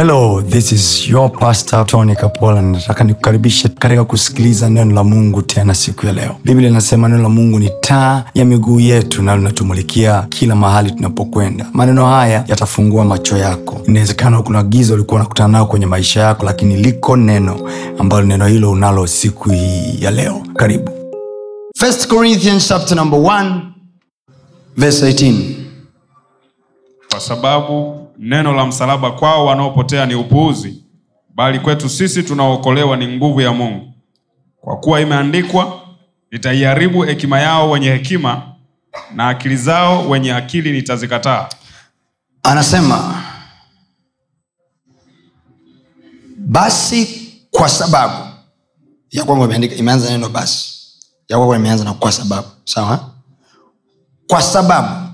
hello this is your pastor tony kapola. Nataka nikukaribishe katika kusikiliza neno la mungu tena siku ya leo. Biblia inasema neno la mungu ni taa ya miguu yetu na linatumulikia kila mahali tunapokwenda. Maneno haya yatafungua macho yako. Inawezekana kuna giza ulikuwa unakutana nao kwenye maisha yako lakini liko neno ambalo neno hilo unalo siku hii ya leo. Karibu. 1 corinthians chapter number 1 verse 18 kwa sababu neno la msalaba kwao wanaopotea ni upuuzi bali kwetu sisi tunaookolewa ni nguvu ya mungu. Kwa kuwa imeandikwa nitaiharibu hekima yao wenye hekima na akili zao wenye akili nitazikataa. Anasema basi kwa sababu ya kwamba imeanza neno basi. Ya kwamba imeanza na kwa sababu. Sawa? Kwa sababu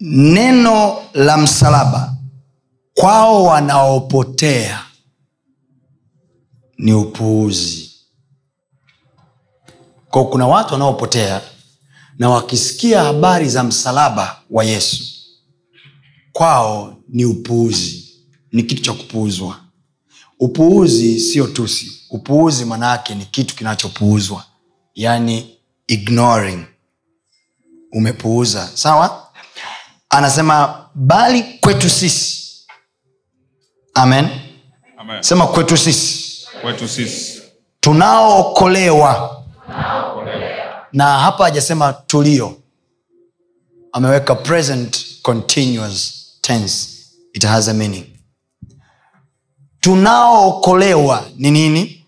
neno la msalaba kwao wanaopotea ni upuuzi. Kwa kuna watu wanaopotea na wakisikia habari za msalaba wa yesu kwao ni upuuzi ni kitu cha kupuuzwa. Upuuzi sio tusi. Upuuzi manaake ni kitu kinachopuuzwa yaani ignoring. Umepuuza. Sawa anasema bali kwetu sisi. Amen. Amen. sema kwetu sisi. Kwetu sisi. Tunaookolewa. Na hapa hajasema tulio. Ameweka present continuous tense. It has a meaning. Tunaookolewa ni nini?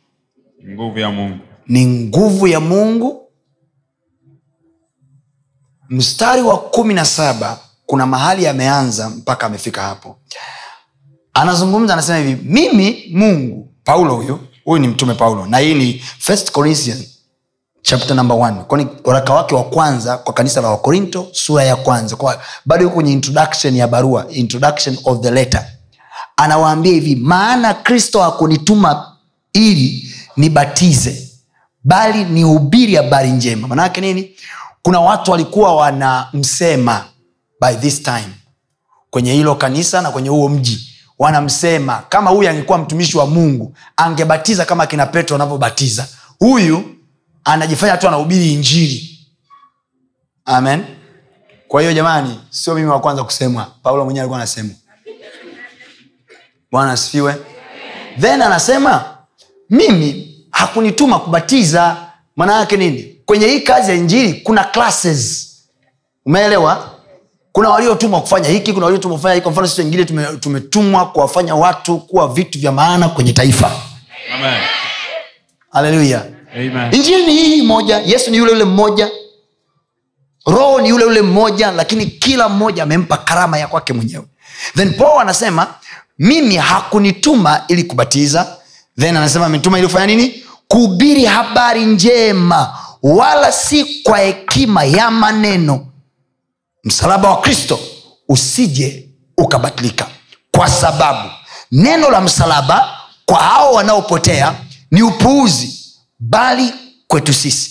Nguvu ya mungu. Ni nguvu ya mungu. Mstari wa kumi na saba kuna mahali ameanza mpaka amefika hapo. Anazungumza anasema hivi mimi mungu paulo huyo huyu ni mtume paulo na hii ni first corinthians chapter number kwani waraka wake wa kwanza kwa kanisa la wakorinto sura ya kwanza. Kwa bado yuko kwenye introduction ya barua introduction of the letter. Anawaambia hivi maana kristo hakunituma ili nibatize bali nihubiri habari njema. Manaake nini? Kuna watu walikuwa wanamsema by this time. Kwenye hilo kanisa na kwenye huo mji wanamsema kama huyu angekuwa mtumishi wa mungu angebatiza kama kina petro anavyobatiza huyu anajifanya tu anahubiri injili. Amen. Kwa hiyo jamani sio mimi wa kwanza kusemwa. Paulo mwenyewe alikuwa anasema. Bwana asifiwe. Then anasema mimi hakunituma kubatiza. Maana yake nini? Kwenye hii kazi ya injili kuna classes. Umeelewa kuna waliotumwa kufanya hiki kuna waliotumwa kufanya hiki. Kwa mfano sisi wengine tume- tumetumwa kuwafanya watu kuwa vitu vya maana kwenye taifa. Amen. haleluya injili ni hii moja yesu ni yule yule mmoja roho ni yule yule mmoja lakini kila mmoja amempa karama ya kwake mwenyewe. Then paul anasema mimi hakunituma ili kubatiza. Then anasema ametuma ili kufanya nini? Kuhubiri habari njema wala si kwa hekima ya maneno msalaba wa kristo usije ukabatilika. Kwa sababu neno la msalaba kwa hao wanaopotea ni upuuzi bali kwetu sisi.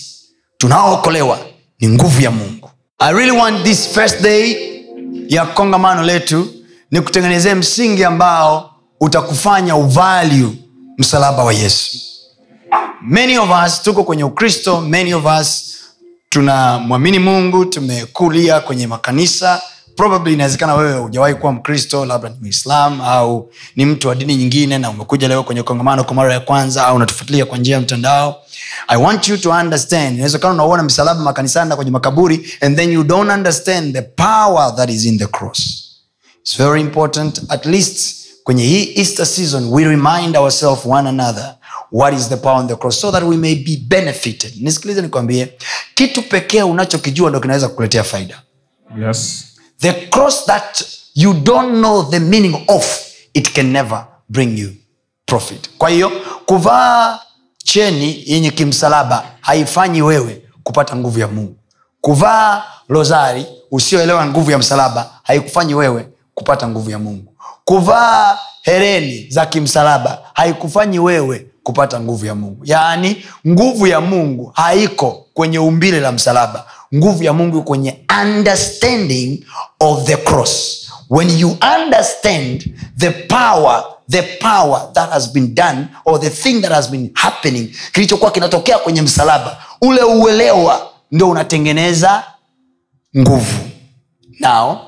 Tunaookolewa ni nguvu ya mungu. I really want this first day ya kongamano letu ni kutengenezea msingi ambao utakufanya uvalue msalaba wa yesu. Many of us tuko kwenye ukristo many of us tunamwamini mungu tumekulia kwenye makanisa. Probably inawezekana wewe hujawahi kuwa mkristo labda ni mislam au ni mtu wa dini nyingine na umekuja leo kwenye kongamano kwa mara ya kwanza au unatufuatilia kwa njia ya mtandao. I want you to understand. Inawezekana unauona misalaba makanisani na kwenye makaburi and then you don't understand the power that is in the cross. It's very important. At least kwenye hii easter season we remind ourselves one another what is the power on the cross so that we may be benefited. Nisikilize nikwambie kitu pekee unachokijua ndo kinaweza kukuletea faida. Yes. the cross that you don't know the meaning of it can never bring you profit. Kwa hiyo kuvaa cheni yenye kimsalaba haifanyi wewe kupata nguvu ya mungu. Kuvaa rozari usioelewa nguvu ya msalaba haikufanyi wewe kupata nguvu ya mungu. Kuvaa hereni za kimsalaba haikufanyi wewe kupata nguvu ya mungu. Yaani nguvu ya mungu haiko kwenye umbile la msalaba. Nguvu ya mungu kwenye understanding of the cross. When you understand the power the power that has been done or the thing that has been happening kilichokuwa kinatokea kwenye msalaba ule uelewa ndio unatengeneza nguvu. Now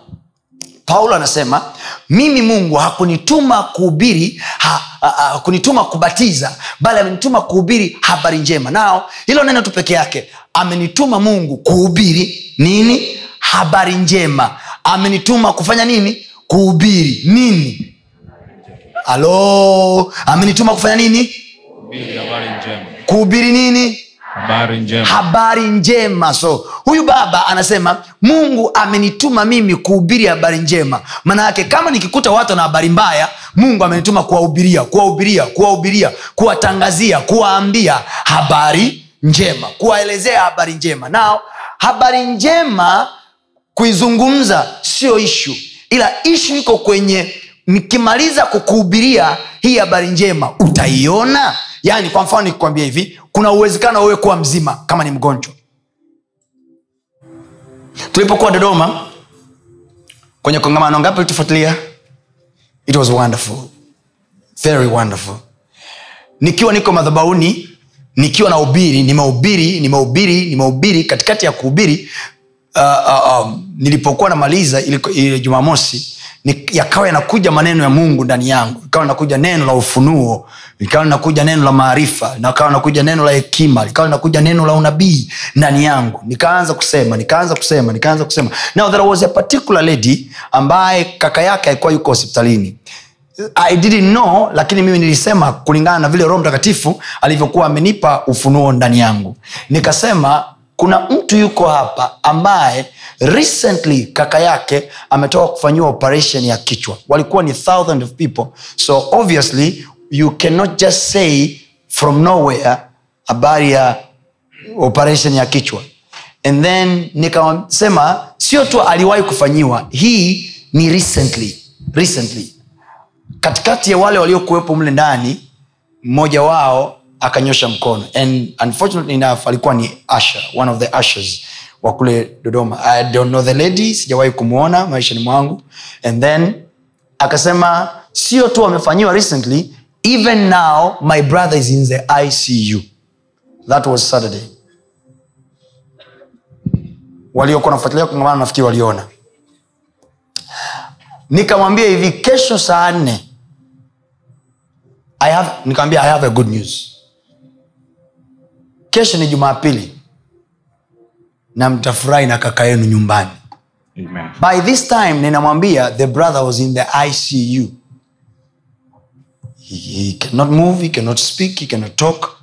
paulo anasema mimi mungu hakunituma kuhubiri ha, ha, kubatiza bali amenituma kuhubiri habari njema. Nao hilo neno tu peke yake. Amenituma mungu kuhubiri nini? Habari njema. Amenituma kufanya nini? Kuhubiri nini? Halo? Amenituma kufanya nini? Hubiri kuhubiri nini habari njema. Habari njema. So huyu baba anasema mungu amenituma mimi kuhubiri habari njema. Maana yake kama nikikuta watu na habari mbaya mungu amenituma kuwahubiria kuwahubiria kuwahubiria kuwatangazia kuwaambia habari njema kuwaelezea habari njema. Nao habari njema kuizungumza sio ishu ila ishu iko kwenye nikimaliza kukuhubiria hii habari njema utaiona yaani kwa mfano nikikwambia hivi kuna uwezekano wewe kuwa mzima kama ni mgonjwa. Tulipokuwa dodoma kwenye kongamano ngapi ulitufuatilia? It was wonderful. Very wonderful. Nikiwa niko madhabauni nikiwa na ubiri nimeubiri nimeubiri nimehubiri katikati ya kuubiri uh, uh, um, nilipokuwa namaliza ile jumamosi yakawa yanakuja maneno ya mungu ndani yangu ikawa nakuja neno la ufunuo likawa linakuja neno la maarifa nikawa nakuja neno la hekima likawa linakuja neno la unabii ndani yangu. Nikaanza kusema nikaanza kusema nikaanza kusema. Now there was a particular lady ambaye kaka yake alikuwa yuko hospitalini. I didn't know lakini mimi nilisema kulingana na vile roho mtakatifu alivyokuwa amenipa ufunuo ndani yangu. Nikasema kuna mtu yuko hapa ambaye recently kaka yake ametoka kufanyiwa operation ya kichwa. Walikuwa ni thousand of people. So obviously you cannot just say from nowhere habari ya operation ya kichwa. And then nikasema sio tu aliwahi kufanyiwa hii ni recently recently. Katikati ya wale waliokuwepo mle ndani mmoja wao akanyosha mkono. And unfortunately enough alikuwa ni asher one of the ushers wa kule dodoma. I don't know the lady sijawahi kumwona maishani mwangu. And then akasema sio tu amefanyiwa recently even now my brother is in the icu that was saturday. Waliokuwa nafuatilia kongamano nafikiri waliona. Nikamwambia hivi kesho saa nne nikamwambia i have a good news kesho ni jumapili. Na mtafurahi na kaka yenu nyumbani. Amen. by this time ninamwambia the brother was in the icu he, he cannot move he cannot speak he cannot talk.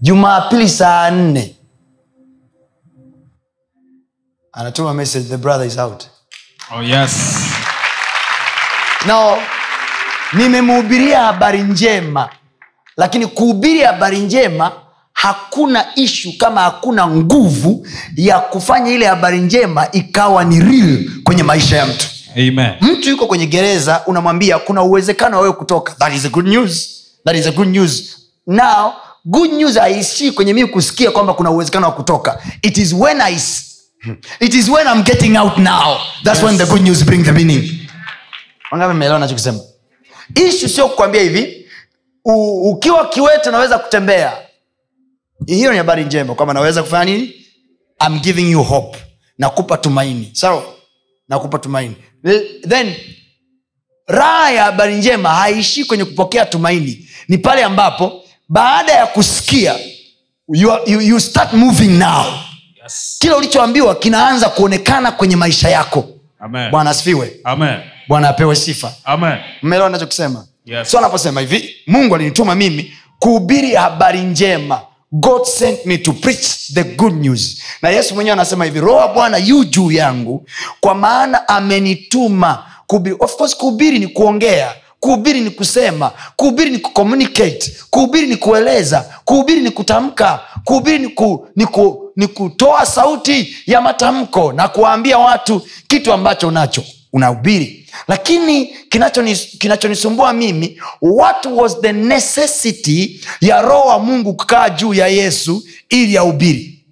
Jumapili saa nne. Anatuma message the brother is out. Oh, yes. now nimemhubiria habari njema. Lakini kuhubiri habari njema hakuna ishu kama hakuna nguvu ya kufanya ile habari njema ikawa ni real kwenye maisha ya mtu. Amen. mtu yuko kwenye gereza unamwambia kuna uwezekano wa wewe kutoka. That is a good news. That is a good news. Now good news haishii kwenye mii kusikia kwamba kuna uwezekano wa kutoka. It is when I, it is when I'm getting out now. That's when the good news bring the meaning. Wangapi nachokisema ishu sio kukwambia hivi. U, ukiwa kiwete unaweza kutembea hiyo ni habari njema kwamba naweza kufanya nini? I'm giving you hope. Nakupa tumaini. Sawa? Nakupa tumaini. Then raha ya habari njema haishii kwenye kupokea tumaini. Ni pale ambapo baada ya kusikia you, are- you, you start moving now. Yes. kile ulichoambiwa kinaanza kuonekana kwenye maisha yako. Amen. bwana asifiwe. Bwana apewe sifa. Mmeelewa nachokisema Yes. so anaposema hivi mungu alinituma mimi kuhubiri habari njema god sent me to preach the good news. Na yesu mwenyewe anasema hivi roho wa bwana yu juu yangu kwa maana amenituma course kuhubiri ni kuongea kuhubiri ni kusema kuhubiri ni kucommunicate kuhubiri ni kueleza kuhubiri ni kutamka kuhubiri ni, ku, ni, ku, ni kutoa sauti ya matamko na kuwaambia watu kitu ambacho unacho unahubiri lakini kinachonis- kinachonisumbua mimi what was the necessity ya roho wa mungu kukaa juu ya yesu ili ahubiri?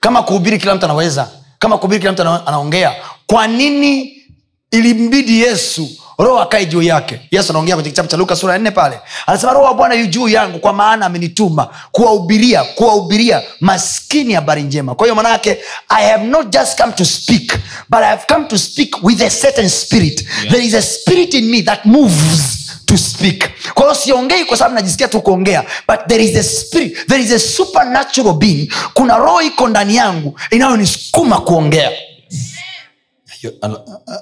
Kama kuhubiri kila mtu anaweza kama kuhubiri kila mtu anaongea kwa nini ilimbidi yesu roho akae juu yake. Yesu anaongea kwenye kitabu cha luka sura ya nne pale. Anasema roho wa bwana yu juu yangu kwa maana amenituma kuwahubiria kuwahubiria maskini habari njema. Kwa hiyo manaake i have not just come to speak but i have come to speak with a certain spirit. Yeah. there is a spirit in me that moves to speak. Kwa hiyo siongei kwa sababu najisikia tu kuongea but there is a spirit there is a supernatural being. Kuna roho iko ndani yangu inayonisukuma kuongea. Are-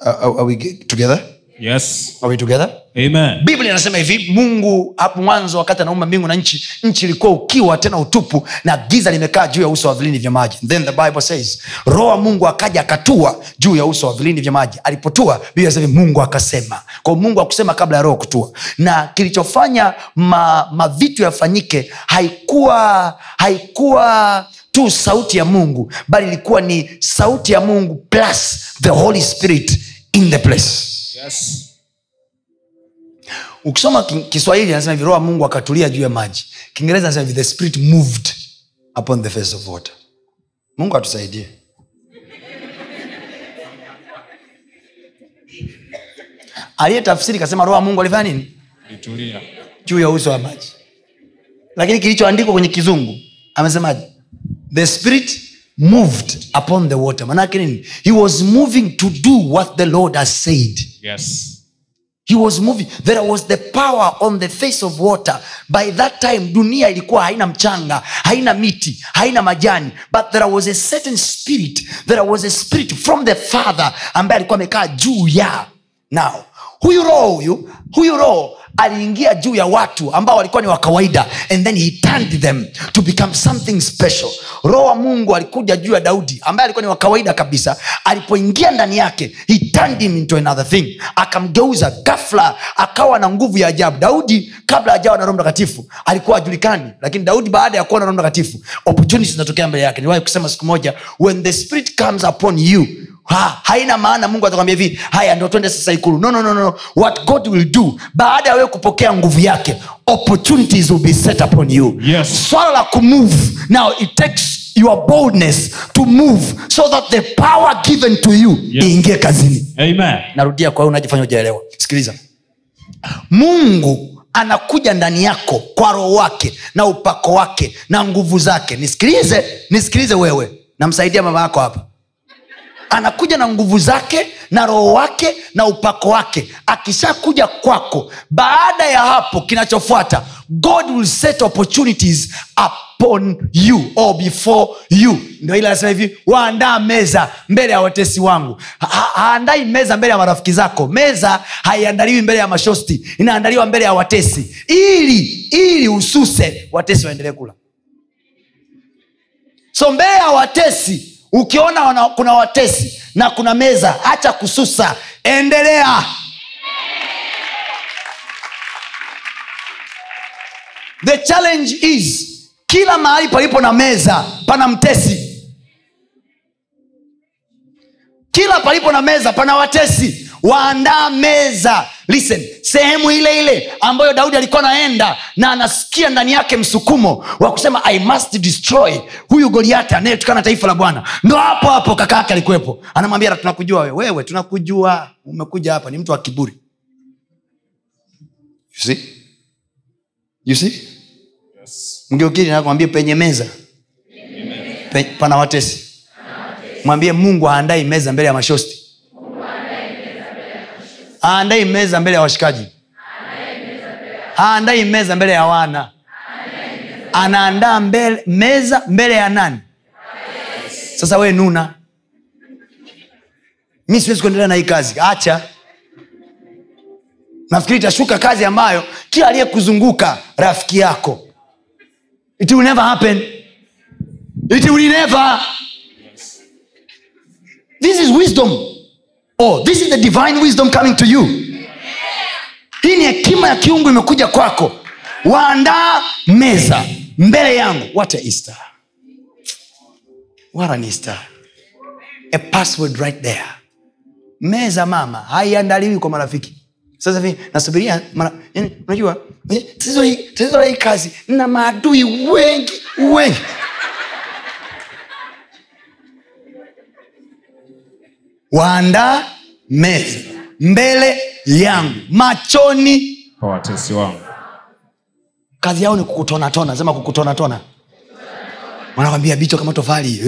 are- are we together yes. Are we together? Amen. Biblia inasema hivi mungu hapo mwanzo wakati anaumba mbingu na nchi nchi ilikuwa ukiwa tena utupu na giza limekaa juu ya uso wa vilindi vya maji. Then the bible says roho wa mungu akaja akatua juu ya uso wa vilindi vya maji. Alipotua biblia mungu akasema. Kwa mungu akusema kabla ya roho kutua. Na kilichofanya ma, mavitu yafanyike haikuwa haikuwa tu sauti ya mungu bali ilikuwa ni sauti ya mungu plus the holy spirit in the place yes. Ukisoma kiswahili anasema hivi roho mungu akatulia juu ya maji. Kiingereza anasema hivi the spirit moved upon the face of water. Mungu atusaidie. Aliye tafsiri kasema roho mungu alifanya nini? Nitulia juu ya uso wa maji. Lakini kilichoandikwa kwenye kizungu amesemaje? The spirit moved upon the water. Manake nini? He was moving to do what the lord has said. Yes. He was moving. There was the power on the face of water. By that time dunia ilikuwa haina mchanga haina miti haina majani. But there was a certain spirit there was a spirit from the father ambaye alikuwa amekaa juu ya. Now huyu roho huyu huyu roho aliingia juu ya watu ambao walikuwa ni wa kawaida and then he turned them to become something special. Roho wa mungu alikuja juu ya daudi ambaye alikuwa ni wa kawaida kabisa. Alipoingia ndani yake he turned him into another thing. Akamgeuza gafla akawa na nguvu ya ajabu. Daudi kabla ajawa na roho mtakatifu alikuwa ajulikani lakini daudi baada ya kuwa na roho mtakatifu opportunities zinatokea mbele yake. Niwahi kusema siku moja when the spirit comes upon you ha, haina maana mungu atakwambia hivi haya ndo twende sasa ikulu. No, no, no, no. what god will do baada ya wewe kupokea nguvu yake opportunities will be set upon you. Yes. swala la kumove now it takes your boldness to move so that the power given to you Yes. iingie kazini. Amen. Narudia kwa unajifanya ujaelewa sikiliza. Mungu anakuja ndani yako kwa roho wake na upako wake na nguvu zake. Nisikilize nisikilize wewe. Namsaidia mama yako hapa anakuja na nguvu zake na roho wake na upako wake. Akishakuja kwako baada ya hapo kinachofuata god will set opportunities upon you or before you. Ndo ile anasema hivi waandaa meza mbele ya watesi wangu. Ha- ha- haandai meza mbele ya marafiki zako. Meza haiandaliwi mbele ya mashosti inaandaliwa mbele ya watesi. Ili ili ususe watesi waendelee kula. So mbele ya watesi ukiona wana, kuna watesi na kuna meza hacha kususa. Endelea. The challenge is kila mahali palipo na meza pana mtesi. Kila palipo na meza pana watesi waandaa meza listen sehemu ile ile ambayo daudi alikuwa anaenda na anasikia ndani yake msukumo wa kusema i must destroy huyu goliati anayetukana taifa la bwana. Ndo hapo hapo kaka yake alikuwepo. Anamwambia tunakujua wewe wewe tunakujua. Umekuja hapa ni mtu wa kiburi. You see? You see? mgeukili nakwambia penye meza. Pe, pana watesi. Mwambie mungu aandai meza mbele ya mashosti aandai meza mbele ya washikaji. Aandai meza mbele ya wana. Anaandaa mbele, meza mbele ya nani? Sasa wee nuna. Mi siwezi kuendelea na hii kazi. Acha. Nafikiri itashuka kazi ambayo kila aliyekuzunguka rafiki yako. It will never happen. It will never. This is wisdom oh this is the divine wisdom coming to you. Hii ni hekima ya kiungu imekuja kwako. Waandaa meza mbele yangu. What a easter. What an easter. A password right there. Meza mama haiandaliwi kwa marafiki. Sasa hivi nasubiria unajua tatizo la hii kazi. Na maadui wengi wengi waandaa meza mbele yangu. Machoni. Kwa watesi wangu. Kazi yao ni kukutonatona sema kukutonatona wanakwambia bicho kama tofali.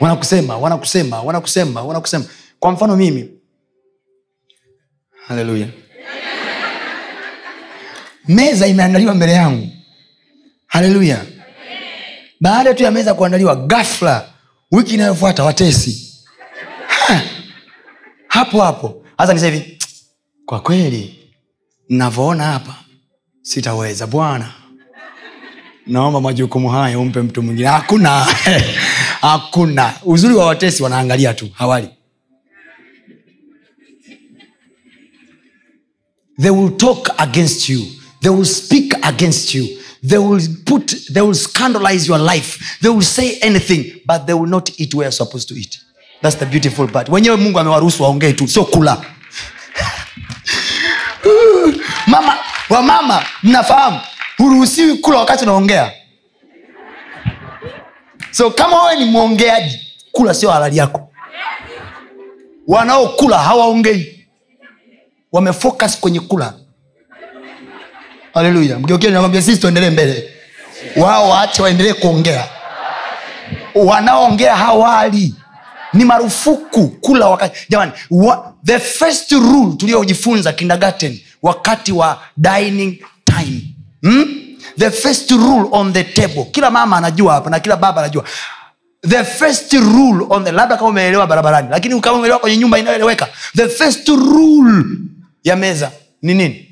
Wanakusema wanakusema wanakusema wanakusema. Kwa mfano mimi. Haleluya meza imeandaliwa mbele yangu. Haleluya baada tu ya meza kuandaliwa gafla wiki inayofuata watesi ha! hapo hapo. Hasa nisa kwa kweli navyoona hapa sitaweza. Bwana naomba majukumu haya umpe mtu mwingine. Hakuna hakuna. Uzuri wa watesi wanaangalia tu hawali. They will talk against you. They will speak against you. They will put they will scandalize your life. They will say anything but they will not eat where you're supposed to eat that's the beautiful part. Wenyewe mungu amewaruhusu waongee tu sio kula. Mama wamama mnafahamu huruhusiwi kula wakati unaongea. So kama wewe ni mwongeaji kula sio halali yako. Wanaokula hawaongei. Wamefocus kwenye kula. Haleluya mgeukia nakwambia sisi tuendelee mbele. Wao waache waendelee kuongea. Wanaoongea hawali ni marufuku kula wakati jamani wa, the first rule tuliyojifunza kindagaten wakati wa dining time. Hmm? the first rule on the table. Kila mama anajua hapa na kila baba anajua. The first rule on the labda kama umeelewa barabarani lakini kama umeelewa kwenye nyumba inayoeleweka. The first rule ya meza ni nini?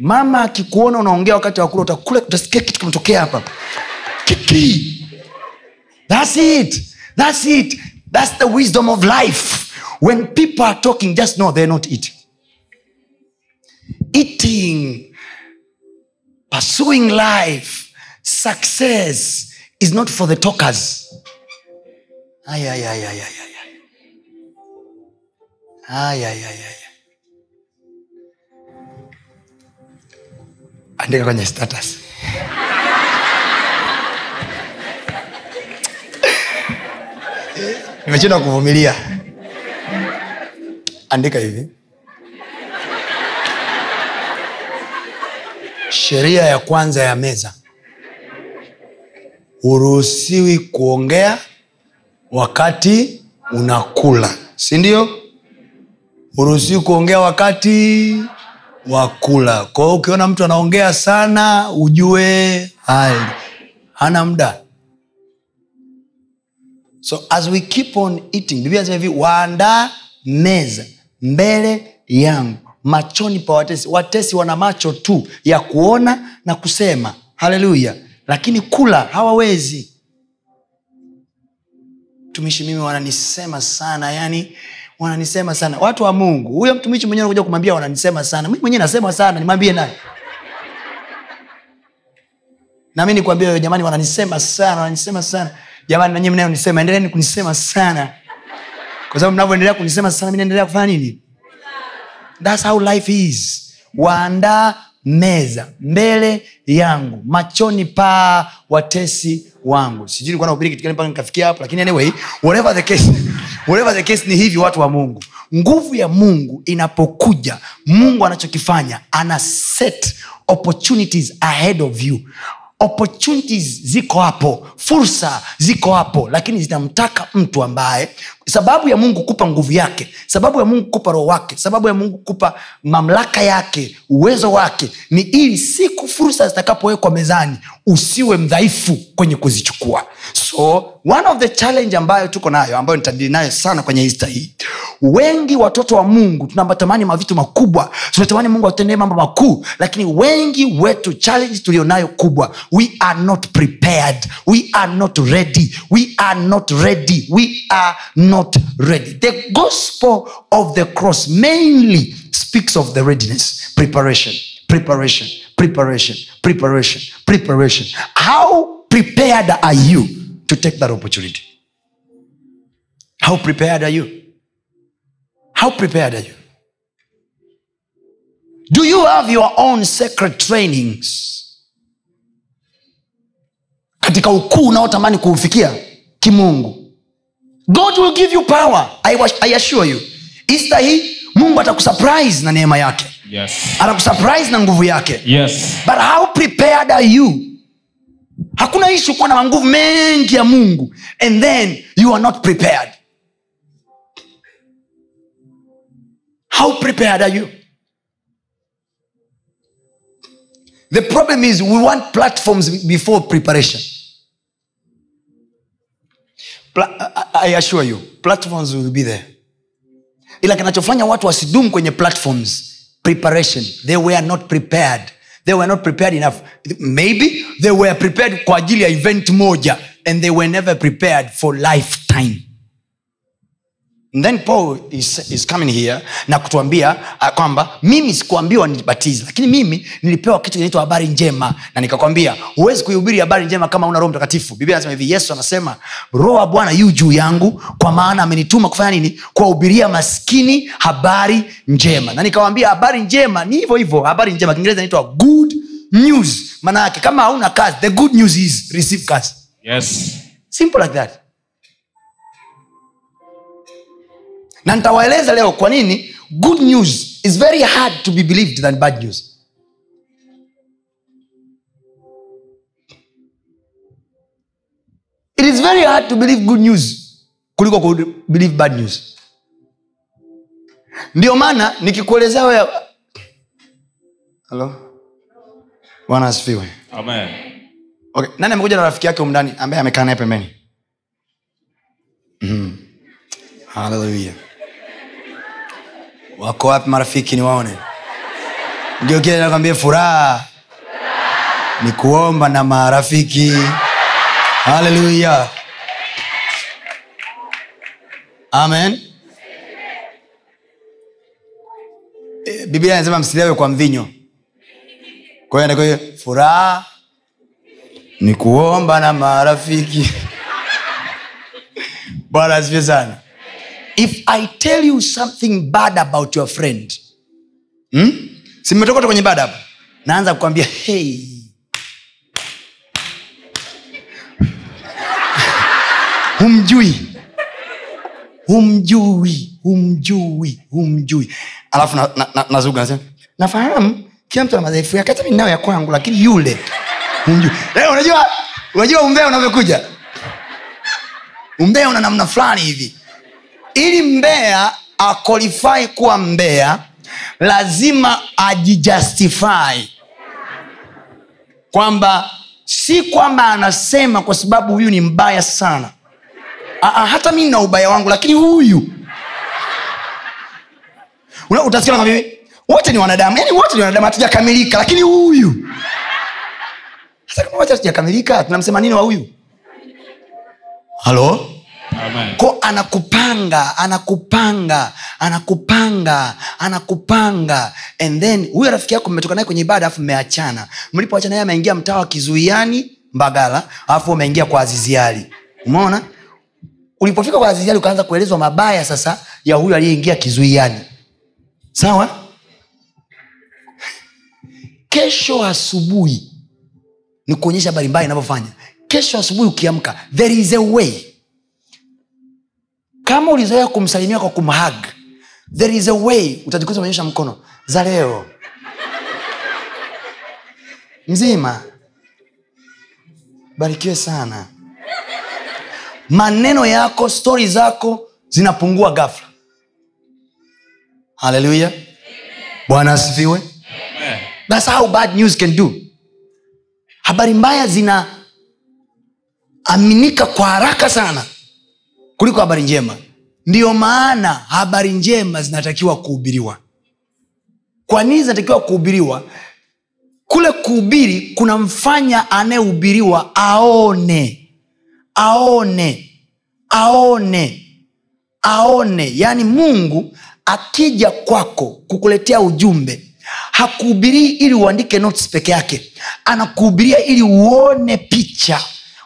Mama akikuona unaongea wakati wa kula utakula utasikia kitu kimetokea hapa. Kiki That's it. That's it. That's the wisdom of life. When people are talking, just know they're not eating. Eating, pursuing life, success is not for the talkers. Ay, ay, ay, ay, ay, ay, ay. Ay, ay, ay, andika kwenye status nimeshindwa kuvumilia. Andika hivi. Sheria ya kwanza ya meza. Huruhusiwi kuongea wakati unakula si ndio? Huruhusiwi kuongea wakati wa kula. Kwao ukiona mtu anaongea sana ujue. Hali hana muda so as we keep on eating biblia nasema hivi waandaa meza mbele yangu. Machoni pa watesi watesi wana macho tu ya kuona na kusema. Haleluya lakini kula hawawezi. Mtumishi mimi wananisema sana yani wananisema sana. Watu wa mungu huyo mtumishi mwenyewe anakuja kumwambia wananisema sana. Mi mwenyewe nasema sana nimwambie naye. Nami nikwambia jamani wananisema sana wananisema sana jamani nanyi mnayonisema endeleni kunisema sana. Kwa sababu mnavyoendelea kunisema sana mi naendelea kufanya nini? Thats how life is. Waandaa meza mbele yangu machoni paa watesi wangu. Sijui nilikuwa nahubiri kitu gani mpaka nikafikia hapo lakini anyway whatever the case whatever the case ni hivi watu wa mungu. Nguvu ya mungu inapokuja mungu anachokifanya ana set opportunities ahead of you opportunities ziko hapo fursa ziko hapo lakini zinamtaka mtu ambaye sababu ya mungu kupa nguvu yake sababu ya mungu kupa roho wake sababu ya mungu kupa mamlaka yake uwezo wake ni ili siku fursa zitakapowekwa mezani usiwe mdhaifu kwenye kuzichukua. So one of the challenge ambayo tuko nayo ambayo nitadili nayo sana kwenye hista hii wengi watoto wa mungu tunatamani mavitu makubwa tunatamani mungu atendee mambo makuu lakini wengi wetu challenge tulionayo kubwa we are not prepared we are not ready we are not ready we are not ready. The gospel of the cross mainly speaks of the readiness preparation preparation preparation preparation preparation. How prepared are you to take that opportunity? How prepared are you? How prepared are you? Do you have your own sacred trainings? Katika ukuu unaotamani kuufikia kimungu god will give you power. I, was- I assure you easter hii mungu atakusurprise na neema yake. Yes. atakusurprise na nguvu yake. Yes. but how prepared are you? Hakuna ishu kuwa na manguvu mengi ya mungu and then you are not prepared. How prepared are you? The problem is we want platforms before preparation Pla- I- assure you platforms will be there. Ila kinachofanya watu wasidumu kwenye platforms preparation. They were not prepared. They were not prepared enough. Maybe they were prepared kwa ajili ya event moja and they were never prepared for lifetime And then paul is, is coming here na kutuambia uh, kwamba mimi sikuambiwa nibatize lakini mimi nilipewa kitu kinaitwa habari njema. Na nikakwambia huwezi kuihubiri habari njema kama una roho mtakatifu. Biblia anasema hivi yesu anasema roho wa bwana yu juu yangu kwa maana amenituma kufanya nini? Kuwahubiria maskini habari njema. Na nikawambia habari njema ni hivyo hivyo habari njema. Kiingereza inaitwa good news. Maana yake kama hauna kazi the good news is receive kazi. Yes. simple like that na nitawaeleza leo kwa nini good news is very hard to be believed than bad news it is very hard to believe good news kuliko ku believe bad news ndio maana nikikuelezea wewe halo bwana asifiwe Amen. okay. nani amekuja na rafiki yake umndani ambaye amekaa naye pembeni mm. haleluya wako wapi marafiki niwaone? Ndio furaha. Ni kuomba na marafiki. Haleluya amen. Eh, biblia anasema msilewe kwa mvinyo. Kwa furaha. Ni kuomba na marafiki. Bwana asifiwe sana if i tell you something bad about your friend hmm? simetokota kwenye bad hapo naanza kukwambia hey. Humjui. Humjui humjui humjui. Alafu nazuga na, na, na nafahamu kila mtu na madhaifu yake hata minao ya kwangu lakini yule humjui. Hey, unajua unajua umbea unavyokuja. Umbea una namna fulani hivi ili mbea akolifai kuwa mbea lazima ajijustify. Kwamba si kwamba anasema kwa sababu huyu ni mbaya sana. Aa, hata mi na ubaya wangu lakini huyu. Utasikia wote ni wanadamu. Yani wote ni wanadamu hatujakamilika lakini huyu. Hata kama wote hatujakamilika tunamsema nini wa huyu? Halo. Ko anakupanga anakupanga anakupanga anakupanga. And then huyo rafiki yako mmetoka naye kwenye ibada alafu mmeachana. Mlipoachana yeye ameingia mtaa wa kizuiani mbagala alafu umeingia kwa aziziali. Umeona? Ulipofika kwa aziziali ukaanza kuelezwa mabaya sasa ya huyo aliyeingia kizuiani. Sawa? Kesho asubuhi ni kuonyesha habari inavyofanya. Kesho asubuhi ukiamka there is a way kama ulizoea kumsalimia kwa kumhag there is a way utajikuta umeonyesha mkono. Za leo. Mzima. Barikiwe sana. Maneno yako stori zako zinapungua gafla haleluya bwana asifiwe. Thats how bad news can do. Habari mbaya zinaaminika kwa haraka sana kuliko habari njema. Ndiyo maana habari njema zinatakiwa kuhubiriwa. Kwa nini zinatakiwa kuhubiriwa? Kule kuhubiri kunamfanya anayehubiriwa aone. Aone. Aone. Aone. Yaani mungu akija kwako kukuletea ujumbe hakuhubirii ili uandike notes peke yake. Anakuhubiria ili uone picha.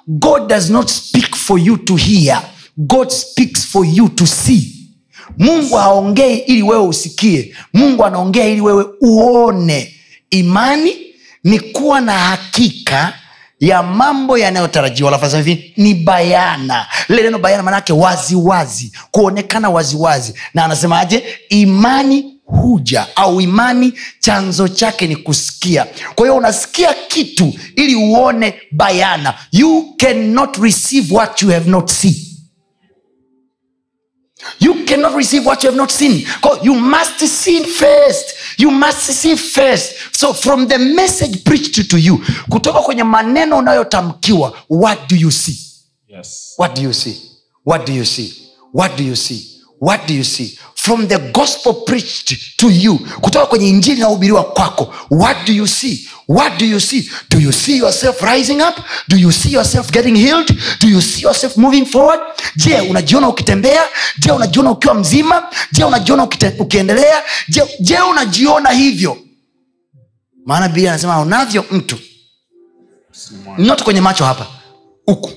God does not speak for you to hear god speaks for you to see. Mungu haongei ili wewe usikie. Mungu anaongea ili wewe uone. Imani ni kuwa na hakika ya mambo yanayotarajiwa. Hivi ni bayana. Lile neno bayana maanaake waziwazi kuonekana waziwazi. Na anasemaje? Imani huja au imani chanzo chake ni kusikia. Kwa hiyo unasikia kitu ili uone bayana. You cannot receive what you have not seen you cannot receive what you have not seen. You must see first. You must see first. So from the message preached to you kutoka kwenye maneno unayotamkiwa what do you see? Yes. what do you see? What do you see? What do you see what do you see? From the gospel preached to you kutoka kwenye injili inayohubiriwa kwako what do you see? What do you see? Do you see yourself rising up? Do you see yourself getting healed? Do you see yourself moving forward? Je unajiona ukitembea? Je unajiona ukiwa mzima? Je unajiona ukiendelea? Je, je unajiona hivyo? Maana biblia anasema unavyo mtu. Not kwenye macho hapa huku.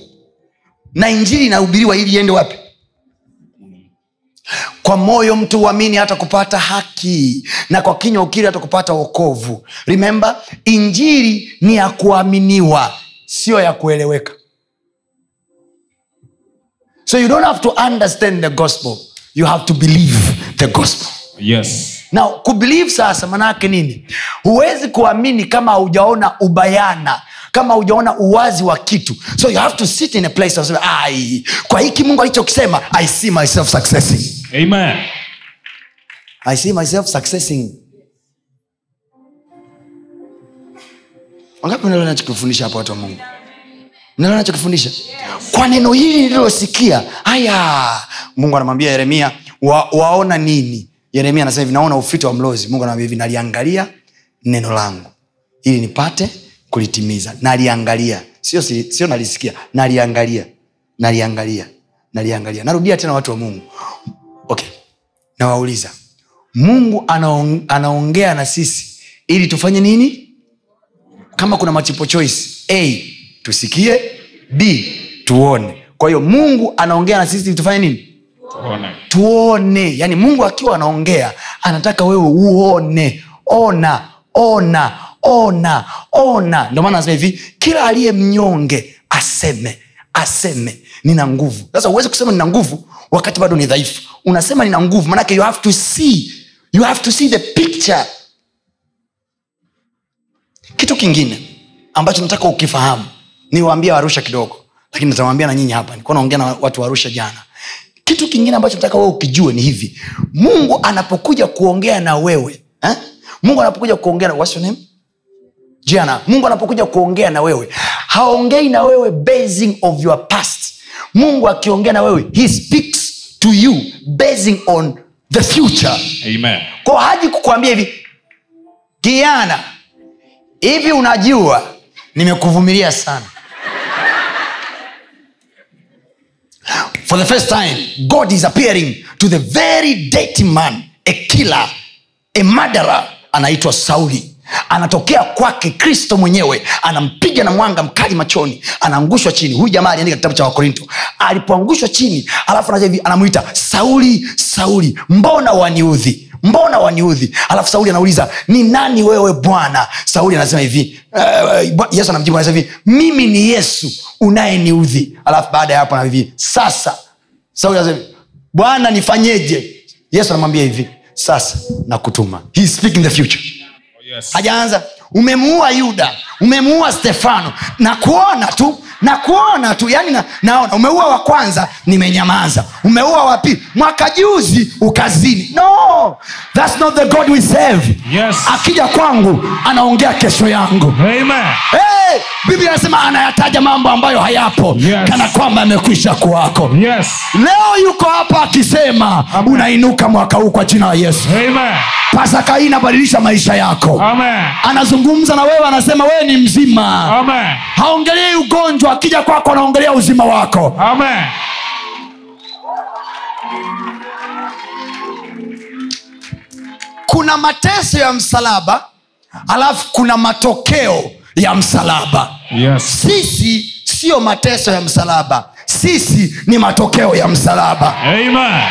Na injili inahubiriwa ili iende wapi kwa moyo mtu uamini hata kupata haki na kwa kinywa ukiri hata kupata wokovu. Remember injiri ni ya kuaminiwa sio ya kueleweka. So you don't have to understand the gospel you have to believe the gospel. Yes. Na kubelieve sasa manaake nini? Huwezi kuamini kama haujaona ubayana kama hujaona uwazi wa kitu. So you have to sit in a place of, ai kwa hiki mungu alichokisema i see myself successing. Amen. i see myself successing. Wangapi nalo nachokifundisha hapo watu wa mungu? Nalo nachokifundisha kwa neno hili nililosikia haya mungu anamwambia yeremia wa, waona nini yeremia anasema hivi naona ufito wa mlozi. Mungu anaambia hivi naliangalia neno langu ili nipate kulitimiza. Naliangalia. Sio, sio nalisikia. Naliangalia. Naliangalia. Naliangalia. Narudia tena watu wa mungu. Okay. Nawauliza mungu anaong, anaongea na sisi ili tufanye nini? Kama kuna machipo choice a tusikie b tuone. Kwa hiyo mungu anaongea na sisi ili tufanye nini Tuone. tuone. Mungu akiwa anaongea anataka wewe uone. Ona ona ona ona. Ndio maana anasema hivi kila aliye mnyonge aseme aseme nina nguvu. Sasa huwezi kusema nina nguvu wakati bado ni dhaifu. Unasema nina nguvu manake you have to see you have to see the picture. Kitu kingine ambacho nataka ukifahamu niwaambia arusha kidogo lakini nitawaambia na nyinyi hapa. Nilikuwa naongea na watu warusha jana kitu kingine ambacho nataka wewe ukijue ni hivi. Mungu anapokuja kuongea na wewe eh? mungu anapokuja kuongea na what's your name? Jana. Mungu anapokuja kuongea na wewe haongei na wewe basing of your past. Mungu akiongea na wewe he speaks to you basing on the future. Amen. kwa haji kukwambia hivi kiana hivi unajua nimekuvumilia sana for the first time god is appearing to the very dirty man a killer a murderer. Anaitwa sauli. Anatokea kwake kristo mwenyewe anampiga na mwanga mkali machoni anaangushwa chini. Huyu jamaa aliandika kitabu cha wakorinto alipoangushwa chini alafu anamuita sauli sauli mbona waniudhi mbona waniudhi? Alafu sauli anauliza ni nani wewe bwana? Sauli anasema hivi uh, yesu anamjibu anasema hivi mimi ni yesu unayeniudhi. Alafu baada ya hapo ana hivi sasa. Sauli anasema bwana nifanyeje? Yesu anamwambia hivi sasa nakutuma. He is speaking the future. Oh, yes. hajaanza. Umemuua yuda umemuua stefano. Na kuona tu na kuona tu yani na, naona umeua wa kwanza nimenyamaza umeua wa pili mwaka juzi ukazini no thats not the god we serve Yes. akija kwangu anaongea kesho yangu Amen. hey, biblia anasema anayataja mambo ambayo hayapo Yes. kana kwamba amekwisha kuwako Yes. leo yuko hapa akisema Amen. unainuka mwaka huu kwa jina la yesu Amen. pasaka hii inabadilisha maisha yako Amen. anazungumza na wewe anasema wewe ni mzima haongelei ugonjwa akija kwako anaongelea uzima wako Amen. kuna mateso ya msalaba alafu kuna matokeo ya msalaba Yes. sisi siyo mateso ya msalaba sisi ni matokeo ya msalaba Amen.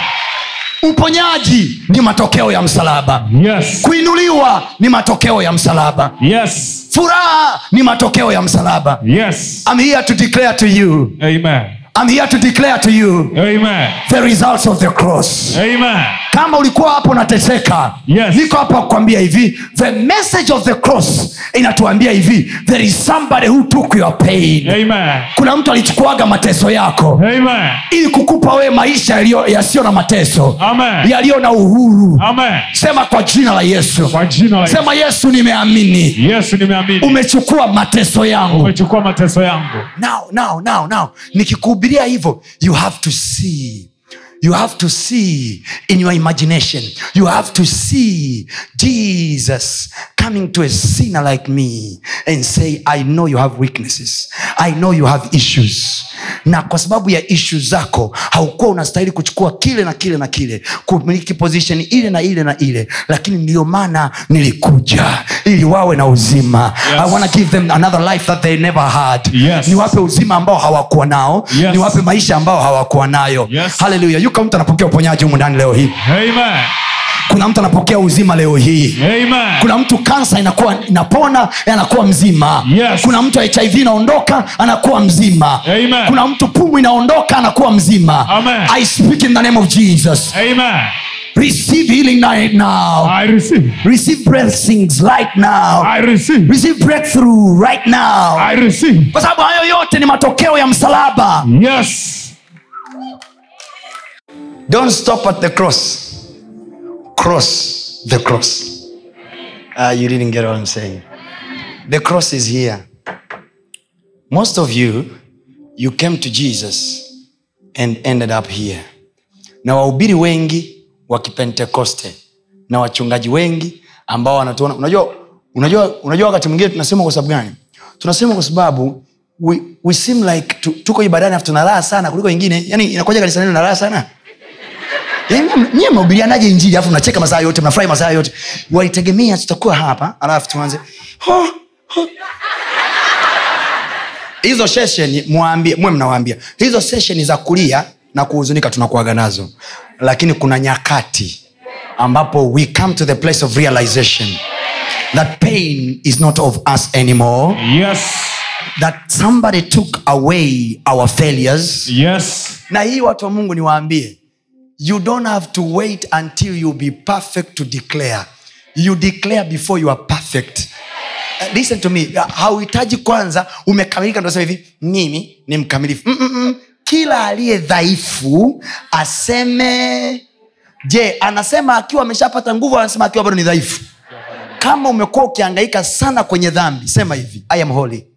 uponyaji ni matokeo ya msalaba Yes. kuinuliwa ni matokeo ya msalaba Yes. Furaha ni matokeo ya msalaba Yes. I'm here to declare to you Amen. I'm here to declare to you Amen. the results of the cross Amen. Kama ulikuwa hapo unateseka Yes. niko hapa kukwambia hivi the message of the cross inatuambia hivi there is somebody who took your pain Amen. kuna mtu alichukuaga mateso yako Amen. ili kukupa wewe maisha yasiyo na mateso yaliyo na uhuru Amen. sema kwa jina la yesu Kwa jina la sema yesu nimeamini Yesu nimeamini. umechukua mateso yangu Umechukua mateso yangu. now now now now nikikuhubiria hivyo you have to see you have to see in your imagination you have to see jesus coming to a sinner like me and say i know you have weaknesses i know you have issues na kwa sababu ya ishu zako haukuwa unastahili kuchukua kile na kile na kile kumiliki position ile na ile na ile lakini ndiyo maana nilikuja ili wawe na uzima Yes. i wanna give them another life that they never had Yes. niwape uzima ambao hawakuwa nao Yes. niwape maisha ambao hawakuwa nayo Yes. haleluya yuko mtu anapokea uponyaji humu ndani leo hii Amen. kuna mtu anapokea uzima leo hii Amen. kuna mtu kansa inakuwa inapona anakuwa mzima Yes. kuna mtu hiv inaondoka anakuwa mzima Amen. kuna mtu pumu inaondoka anakuwa mzima Amen. i speak in the name of jesus Amen. receive healing right now I receive. receive blessings right now I receive. receive breakthrough right now I receive. kwa sababu hayo yote ni matokeo ya msalaba Yes. Don't stop at the cross. Cross the cross. Uh, you didn't get what i'm saying. The cross is here. Most of you you came to jesus and ended up here. Na wahubiri wengi wa kipentekoste na wachungaji wengi ambao wanatuona. Unajua unajua unajua wakati mwingine tunasema kwa sababu gani? Tunasema kwa sababu we, we seem like tu, tuko ibadani afu tuna raha sana kuliko wengine. Yani inakuja kanisa neno na raha sana nyie mnahubirianaje injili alafu mnacheka masaa yote mnafurahi masaa yote. Walitegemea tutakuwa hapa alafu tuanze. Hizo seshen mwambie mwe mnawaambia. Hizo session za kulia na kuhuzunika tunakuaga nazo. Lakini kuna nyakati ambapo we come to the place of realization. That pain is not of us anymore. Yes. that somebody took away our failures. Yes. na hii watu wa mungu niwaambie you don't have to wait until you be perfect to declare. You declare before you are perfect. Uh, listen to me. Uh, hauhitaji kwanza umekamilika ndo hivi mimi ni mkamilifu. Mm-mm-mm. kila aliye dhaifu aseme je anasema akiwa ameshapata nguvu anasema akiwa bado ni dhaifu? Kama umekuwa ukiangaika sana kwenye dhambi sema hivi i am holy.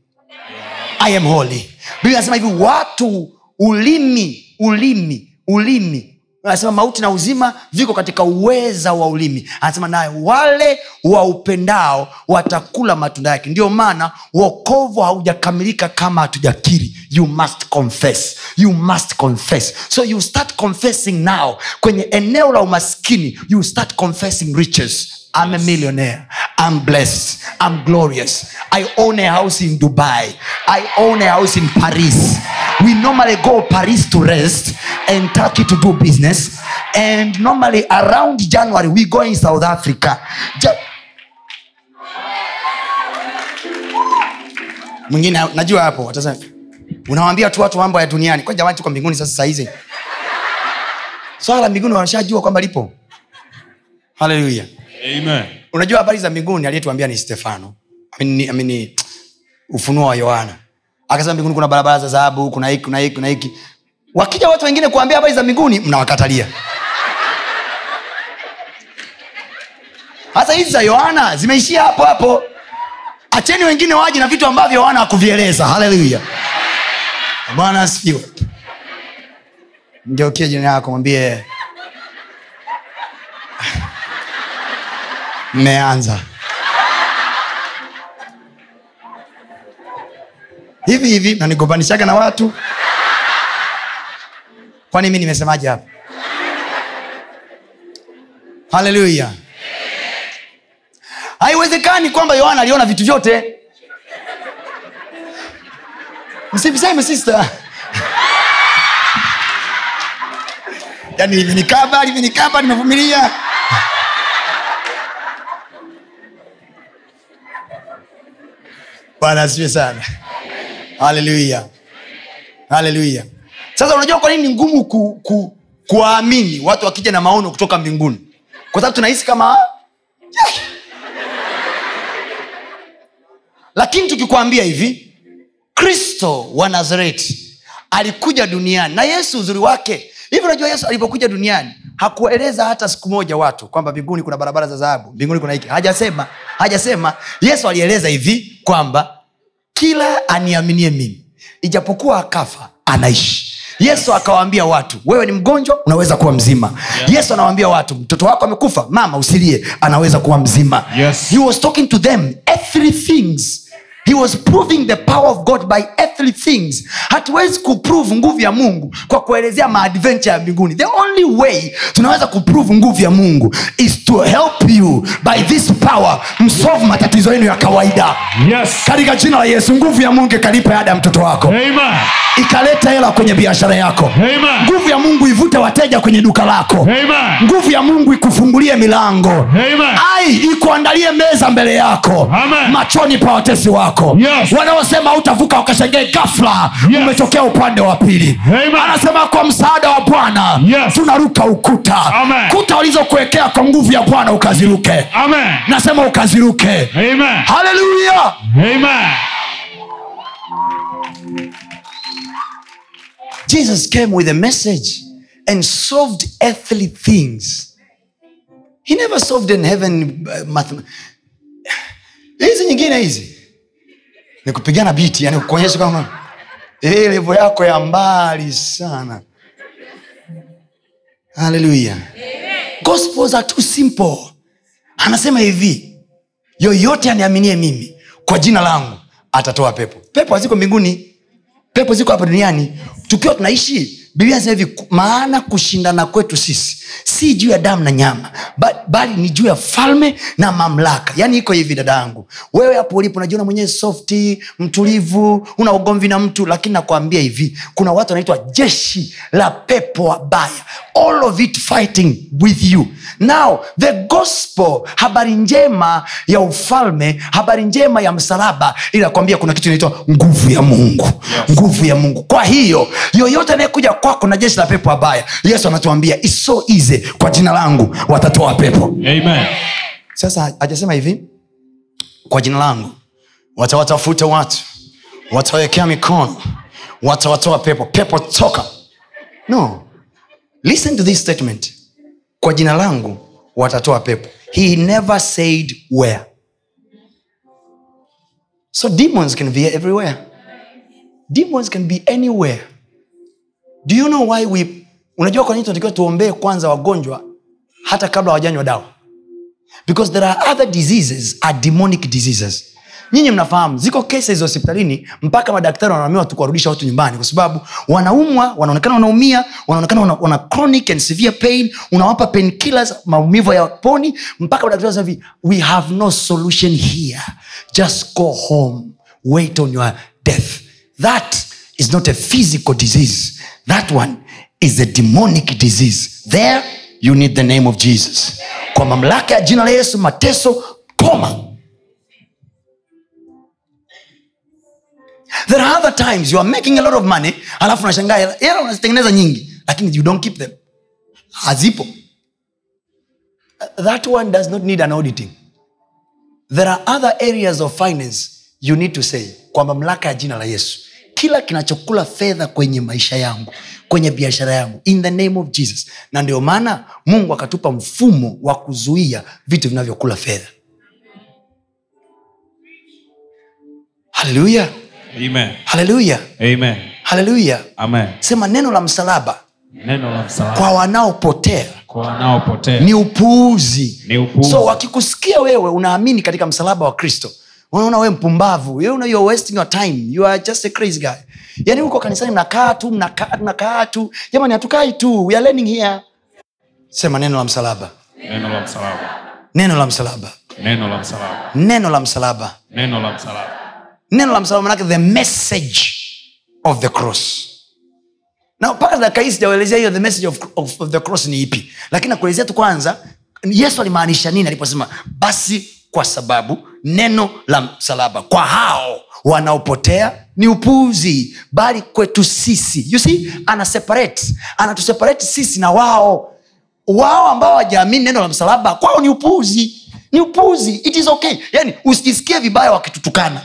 I am holy. Biblia anasema hivi watu ulimi ulimi ulimi anasema mauti na uzima viko katika uweza wa ulimi. Anasema naye wale waupendao watakula matunda yake. Ndio maana wokovu haujakamilika kama hatujakiri. You must confess. You must confess. So you start confessing now. Kwenye eneo la umaskini you start confessing riches. I'm a millionaire. I'm blessed. I'm glorious. I own a house in Dubai. I own a house in Paris. We normally go Paris to rest and Turkey to do business. And normally around January we go in South Africa. Ja- mwingine najua hapo watasema unawambia tu watu mambo ya duniani kwa jamani tuko mbinguni sasa sahizi swala la mbinguni wanashajua kwamba lipo haleluya unajua habari za mbinguni aliyetuambia ni stefano amini, amini ufunuo wa yohana. Akasema mbinguni kuna barabara za dhahabu kuna hiki kuna hiki kuna hiki. Wakija watu wengine kuambia habari za mbinguni mnawakatalia. Hasa hizi za yohana zimeishia hapo hapo. Acheni wengine waje na vitu ambavyo yohana hakuvieleza. Haleluya. Bwana asifiwe. Mgeukie jina yako mwambie mmeanza hivi hivi nanigombanishaga na watu. Kwani mi nimesemaje hapa? Haleluya haiwezekani kwamba yohana aliona vitu vyote. Msimseme sister. Yani limenikaba limenikaba nimevumilia. Bwana asiwe sana haleluya haleluya sasa unajua kwa nini ni ngumu ku, ku, kuwaamini watu wakija na maono kutoka mbinguni? Kwa sababu tunahisi kama lakini tukikwambia hivi kristo wa nazareti alikuja duniani na yesu uzuri wake. Hivi unajua yesu alivyokuja duniani hakueleza hata siku moja watu kwamba mbinguni kuna barabara za dhahabu mbinguni kuna hiki. Hajasema hajasema. Yesu alieleza hivi kwamba kila aniaminie mimi ijapokuwa akafa anaishi yesu akawaambia watu wewe ni mgonjwa unaweza kuwa mzima Yeah. yesu anawaambia watu mtoto wako amekufa mama usilie anaweza kuwa mzima Yes. he was talking to them he was proving the power of god by earthly things hatuwezi kuprove nguvu ya mungu kwa kuelezea maadventure ya mbinguni the only way tunaweza kuprove nguvu ya mungu is to help you by this power msolve matatizo yenu ya kawaida Yes. katika jina la yesu nguvu ya mungu ikalipa ada ya mtoto wako Amen. ikaleta hela kwenye biashara yako Amen. nguvu ya mungu ivute wateja kwenye duka lako Amen. nguvu ya mungu ikufungulie milango Amen. ai ikuandalie meza mbele yako Amen. machoni pa watesi wako Yes. wanaosema utavuka wakashangae gafla Yes. umetokea upande wa pili. Anasema kwa msaada wa bwana Yes. tunaruka ukuta. Amen. kuta walizokuwekea kwa nguvu ya bwana ukaziruke. Amen. nasema ukaziruke. Haleluya jesus came with a message and solved earthly things. He never solved in heaven uh, hizi nyingine hizi ni kupigana biti yani kuonyesha kama hii levo yako ya mbali sana. Haleluya are too simple. Anasema hivi yoyote aniaminie mimi kwa jina langu atatoa pepo. Pepo haziko mbinguni. Pepo ziko hapa duniani. Tukiwa tunaishi biblia sema hivi maana kushindana kwetu sisi si juu ya damu na nyama ba- bali ni juu ya falme na mamlaka. Yaani iko hivi dada yangu wewe hapo ulipo unajiona mwenyewe softi mtulivu una ugomvi na mtu lakini nakwambia hivi kuna watu wanaitwa jeshi la pepo wabaya all of it fighting with you. Now the gospel habari njema ya ufalme habari njema ya msalaba inakwambia kuna kitu inaitwa nguvu ya mungu. Nguvu ya mungu. Kwa hiyo yoyote anayekuja kwako na jeshi la pepo wabaya. Yesu anatuambia iso ize kwa jina langu watatoa pepo. Amen. sasa hajasema hivi? Kwa jina langu watawatafuta watu watawekea mikono watawatoa pepo. Pepo toka. No. Listen to this statement. Kwa jina langu watatoa pepo. He never said where. So demons can be everywhere. Demons can be anywhere do you know why we unajua kwa nini tunatakiwa tuombee kwanza wagonjwa hata kabla hawajanywa dawa? Because there are other diseases are demonic diseases. Nyinyi mnafahamu ziko cases hospitalini mpaka madaktari wanaamiwa tu kuwarudisha watu nyumbani kwa sababu wanaumwa wanaonekana wanaumia wanaonekana wana, wana chronic and severe pain unawapa pain killers maumivu ya poni mpaka madaktari hivi we have no solution here. Just go home. Wait on your death. That is not a physical disease that one is a demonic disease. There you need the name of jesus. Kwa mamlaka ya jina la yesu mateso poma. There are other times you are making a lot of money alafu unashangaa hela- unazitengeneza nyingi lakini you don't keep them. Hazipo. That one does not need an auditing. There are other areas of finance you need to say kwa mamlaka ya jina la yesu kila kinachokula fedha kwenye maisha yangu kwenye biashara yangu in the name of jesus. Na ndio maana mungu akatupa mfumo wa kuzuia vitu vinavyokula fedha. Haleluya haleluya haleluya sema neno la msalaba. Neno la msalaba. Kwa wanaopotea. Kwa ni upuuzi. Ni upuuzi. so wakikusikia wewe unaamini katika msalaba wa kristo unaona wewe mpumbavu. You know you're wasting your time. You are just a crazy guy. Yani huko kanisani mnakaa tu mnakaa mnakaa tu. Jamani hatukai tu. We are learning here. Sema neno la msalaba. Neno la msalaba. Neno la msalaba. Neno la msalaba. Neno la msalaba. Neno la msalaba. Neno la msalaba manake the message of the cross. Na mpaka dakika hii sijaelezea hiyo the message of, of, of the cross ni ipi. Lakini nakuelezea tu kwanza yesu alimaanisha nini aliposema basi kwa sababu neno la msalaba. Kwa hao wanaopotea ni upuuzi bali kwetu sisi. You see ana separate anatuseparate sisi na wao. Wao ambao wajaamini neno la msalaba kwao ni upuuzi ni upuuzi it is okay. Yani usijisikie vibaya wakitutukana.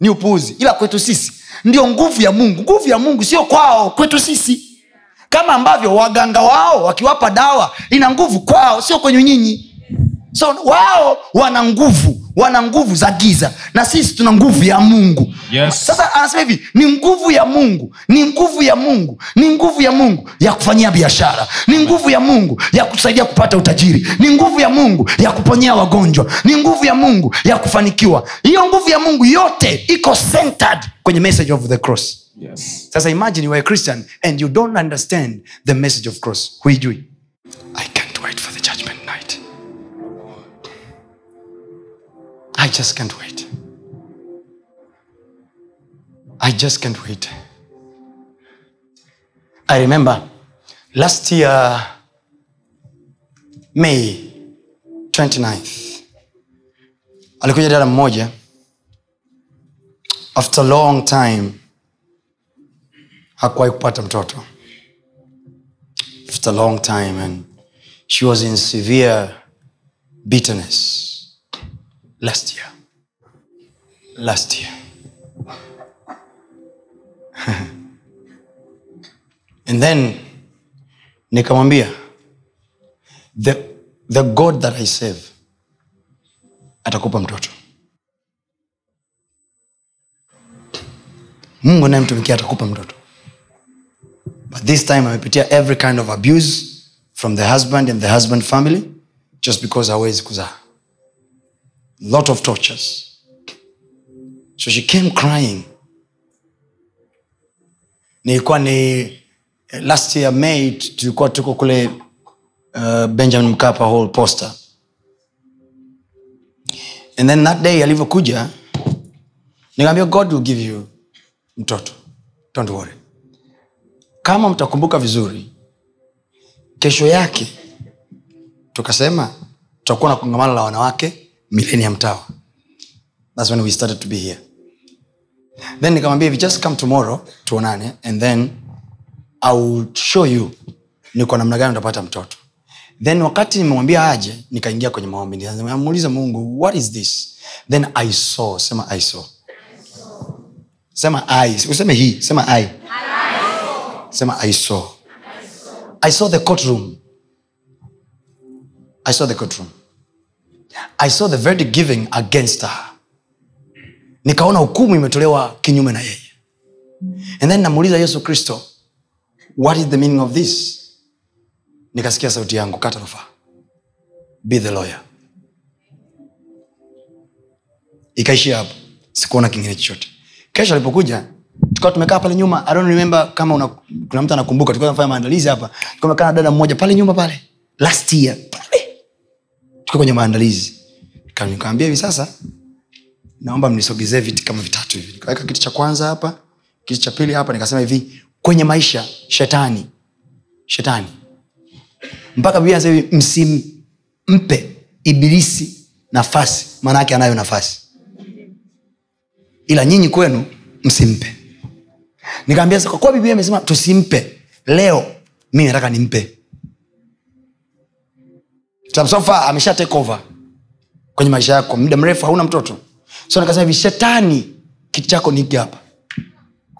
Ni upuuzi ila kwetu sisi ndio nguvu ya mungu. Nguvu ya mungu sio kwao kwetu sisi. Kama ambavyo waganga wao wakiwapa dawa ina nguvu kwao sio kwenye nyinyi. So wao wana nguvu wana nguvu za giza na sisi tuna nguvu ya mungu. Yes. sasa anasema hivi ni nguvu ya mungu ni nguvu ya mungu ni nguvu ya mungu ya kufanyia biashara ni nguvu ya mungu ya kusaidia kupata utajiri ni nguvu ya mungu ya kuponyea wagonjwa ni nguvu ya mungu ya kufanikiwa. Hiyo nguvu ya mungu yote iko centered kwenye message of the cross. Yes. sasa imagine you are a christian and you don't understand the message of cross. Huijui just can't wait. I just can't wait. I remember last year may 29th alikuja dada mmoja. After a long time hakuwahi kupata mtoto. After a long time and she was in severe bitterness last year. Last year. And then nikamwambia the, the god that i save atakupa mtoto. Mungu anayemtumikia atakupa mtoto. But this time amepitia every kind of abuse from the husband and the husband family just because hawezi kuzaa lot of tortures. So she came crying. Nilikuwa ni last year may tulikuwa tuko kule uh, benjamin mkapa hall poster. And then that day alivyokuja nikaambia god will give you mtoto. Don't worry. Kama mtakumbuka vizuri kesho yake tukasema tutakuwa na kongamano la wanawake millennium tower. Thats when we started to be here. Then nikamwambia hivi just come tomorrow tuonane and then i will show you ni namna gani utapata mtoto. Then wakati nimemwambia aje nikaingia kwenye maombi. Nikamuuliza mungu what is this? Then i saw sema i saw. Sema i useme hii sema i. Sema i saw. I saw the courtroom. I saw the courtroom i saw the verdict giving against her. Nikaona hukumu imetolewa kinyume na yeye. And then namuuliza yesu kristo what is the meaning of this? Nikasikia sauti yangu kata rufaa. Be the lawyer. Ikaishia hapo. Sikuona kingine chochote. Kesho alipokuja tukawa tumekaa pale nyuma. I don't remember kama una, kuna mtu anakumbuka. Tukawa tunafanya maandalizi hapa. Tukawa tumekaa na dada mmoja pale nyuma pale. Last year tukiwa kwenye maandalizi. Kaambia hivi sasa naomba mnisogezee viti kama vitatu hivi. Nikaweka kiti cha kwanza hapa kiti cha pili hapa nikasema hivi kwenye maisha shetani shetani mpaka biblia hivi msimpe ibilisi nafasi. Maana yake anayo nafasi. Ila nyinyi kwenu msimpe. Nikaambia kwa kuwa biblia imesema tusimpe leo mi nataka nimpe Sababu amesha take over kwenye maisha yako. Muda mrefu hauna mtoto. So nikasema hivi shetani kiti chako ni hiki hapa.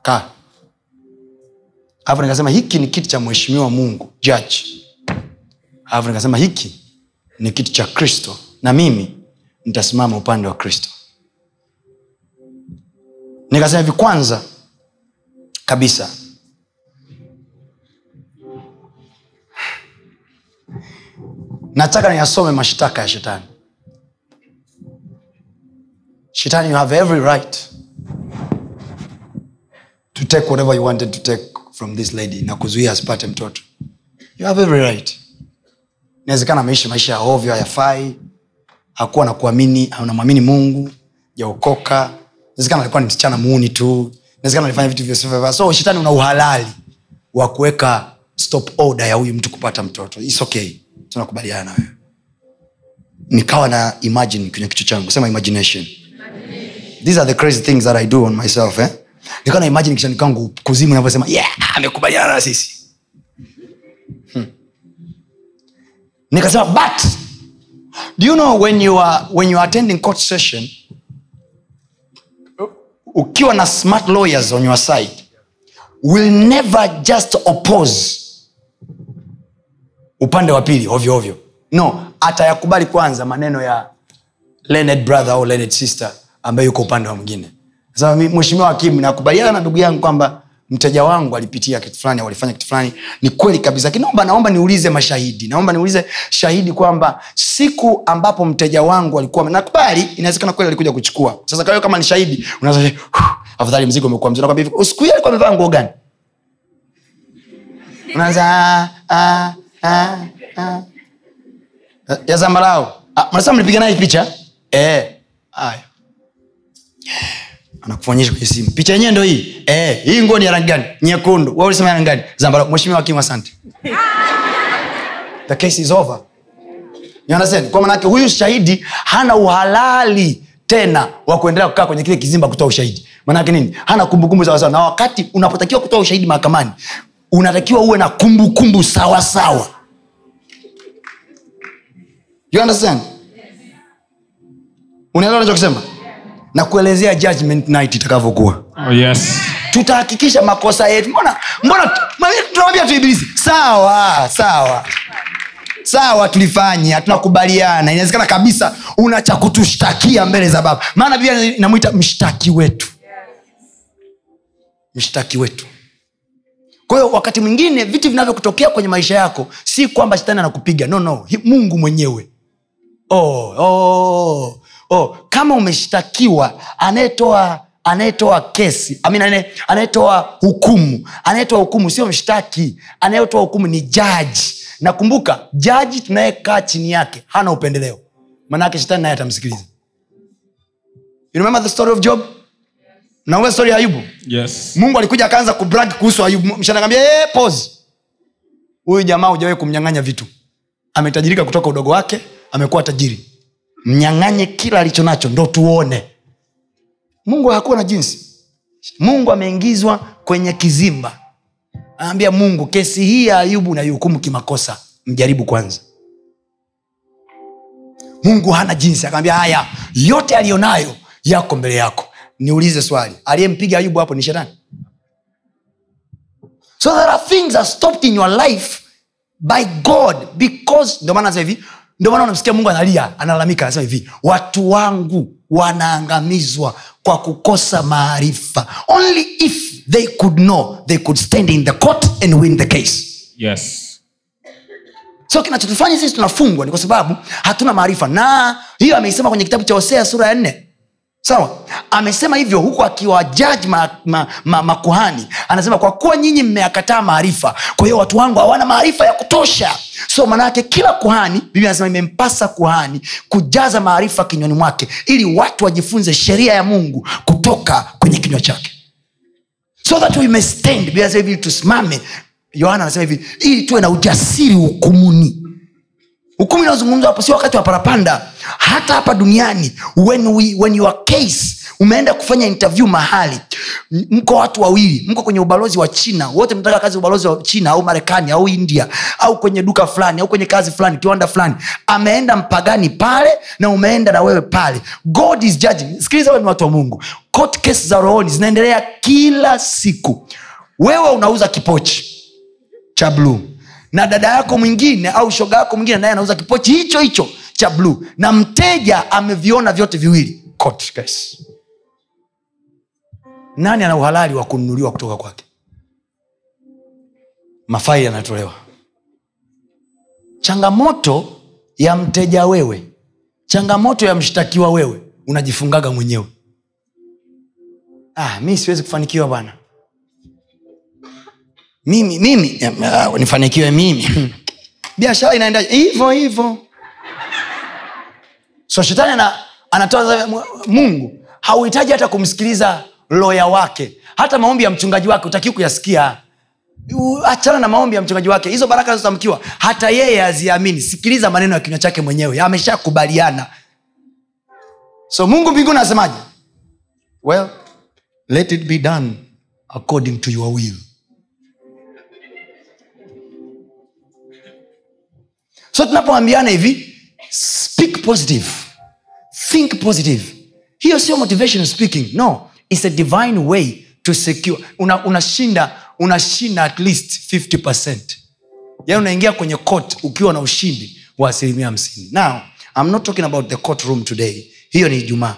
Kaa alafu nikasema hiki ni kiti cha mheshimiwa mungu judge. Alafu nikasema hiki ni kiti cha kristo. Na mimi nitasimama upande wa kristo. Nikasema hivi kwanza kabisa nataka niyasome mashtaka ya shetani. Shetani you have every right to take whatever you wanted to take from this lady na kuzuia asipate mtoto. You have every right. Inawezekana ameishi maisha ya ovyo hayafai hakuwa na kuamini anamwamini mungu jaokoka inawezekana alikuwa ni msichana muuni tu. Inawezekana alifanya vitu vyosivyo so shetani una uhalali wa kuweka stop order ya huyu mtu kupata mtoto. It's okay tunakubaliana na wewe nikawa na imagine kwenye kichwa changu sema imagination these are the crazy things that i do on myself eh? nikawa na imagine kichwani kwangu kuzimu inavyosema yeah amekubaliana na sisi hmm. nikasema but do you know when you are, when you are attending court session ukiwa na smart lawyers on your side will never just oppose upande wa pili ovyo ovyo. No atayakubali kwanza maneno ya learned brother au learned sister ambaye yuko upande wa mwingine. Mweshimiwa mi- hakimu nakubaliana na ndugu yangu kwamba mteja wangu alipitia kitu fulani walifanya kitu fulani. Ni kweli kabisa. Lakini naomba naomba niulize mashahidi. Naomba niulize shahidi kwamba siku ambapo mteja wangu alikuwa nakubali inawezekana kweli alikuja kuchukua. Sasa kwa hiyo kama ni shahidi unaweza afadhali mzigo umekuwa mzuri. Nakwambia hivi siku hiyo alikuwa amevaa nguo gani? Unaanza "Ah, ah, ah, ah." Ya zambarau. Ah, mnasema mlipiga naye picha? Eh, haya. Anakufonyesha kwenye simu. Picha yenyewe ndo hii. Eh, hii nguo ni ya rangi gani? Nyekundu. Wa ulisema rangi gani? Zambarau. Mheshimiwa hakimu asante. The case is over. You kwa manake huyu shahidi hana uhalali tena wa kuendelea kukaa kwenye kile kizimba kutoa ushahidi. Manake nini? Hana kumbukumbu sawasawa na wakati unapotakiwa kutoa ushahidi mahakamani unatakiwa uwe na kumbukumbu sawasawa you understand? Unaelewa nachokisema na kuelezea judgment night itakavyokuwa. Oh, yes. tutahakikisha makosa yetu. Mbona mbona tunawambia tu ibilisi sawa sawa. Sawa tulifanya tunakubaliana inawezekana kabisa una cha kutushtakia mbele za baba. Maana biblia inamwita mshtaki wetu. Mshtaki wetu kwa wakati mwingine vitu vinavyokutokea kwenye maisha yako si kwamba shetani anakupiga. No no. Mungu mwenyewe. Oh, oh, oh. kama umeshtakiwa anayetoa anayetoa kesi anayetoa hukumu anayetoa hukumu sio mshtaki. Anayetoa hukumu ni jaji. Na kumbuka jaji tunayekaa chini yake hana upendeleo. Manaake shetani naye atamsikiliza. You remember the story of job ya ayubu. Yes. mungu alikuja akaanza kubrag kuhusu ayubu. Mshanakambia hey, pause. Huyu jamaa ujawai kumnyang'anya vitu. Ametajirika kutoka udogo wake amekuwa tajiri. Mnyang'anye kila alicho nacho ndo tuone. Mungu hakuwa na jinsi. Mungu ameingizwa kwenye kizimba. Anaambia mungu kesi hii ya ayubu naihukumu kimakosa. Mjaribu kwanza. Mungu hana jinsi. Akaambia haya yote aliyonayo yako mbele yako niulize swali. Aliyempiga ayubu hapo ni shetani? So there are things are stopped in your life by god because ndio maana hivi ndio maana unamsikia mungu analia analalamika anasema hivi watu wangu wanaangamizwa kwa kukosa maarifa. Only if they could know they could stand in the court and win the case. Yes. so kinachotufanya sisi tunafungwa ni kwa sababu hatuna maarifa. Na hiyo ameisema kwenye kitabu cha hosea sura ya nne sawa? Amesema hivyo huku akiwajaji makuhani ma, ma, ma anasema kwa kuwa nyinyi mmeyakataa maarifa kwa hiyo watu wangu hawana maarifa ya kutosha. So manaake kila kuhani bibi anasema imempasa kuhani kujaza maarifa kinywani mwake ili watu wajifunze sheria ya mungu kutoka kwenye kinywa chake. So that we may stand. Tusimame. Yohana anasema hivi ili tuwe na ujasiri hukumuni hukumu inayozungumzwa hapo sio wakati wa parapanda. Hata hapa duniani when, we, when your case umeenda kufanya interview mahali mko watu wawili mko kwenye ubalozi wa china wote mnataka kazi ubalozi wa china au marekani au india au kwenye duka fulani au kwenye kazi fulani kiwanda fulani ameenda mpagani pale na umeenda na wewe pale. God is judging. Sikiliza ni watu wa mungu. Court case za rohoni zinaendelea kila siku. Wewe unauza kipochi cha bluu na dada yako mwingine au shoga yako mwingine naye anauza kipochi hicho hicho cha bluu na mteja ameviona vyote viwili. Case. nani ana uhalali wa kununuliwa kutoka kwake? Mafai yanatolewa. Changamoto ya mteja wewe changamoto ya mshtakiwa wewe unajifungaga mwenyewe. Ah, mi siwezi kufanikiwa bwana mimi mimi uh, nifanikiwe mimi. Biashara inaenda hivyo hivyo. So shetani ana, anatoa mungu. Hauhitaji hata kumsikiliza loya wake. Hata maombi ya mchungaji wake utakiwi kuyasikia. Achana na maombi ya mchungaji wake. Hizo baraka zilizotamkiwa hata yeye aziamini sikiliza maneno ya kinywa chake mwenyewe. Ameshakubaliana. So mungu mbinguni anasemaje? Well let it be done according to your will so tunapoambiana hivi speak positive. Think positive. Hiyo sio motivation speaking. No its a divine way to secure. Una- unashinda unashinda at least 50 yaani unaingia kwenye court ukiwa na ushindi wa asilimia hamsini. Now I'm not talking about the court today. Hiyo ni ijumaa.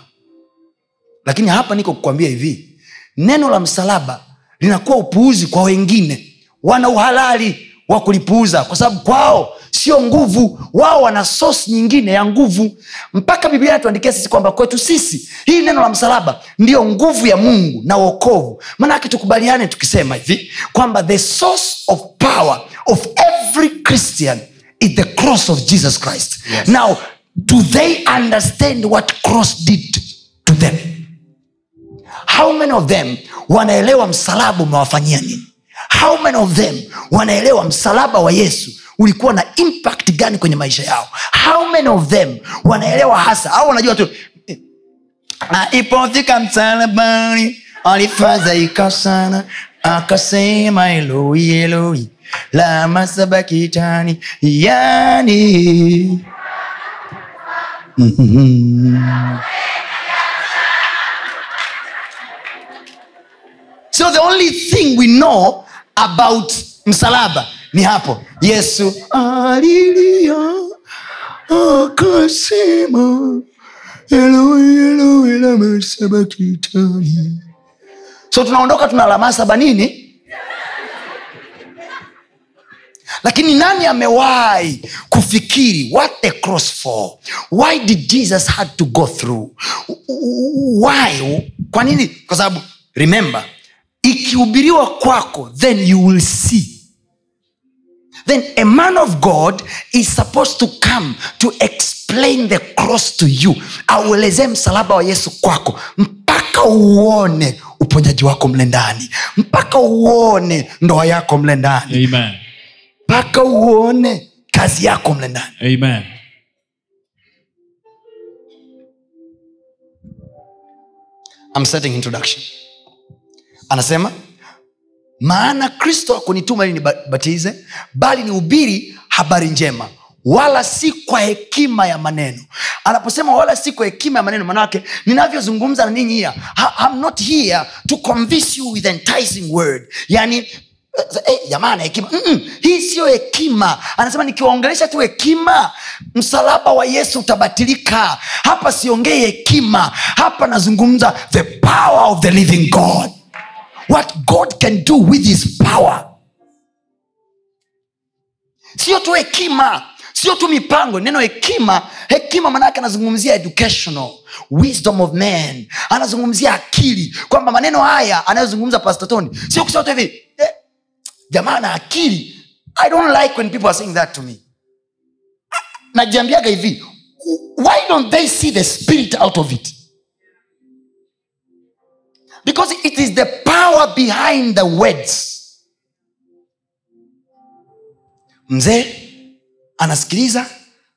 Lakini hapa niko kukwambia hivi. Neno la msalaba linakuwa upuuzi kwa wengine. Wana uhalali wa kulipuuza kwa sababu kwao sio nguvu. Wao wana sos nyingine ya nguvu. Mpaka biblia inatuandikia sisi kwamba kwetu sisi hili neno la msalaba ndiyo nguvu ya mungu na uokovu maanake tukubaliane tukisema hivi kwamba the source of power of every christian is the cross of jesus christ. Yes. now do they understand what cross did to them? How many of them wanaelewa msalaba umewafanyia nini how many of them wanaelewa msalaba wa yesu ulikuwa na impact gani kwenye maisha yao? How many of them wanaelewa hasa? Au wanajua tu alipofika msalabani alifadhaika sana akasema eloi eloi lama yani. So the only thing we know about msalaba. Ni hapo. Yesu alilia akasema eloi eloi lama sabakitani so tunaondoka tuna lamasaba nini? Lakini nani amewahi kufikiri what the cross for? Why did jesus had to go through? Why? Kwa nini? Kwa sababu remember ikihubiriwa kwako then you will see. Then a man of god is supposed to come to explain the cross to you. Auelezee msalaba wa yesu kwako mpaka uone uponyaji wako mle ndani mpaka uone ndoa yako mle ndani mpaka uone kazi yako mle ndani. Amen. I'm setting introduction anasema maana kristo akunituma ili nibatize bali nihubiri habari njema wala si kwa hekima ya maneno. Anaposema wala si kwa hekima ya maneno manake ninavyozungumza na ninyi I'm not here to convince you with enticing word. Yani eh, jamaa na hekima hii siyo hekima. Anasema nikiwaongelesha tu hekima msalaba wa yesu utabatilika. Hapa siongei hekima hapa nazungumza the power of the living god what god can do with his power. Sio tu hekima sio tu mipango. Neno hekima hekima manaake anazungumzia educational wisdom of man. Anazungumzia akili kwamba maneno haya anayozungumza pastatoni sio kusema tu hivi eh, jamaa na akili. I don't like when people are saying that to me. Najiambiaga hivi why don't they see the spirit out of it? Because it is the power behind the words. Mzee anasikiliza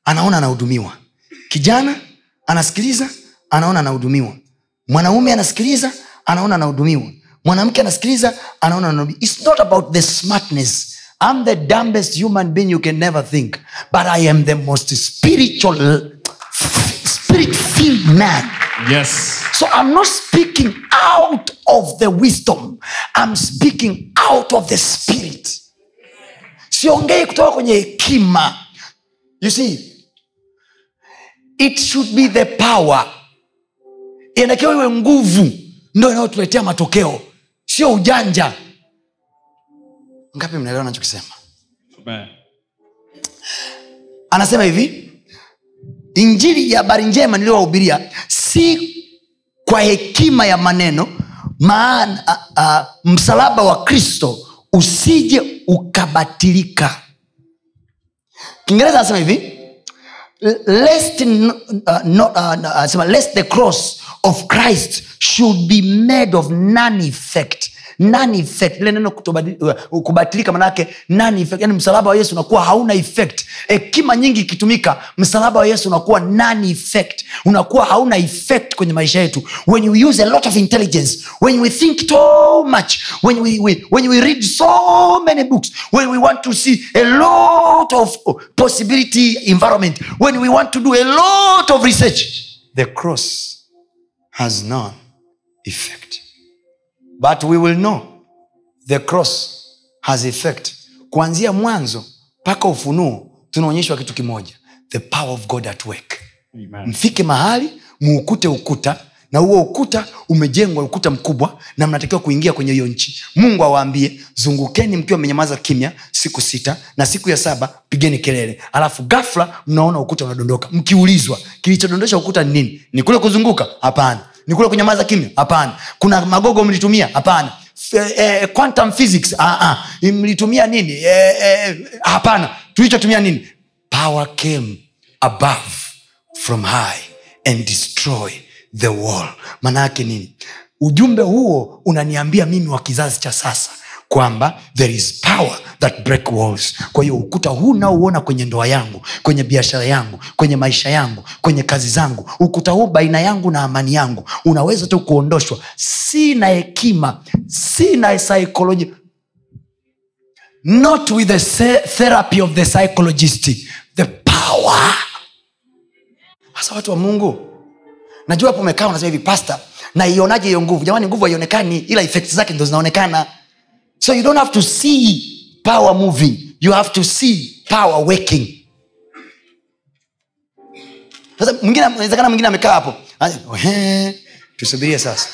anaona anahudumiwa. Kijana anasikiliza anaona anahudumiwa. Mwanaume anasikiliza anaona anahudumiwa. Mwanamke anasikiliza anaona its not about the smartness. I'm the dumbest human being you can never think. But i am the most spiritual spirit filled man Yes. so i'm not speaking out of the wisdom. I'm speaking out of the spirit. Siongei kutoka kwenye hekima. You see it should be the power. Inatakiwa iwe nguvu. Ndo inayotuletea matokeo. Sio ujanja. Ngapi mnaelewa nachokisema Amen. anasema hivi injili ya habari njema niliyowahubiria si kwa hekima ya maneno maana a, a, msalaba wa kristo usije ukabatilika. Kiingereza anasema hivi lest, uh, not, uh, uh, lest the cross of christ should be made of none effect nani effect? Ile neno uh, kubatilika manake nani effect? Yani msalaba wa yesu unakuwa hauna effect. Hekima nyingi ikitumika msalaba wa yesu unakuwa nani effect? Unakuwa hauna effect kwenye maisha yetu. When we use a lot of intelligence when we think so much when we, we, when we read so many books when we want to see a lot of possibility environment when we want to do a lot of research the cross has none effect but we will know the cross has effect. Kuanzia mwanzo mpaka ufunuo tunaonyeshwa kitu kimoja. The power of god at work. Amen. mfike mahali muukute ukuta na huo ukuta umejengwa ukuta mkubwa na mnatakiwa kuingia kwenye hiyo nchi. Mungu awaambie zungukeni mkiwa mmenyamaza kimya siku sita na siku ya saba pigeni kelele. Alafu gafla mnaona ukuta unadondoka. Mkiulizwa kilichodondosha ukuta ni nini? Ni kule kuzunguka? Hapana ni kule kunyamaza kimya? Hapana. Kuna magogo mlitumia? Hapana. Eh, quantum physics? Ah, ah. mlitumia nini? Eh, eh, hapana. Tulichotumia nini? Power came above from high and destroy the wall maana yake nini? Ujumbe huo unaniambia mimi wa kizazi cha sasa kwamba there is power that break walls. Kwa hiyo ukuta huu naouona kwenye ndoa yangu kwenye biashara yangu kwenye maisha yangu kwenye kazi zangu ukuta huu baina yangu na amani yangu unaweza tu kuondoshwa. Si na hekima si na psychology. Not with the therapy of the psychologist. The power. Hasa watu wa mungu. Najua hapo umekaa unasema hivi pasta naionaje hiyo nguvu? Jamani nguvu haionekani ila effect zake ndo zinaonekana so you don't have to see power moving. You have to see power working. Sasa mwingine inawezekana mwingine amekaa hapo. Tusubirie sasa.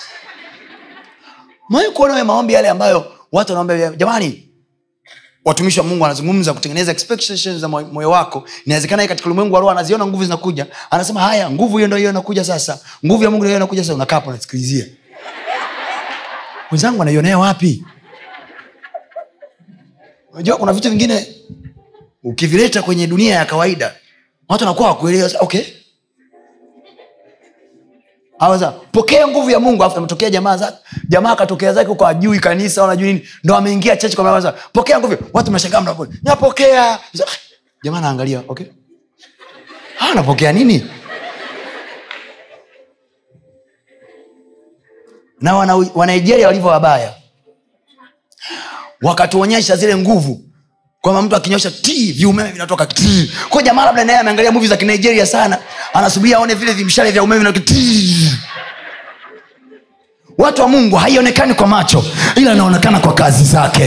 Mwahi kuona maombi yale ambayo watu wanaomba? Jamani watumishi wa mungu anazungumza kutengeneza za moyo wako. Inawezekana katika ulimwengu wa roho anaziona nguvu zinakuja. Anasema haya nguvu hiyo ndo hiyo inakuja sasa. Nguvu ya mungu ndio inakuja sasa. Unakaa hapo unasikilizia. Wenzangu wanaionea wapi unajua kuna vitu vingine ukivileta kwenye dunia ya kawaida watu wanakuwa wakuelewa okay. Awaza pokea nguvu ya mungu afu ametokea jamaa za jamaa akatokea zake huko ajui kanisa wanajui nini ndo ameingia chechi kwa maana pokea nguvu. Watu mnashangaa mnapo napokea. Jamaa anaangalia okay. Ha napokea nini? Na wana, wanigeria walivyo wabaya wakatuonyesha zile nguvu. Kwamba mtu akinyosha ti viumeme vinatoka t. Kwa jamaa labda naye ameangalia muvi za kinigeria sana anasubiria aone vile vimshale vya umeme vinatoka ti. watu wa mungu haionekani kwa macho ila anaonekana kwa kazi zake.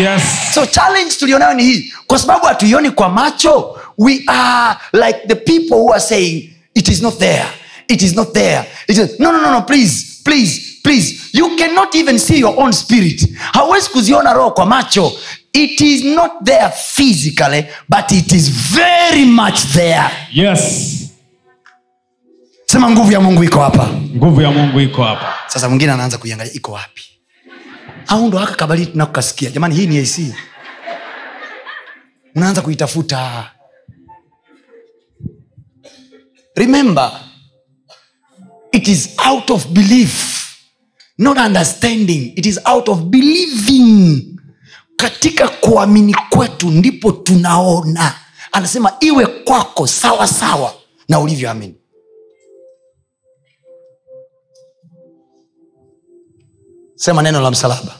Yes. so challenge tulionayo ni hii. Kwa sababu hatuioni kwa macho we are like the people who are saying it is not there. It is not there. It is... no, no, no, no, please please please you cannot even see your own spirit. Hauwezi kuziona roho kwa macho. It is not there physically but it is very much there. Yes. sema nguvu ya mungu iko hapa. Nguvu ya mungu iko hapa. Sasa mwingine anaanza kuiangalia iko wapi? Au ndo haka kabali tunakukasikia jamani hii ni ac unaanza kuitafuta. Remember it is out of belief not understanding. It is out of believing. Katika kuamini kwetu ndipo tunaona. Anasema iwe kwako sawa sawa na ulivyoamini. Sema neno la msalaba.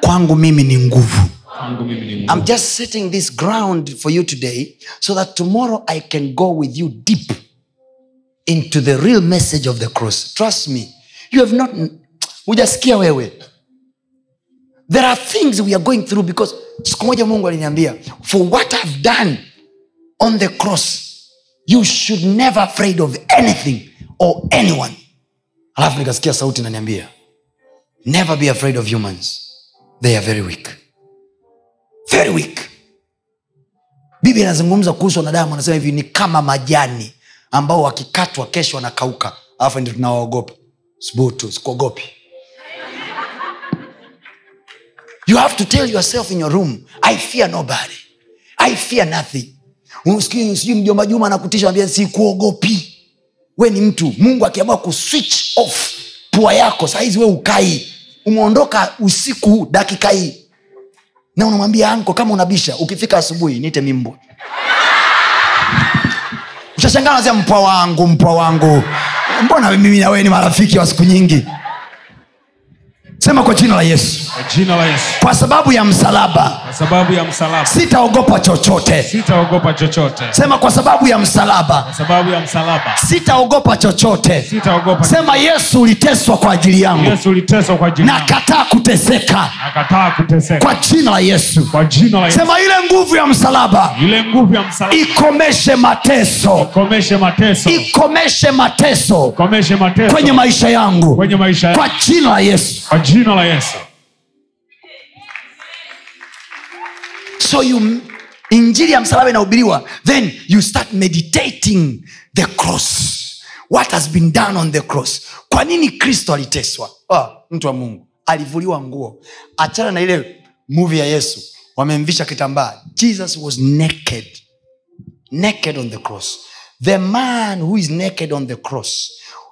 Kwangu mimi ni nguvu. I'm just setting this ground for you today so that tomorrow i can go with you deep into the real message of the cross. Trust me you have not hujasikia wewe. There are things we are going through because siku moja mungu aliniambia for what i've done on the cross you should never afraid of anything or anyone. Alafu nikasikia sauti naniambia never be afraid of humans. They are very weak. Very weak. Bibi anazungumza kuhusu wanadamu anasema hivi ni kama majani ambao wakikatwa kesho wanakauka alafu ndio tunawaogopa sbutu sikuogopi you have to tell yourself in your room i fear nobody. I fear nothing. Sijui mjomba juma anakutisha ambia sikuogopi. We ni mtu. Mungu akiamua kuswitch off pua yako sahizi we ukai. Umeondoka usiku dakika hii. Na unamwambia anko kama unabisha ukifika asubuhi nite mimbwa ushashangaa nasema mpwa wangu mpwa wangu mbona mimi na wewe ni marafiki wa siku nyingi? Sema kwa jina la yesu. Kwa jina la yesu. Kwa sababu ya msalaba sababu ya msalaba. Sitaogopa chochote. Sitaogopa chochote. Sema kwa sababu ya msalaba. Kwa sababu ya msalaba. Sitaogopa chochote. Sitaogopa sema yesu uliteswa kwa ajili yangu. Yesu uliteswa kwa jina nakataa kuteseka. Nakataa kuteseka. Kwa jina la yesu. Kwa jina la yesu. Sema ile nguvu ya msalaba. Ile nguvu ya msalaba. Ikomeshe mateso. Ikomeshe mateso. Ikomeshe mateso. Ikomeshe mateso. Kwenye maisha yangu. Kwenye maisha kwa jina la yesu. Kwa jina la yesu so you injili ya msalaba inahubiriwa then you start meditating the cross. What has been done on the cross? Kwa nini kristo aliteswa? Oh, mtu wa mungu alivuliwa nguo. Achana na ile movie ya yesu wamemvisha kitambaa. Jesus was naked. Naked on the cross. The man who is naked on the cross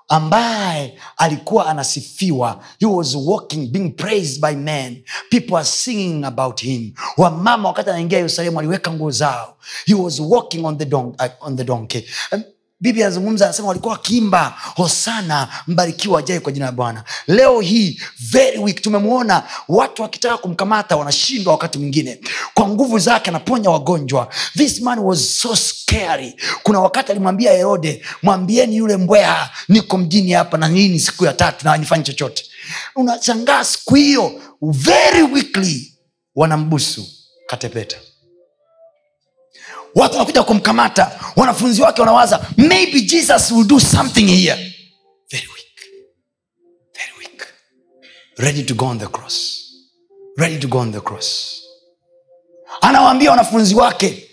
ambaye alikuwa anasifiwa. He was walking being praised by men. People are singing about him. Wamama wakati anaingia yerusalemu aliweka nguo zao. He was walking on the, don, uh, on the donkey. Um, bibi anazungumza anasema walikuwa wakiimba hosana mbarikiwa ajae kwa jina la bwana. Leo hii very weak tumemwona watu wakitaka kumkamata wanashindwa wakati mwingine. Kwa nguvu zake anaponya wagonjwa. This man was so scary. Kuna wakati alimwambia herode mwambieni yule mbweha niko mjini hapa na nini ni siku ya tatu na anifanyi chochote. Unashangaa siku hiyo very weakly wanambusu katepeta watu wanakuja kumkamata. Wanafunzi wake wanawaza maybe jesus will do something here. Very weak. Very weak. Ready to go on the cross. Ready to go on the cross. Anawaambia wanafunzi wake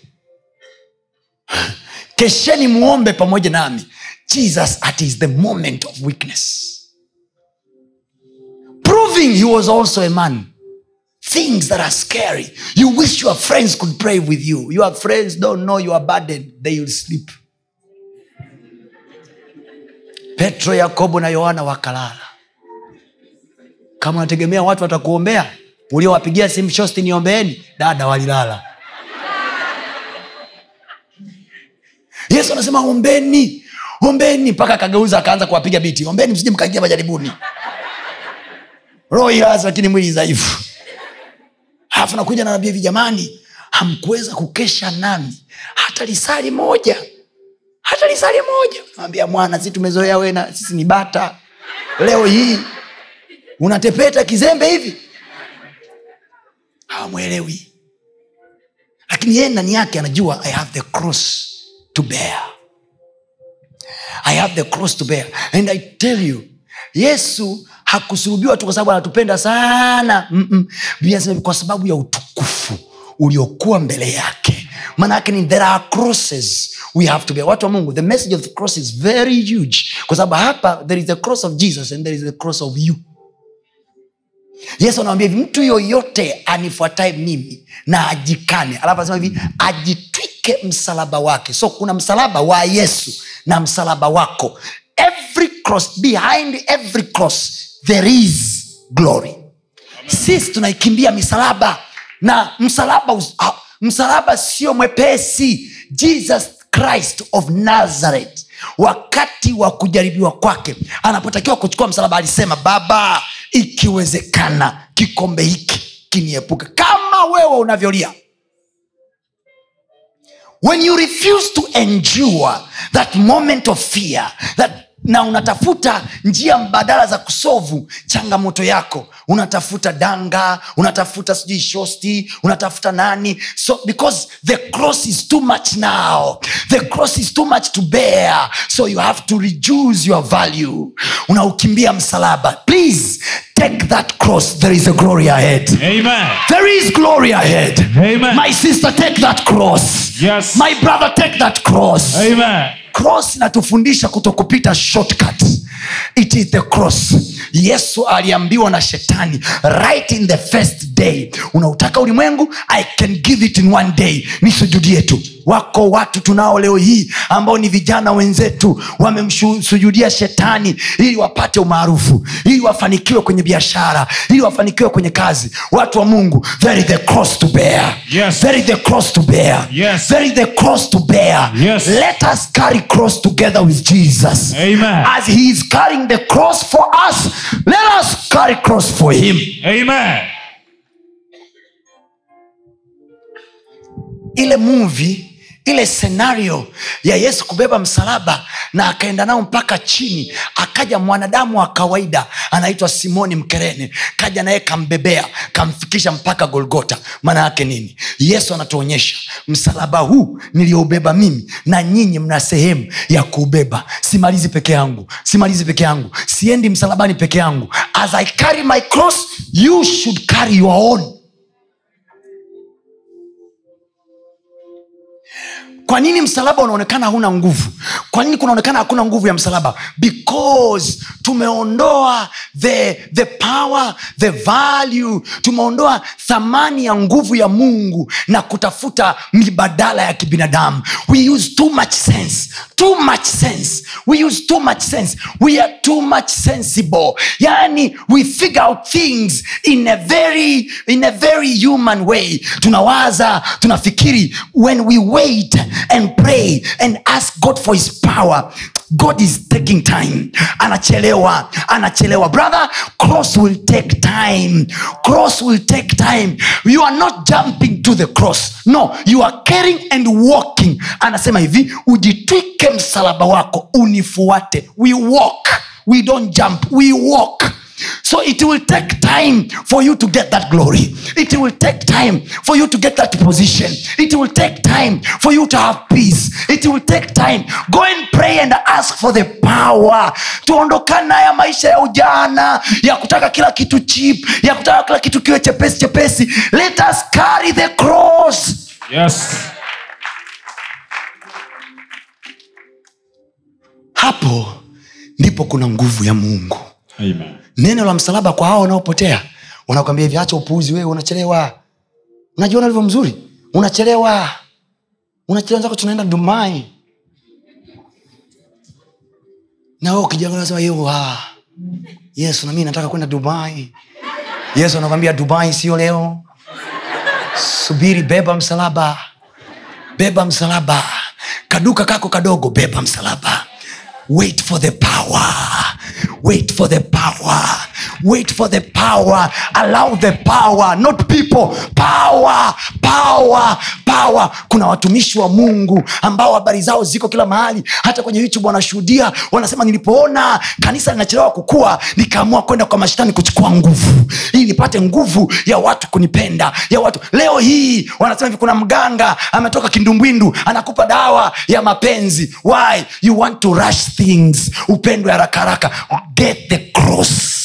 kesheni muombe pamoja nami. Jesus at is the moment of weakness. Proving he was also a man things that are scary. You wish your friends could pray with you. Your friends don't know you are burdened. They will sleep. Petro yakobo na yohana wakalala. Kama unategemea watu watakuombea uliowapigia simu shosti niombeeni. Dada walilala. Yesu anasema ombeni ombeni. Mpaka akageuza akaanza kuwapiga biti. Ombeni msije mkaingia majaribuni. Roho lakini mwili dhaifu alafu nakuja nawambia hivi jamani hamkuweza kukesha nami hata lisali moja hata lisali moja. Nawambia mwana si tumezoea wena sisi ni bata. Leo hii unatepeta kizembe hivi. Hawamwelewi. Lakini yeye ndani yake anajua i have the cross to bear. I have the cross to bear. And i tell you yesu hakusulubiwa tu kwa sababu anatupenda sana. Mm-mm. Kwa sababu ya utukufu uliokuwa mbele yake. Maana yake ni there are crosses we have to bear. Watu wa mungu the message of the cross is very huge. Kwa sababu hapa there is the cross of jesus and there is the cross of you. Yesu anawambia hivi mtu yoyote anifuatae mimi na ajikane. Alafu anasema hivi ajitwike msalaba wake. So kuna msalaba wa yesu na msalaba wako. Every cross behind every cross there is glory. Sisi tunaikimbia misalaba na msalaba ah, msalaba sio mwepesi. Jesus christ of nazareth wakati wa kujaribiwa kwake anapotakiwa kuchukua msalaba alisema baba ikiwezekana kikombe hiki kiniepuke. Kama wewe unavyolia. When you refuse to endure that moment of fear that na unatafuta njia mbadala za kusovu changamoto yako. Unatafuta danga unatafuta sijui shosti unatafuta nani. So because the cross is too much now. The cross is too much to bear. So you have to reduce your value. Unaukimbia msalaba. Please take that cross. There is a glory ahead. Amen. There is glory ahead. Amen. my sister take that cross. Yes. my brother take that cross. Amen cross inatufundisha kutokupita shortcut. It is the cross. Yesu aliambiwa na shetani right in the first day. Unautaka ulimwengu? I can give it in one day. Nisujudie tu wako watu tunao leo hii ambao ni vijana wenzetu wamemsujudia shetani ili wapate umaarufu ili wafanikiwe kwenye biashara ili wafanikiwe kwenye kazi watu wa mungu there is the cross to bear Yes. there is the cross to bear Yes. there is the cross to bear Yes. let us carry cross together with jesus Amen. as he is carrying the cross for us let us carry cross for him Amen. ile movie ile senario ya yesu kubeba msalaba na akaenda nao mpaka chini akaja mwanadamu wa kawaida anaitwa simoni mkerene kaja naye kambebea kamfikisha mpaka golgota maana yake nini? Yesu anatuonyesha msalaba huu niliyoubeba mimi na nyinyi mna sehemu ya kuubeba. Simalizi peke yangu simalizi peke yangu siendi msalabani peke yangu. As i carry my cross you should carry your own kwa nini msalaba unaonekana hauna nguvu? Kwa nini kunaonekana hakuna nguvu ya msalaba? Because tumeondoa the, the power the value. Tumeondoa thamani ya nguvu ya mungu na kutafuta mibadala ya kibinadamu. We use too much sense. Too much sense. We use too much sense. We are too much sensible. Yani we figure out things in a very in a very human way. Tunawaza tunafikiri. When we wait and pray and ask god for his power. God is taking time. Anachelewa anachelewa. Brother cross will take time. Cross will take time. You are not jumping to the cross. No you are caring and walking. Anasema hivi ujitwike msalaba wako unifuate. We walk. We don't jump. We walk so it will take time for you to get that glory. It will take time for you to get that position. It will take time for you to have peace. It will take time. Go and pray and ask for the power. Tuondokana ya maisha ya ujana ya kutaka kila kitu cheap ya kutaka kila kitu kiwe chepesi chepesi. Let us carry the cross. Yes. hapo ndipo kuna nguvu ya mungu. Amen. Neno la msalaba kwa hao wanaopotea. Wanakwambia hivi acha upuuzi wewe unachelewa. Unajiona ulivyo mzuri? Unachelewa. Unachelewa zako tunaenda dumai. Na wewe ukijaa unasema "Yo, ah, yesu nami nataka kwenda dubai yesu anakwambia dubai sio leo. Subiri beba msalaba. Beba msalaba. Kaduka kako kadogo beba msalaba wait for the power. Wait for the power wait for the power. Allow the power not people. Power power power. Kuna watumishi wa mungu ambao habari zao ziko kila mahali. Hata kwenye youtube wanashuhudia wanasema nilipoona kanisa linachelewa kukua nikaamua kwenda kwa mashitani kuchukua nguvu ili nipate nguvu ya watu kunipenda ya watu. Leo hii wanasema hivi kuna mganga ametoka kindumbwindu anakupa dawa ya mapenzi. Why? You want to rush things. Upendwe haraka haraka. Get the cross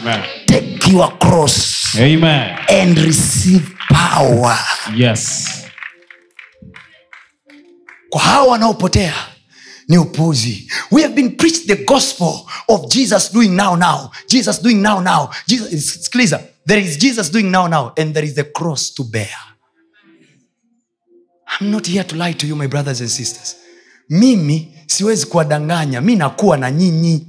Amen. take your cross Amen. and receive power. Yes. kwa hawa wanaopotea ni upuzi. We have been preached the gospel of jesus doing now now. Jesus doing now now. Jesus, sikiliza. There is jesus doing now now and there is the cross to bear. I'm not here to lie to you my brothers and sisters. Mimi siwezi kuwadanganya. Mi nakuwa na nyinyi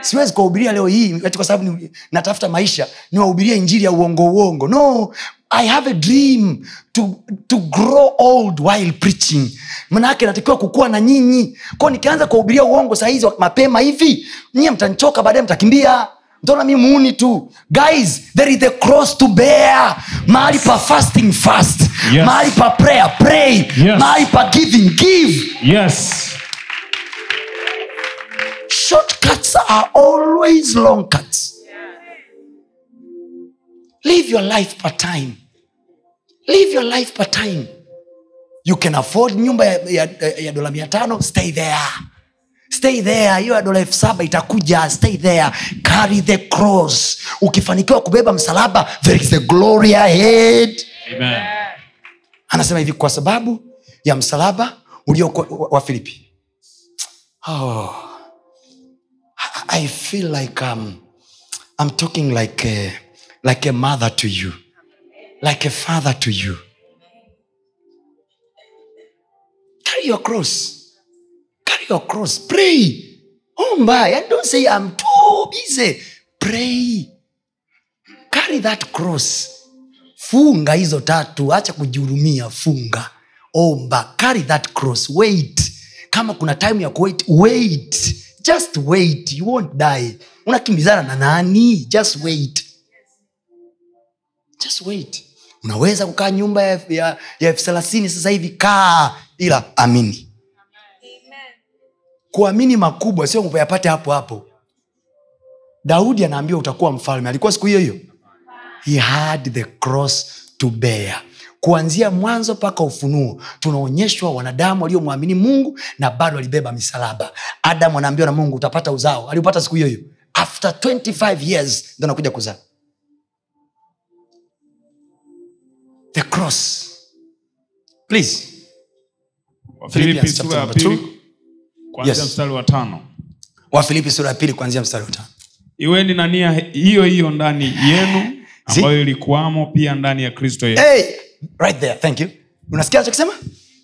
siwezi kuwahubiria leo hii ati kwa sababu natafuta maisha niwahubirie injili ya uongo uongo. No i have a dream to, to grow old while preaching. Manaake natakiwa kukua na nyinyi. Kwao nikianza kuwahubiria uongo sahizi mapema hivi nyie mtanichoka baadaye mtakimbia. Mtaona mi muuni tu? Guys there is a cross to bear. Mahali pa fasting fast. Yes. mahali pa prayer pray. Yes. mahali pa giving give. Yes. Shortcuts are always long cuts. Live your life per time. Live your life per time. You can afford nyumba ya, ya, ya dola mia tano stay there. Stay there. Hiyo ya dola elfu saba itakuja stay there. Carry the cross. Ukifanikiwa kubeba msalaba there is a glory ahead. Amen. anasema hivi kwa sababu ya msalaba ulioko wa- wa filipi. Oh, I- feel like um, i'm talking like a, like a mother to you. Like a father to you. Carry your cross. Carry your cross. Pray. Omba and don't say i'm too busy. Pray. Carry that cross. Funga hizo tatu. Acha kujihurumia funga. Omba carry that cross. Wait. Kama kuna time ya kuwait wait just wait. You won't die. Unakimbizana na nani? Just wait. Just wait. Unaweza kukaa nyumba ya ya- ya elfu thelathini sasa hivi kaa ila amini. Kuamini makubwa sio kuyapate hapo hapo. Daudi anaambiwa utakuwa mfalme. Alikuwa siku hiyo hiyo. He had the cross to bear kuanzia mwanzo mpaka ufunuo tunaonyeshwa wanadamu waliomwamini mungu na bado walibeba misalaba. Adamu anaambiwa na mungu utapata uzao. Aliupata siku hiyo hiyo. After 25 years ndo anakuja kuzaa. The cross. Please. Wafilipi sura ya pili kuanzia Yes. mstari wa tano. Wafilipi sura ya pili kuanzia mstari wa tano. Iweni na nia hiyo hiyo ndani yenu ambayo ilikuwamo pia ndani ya kristo yesu. Hey, right there thank you. Unasikia nachokisema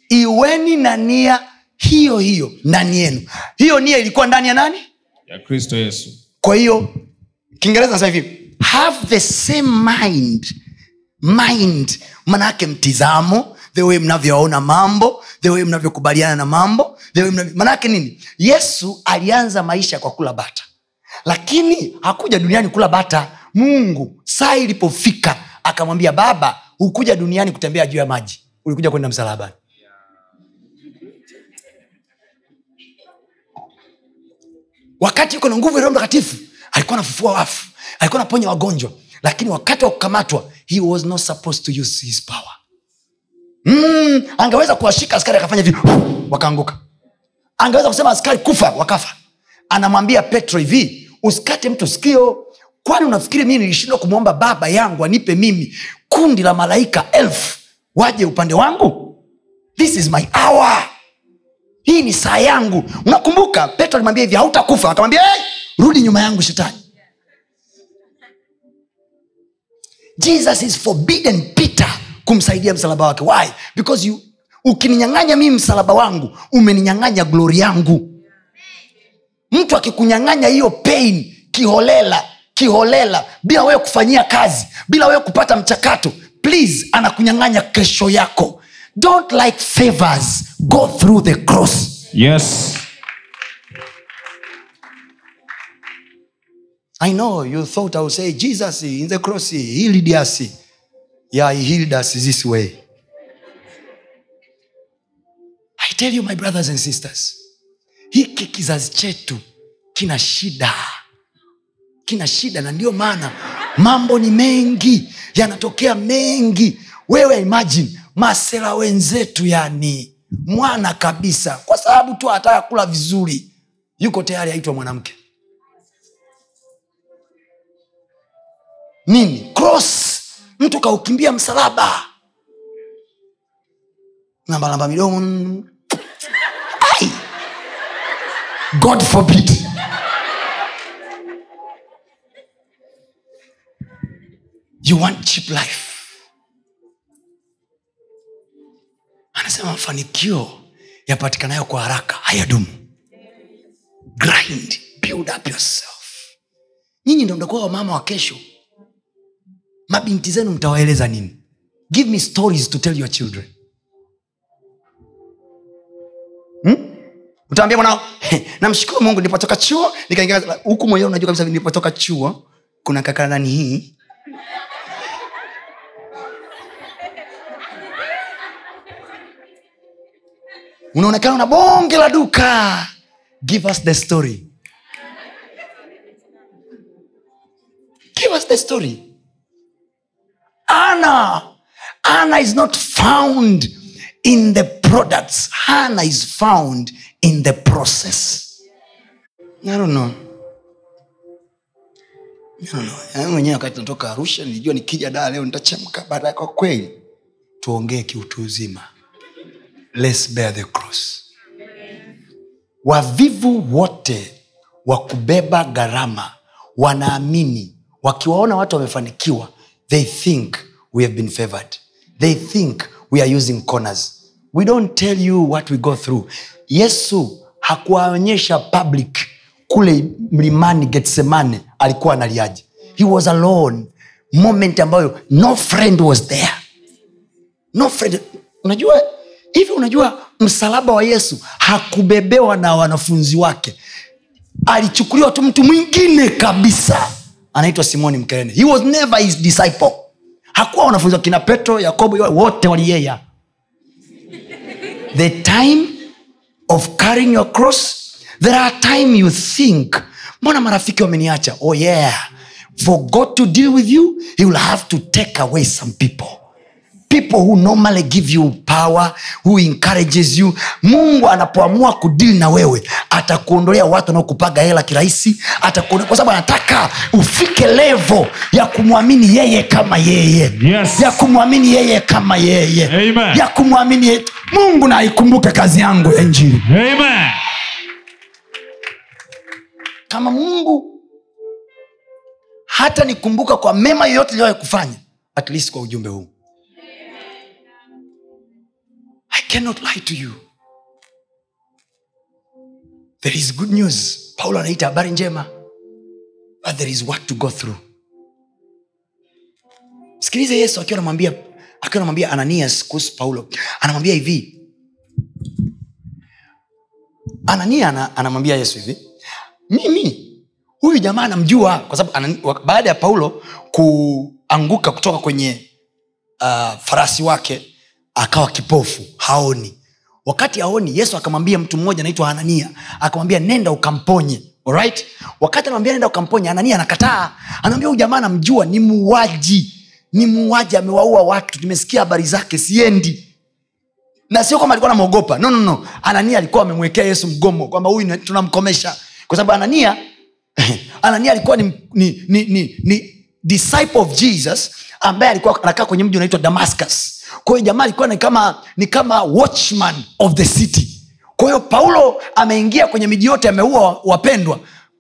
iweni na nia hiyo hiyo ndani yenu. Hiyo nia ilikuwa ndani ya nani? Ya kristo yesu. Kwa hiyo kiingereza nasema hivi have the same mind. Mind manaake mtizamo the way mnavyoona mambo the way mnavyokubaliana na mambo the way mnavyo... manaake nini? Yesu alianza maisha kwa kula bata. Lakini hakuja duniani kula bata. Mungu saa ilipofika akamwambia baba hukuja duniani kutembea juu ya maji. Ulikuja kwenda msalabani wakati yuko na nguvu ya mtakatifu alikuwa anafufua wafu. Alikuwa anaponya wagonjwa. Lakini wakati wa kukamatwa he was not supposed to use his power. Mm, angeweza kuwashika askari akafanya hivi wakaanguka. Angeweza kusema askari kufa wakafa. Anamwambia petro hivi usikate mtu sikio. Kwani unafikiri mii nilishindwa kumwomba baba yangu anipe mimi kundi la malaika elfu waje upande wangu? This is my hour. Hii ni saa yangu. Unakumbuka petro alimwambia hivi hautakufa. Akamwambia hey, rudi nyuma yangu shetani. Jesus is forbidden peter kumsaidia msalaba wake. Why? Because you ukininyang'anya mii msalaba wangu umeninyang'anya glori yangu. Mtu akikunyang'anya hiyo pain kiholela kiholela bila wewe kufanyia kazi bila wewe kupata mchakato please anakunyang'anya kesho yako. Don't like favors go through the cross. Yes. I know you thought i would say jesus in the cross he healed us yeah he healed us this way. I tell you my brothers and sisters hiki kizazi chetu kina shida kina shida na ndio maana mambo ni mengi yanatokea mengi. Wewe imagine masela wenzetu yani mwana kabisa kwa sababu tu anataka kula vizuri yuko tayari aitwa mwanamke. Nini? Cross. Mtu kaukimbia msalaba. Nambalamba midomo. God forbid you want cheap life. Anasema mafanikio yapatikanayo kwa haraka hayadumu. Grind build up yourself. Nyinyi ndo mtakuwa wamama wa kesho. Mabinti zenu mtawaeleza nini? Give me stories to tell your children. Hmm? utaambia mwanao namshukuru mungu nilipotoka chuo nikaingia huku mwenyewe unajua kabisa nilipotoka chuo kuna kakanani hii unaonekana una bonge la duka. Give us the story. Give us the story. Anna anna is not found in the products. Hana is found in the process. I don't know. Yaani mwenyewe wakati natoka arusha nilijua nikija daa leo nitachemka. Baadaye kwa kweli tuongee kiutu uzima Let's bear the cross. Wavivu wote wa kubeba gharama wanaamini wakiwaona watu wamefanikiwa they think we have been favored. They think we are using corners. We don't tell you what we go through. Yesu hakuwaonyesha public kule mlimani getsemane alikuwa analiaje. He was alone. Moment ambayo no friend was there. No friend. Unajua hivi unajua msalaba wa yesu hakubebewa na wanafunzi wake. Alichukuliwa tu mtu mwingine kabisa. Anaitwa simoni mkerene he was never his disciple. Hakuwa wanafunzi wakina petro yakobo wote waliyeya the time of carrying your cross there are time you think mbona marafiki wameniacha? Oh yeah. For god to deal with you he will have to take away some people people who normally give you power who encourages you mungu anapoamua kudili na wewe atakuondolea watu wanaokupaga hela kirahisi kwa sababu anataka ufike levo ya kumwamini yeye kama yeye Yes. ya kumwamini yeye kama yeye Amen. ya kumwamini yeye. mungu na aikumbuke kazi yangu ya Amen. kama mungu hata nikumbuka kwa mema yoyote iliyowahi kufanya at least kwa ujumbe huu i cannot lie to you. There is good news. Paulo anaita habari njema. But there is what to go through. Sikilize yesu akiwa anamwambia akiwa anamwambia ananias kuhusu paulo. Anamwambia hivi. Anania anamwambia yesu hivi. Mimi huyu jamaa anamjua kwa sababu baada ya paulo kuanguka kutoka kwenye uh, farasi wake akawa kipofu haoni. Wakati haoni yesu akamwambia mtu mmoja anaitwa anania akamwambia nenda ukamponye. Alright? wakati anamwambia nenda ukamponye anania anakataa. Anaambia huyu jamaa anamjua ni muuaji. Ni muuaji amewaua watu. Nimesikia habari zake siendi. Na sio kwamba alikuwa namwogopa no, no, no. anania alikuwa amemwekea yesu mgomo kwamba huyu tunamkomesha. Kwa sababu anania anania alikuwa ni, ni, ni, ni, ni disciple of jesus ambaye alikuwa anakaa kwenye mji unaitwa damascus kwa hiyo jamaa alikuwa ni kama ni kama watchman of the city. Kwa hiyo paulo ameingia kwenye miji yote ameua wapendwa.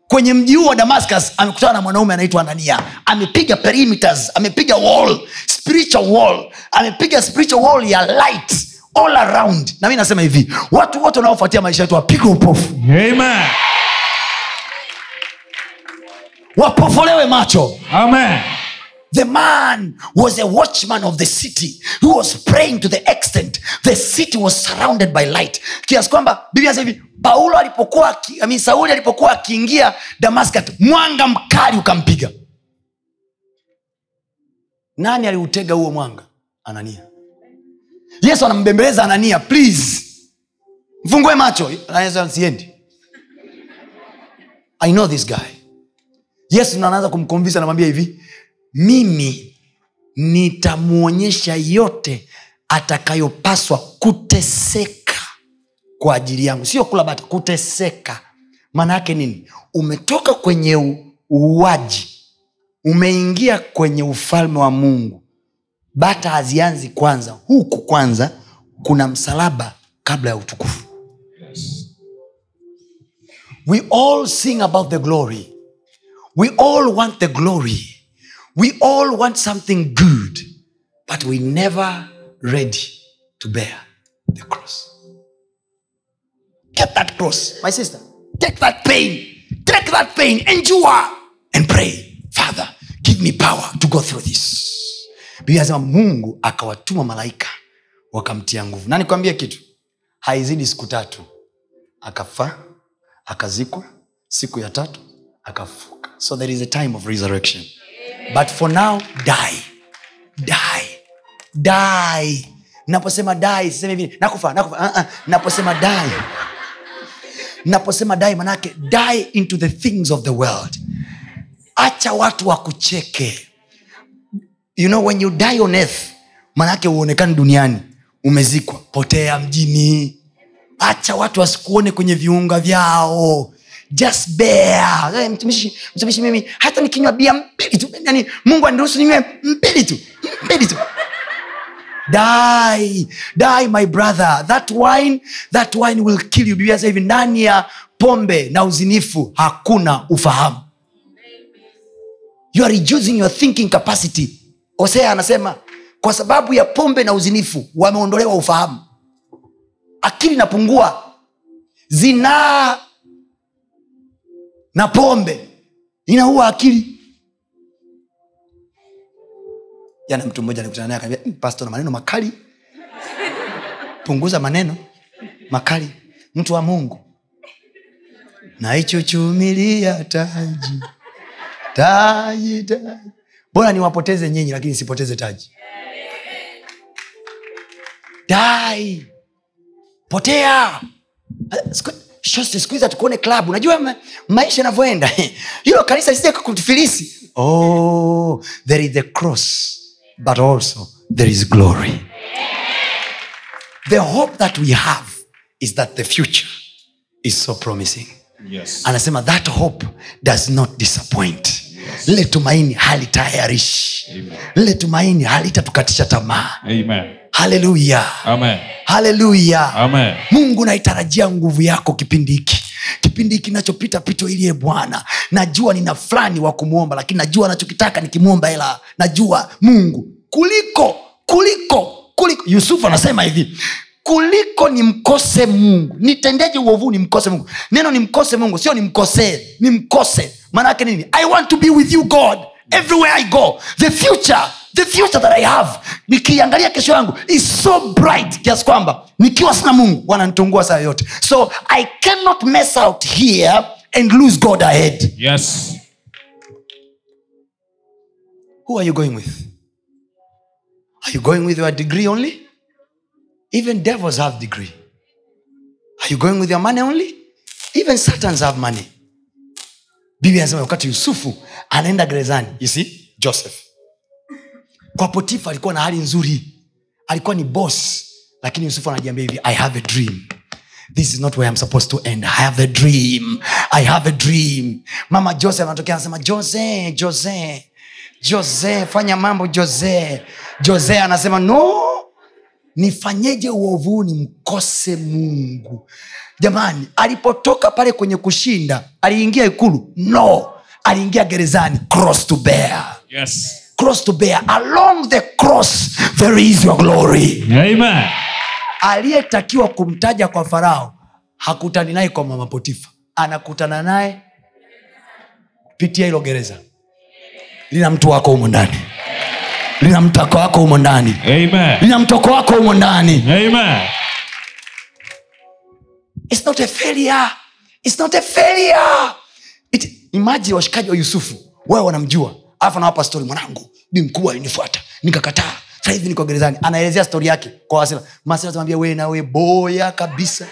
Kwenye mji huu wa damascus amekutana na mwanaume anaitwa anania. Amepiga perimeters amepiga wall spiritual wall. Amepiga spiritual wall ya light all around. Na mi nasema hivi watu wote wanaofuatia maisha yetu wapigwe upofu. Amen. wapofolewe macho. Amen. The man was a watchman of the city. Who was praying to the extent. The city was surrounded by light. Kiasi kwamba biblia hivi paulo alipokuwa I mean, sauli alipokuwa akiingia damascus mwanga mkali ukampiga. Nani aliutega huo mwanga? Anania. Yesu anambembeleza anania please. Mfungue macho. Siendi. I know this guy. Yesu anaanza kumkonvisa anamwambia hivi mimi nitamwonyesha yote atakayopaswa kuteseka kwa ajili yangu. Sio kula kuteseka. Maana yake nini? Umetoka kwenye uuaji umeingia kwenye ufalme wa mungu. Bata hazianzi kwanza huku kwanza kuna msalaba kabla ya utukufu. We all sing about the glory. We all want the glory we all want something good but we never ready to bear the cross. Get that cross. My sister. Take that pain. Take that pain. Endure and pray. Father give me power to go through this. Biblia anasema mungu akawatuma malaika wakamtia nguvu. Na nikwambie kitu? Haizidi siku tatu akafa akazikwa. Siku ya tatu akafuka. So there is a time of resurrection but for now die. Die. Die. Naposema dai siseme hivi nakufa nakufa. Uh-uh. naposema dai naposema dai manake die into the things of the world. Acha watu wakucheke. You know when you die on earth manake uonekani duniani. Umezikwa. Potea mjini. Acha watu wasikuone kwenye viunga vyao just bear. Mtumishi mtumishi mimi hata nikinywa bia mbili tu yani mungu aniruhusu ninywe mbili tu mbili tu. Die die my brother. That wine that wine will kill you. Biblia hivi ndani ya pombe na uzinifu hakuna ufahamu. You are reducing your thinking capacity. Hosea anasema kwa sababu ya pombe na uzinifu wameondolewa ufahamu. Akili inapungua. Zinaa na pombe. Inaua akili. Jana mtu mmoja alikutana naye akaambia "Mm, pasto na maneno makali. Punguza maneno makali. Mtu wa mungu. Naichuchumilia taji. Taji taji. Bora niwapoteze nyinyi lakini sipoteze taji. Dai potea. Siku- shosti siku hizi hatukuone klabu najua ma, maisha yanavyoenda. Hilo kanisa lisije kutufilisi oh, there is the cross but also there is glory. The hope that we have is that the future is so promising. Yes. anasema that hope does not disappoint. Lile tumaini halitayarishi. Lile tumaini halitatukatisha tamaa. Amen. Haleluya haleluya mungu naitarajia nguvu yako kipindi hiki. Kipindi hiki nachopita pito iliye bwana. Najua nina fulani wa kumwomba lakini najua nachokitaka nikimwomba hela. Najua mungu. Kuliko kuliko kuliko. Yusufu anasema hivi. Kuliko nimkose mungu. Nitendeje uovuu nimkose mungu? Neno nimkose mungu sio nimkosee nimkose. Maanaake nini? I want to be with you god. Everywhere i go. The future the future that i have nikiangalia kesho yangu is so bright kiasi kwamba nikiwa sina mungu wananitungua saa yote. So i cannot mess out here and lose god ahead. Yes. who are you going with? Are you going with your degree only? Even devils have degree. Are you going with your money only? Even satans have money. Bibi anasema wakati yusufu anaenda gerezani you see joseph kwa potifa alikuwa na hali nzuri. Alikuwa ni bos lakini yusufu anajiambia hivi i have a dream. This is not where i'm supposed to end. I have a dream. I have a dream. Mama Jose anatokea anasema jose jose jose fanya mambo jose. Jose anasema no nifanyeje uovuni mkose mungu? Jamani alipotoka pale kwenye kushinda aliingia ikulu? No aliingia gerezani cross to bear. Yes. Cross to bear. Along the cross there is your glory. Amen. aliyetakiwa kumtaja kwa farao hakutani naye kwa mama potifa. Anakutana naye pitia hilo gereza. Lina mtu wako humo ndani. Lina mtako wako humo ndani. Lina mtoko wako humo ndani. Amen. It's not a failure. It's not a failure. It, imagine washikaji wa yusufu wao wanamjua alafu anawapa stori mwanangu bi mkuu alinifuata. Nikakataa. Sahivi niko gerezani. Anaelezea stori yake kwa wasila masila tamwambia we nawe boya kabisa.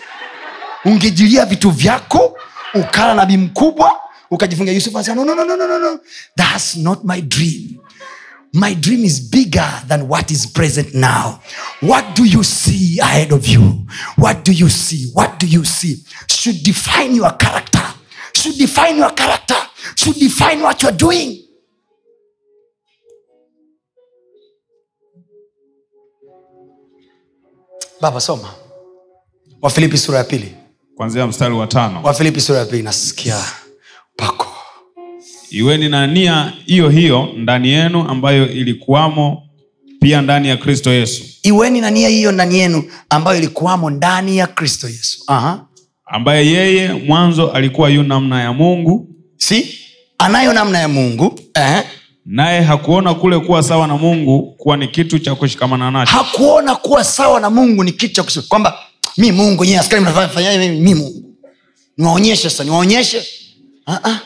Ungejilia vitu vyako ukala na mkubwa ukajifungia yusuf anasema no, no, no, no, no, no. thats not my dream. My dream is bigger than what is present now. What do you see ahead of you? What do you see? What do you see? Should define your character. Should define your character. Should define what you're doing baba soma. Wafilipi sura ya pili. Kwanzia mstari wa tano. wafilipi sura ya pili nasikia pako. Iweni na nia hiyo hiyo ndani yenu ambayo ilikuwamo pia ndani ya Kristo Yesu, iweni na nia hiyo ndani yenu ambayo ilikuwamo ndani ya kristo yesu. Aha. ambaye yeye mwanzo alikuwa yu namna ya Mungu, si? Anayo namna ya mungu. Eh? Naye hakuona kule kuwa sawa na Mungu kuwa ni kitu cha kushikamana nacho, hakuona kuwa sawa na mungu ni kitu cha kusema kwamba mi mungu nyie askari mnafanyaje mimi mi mungu. Niwaonyeshe sasa niwaonyeshe. Uh-uh.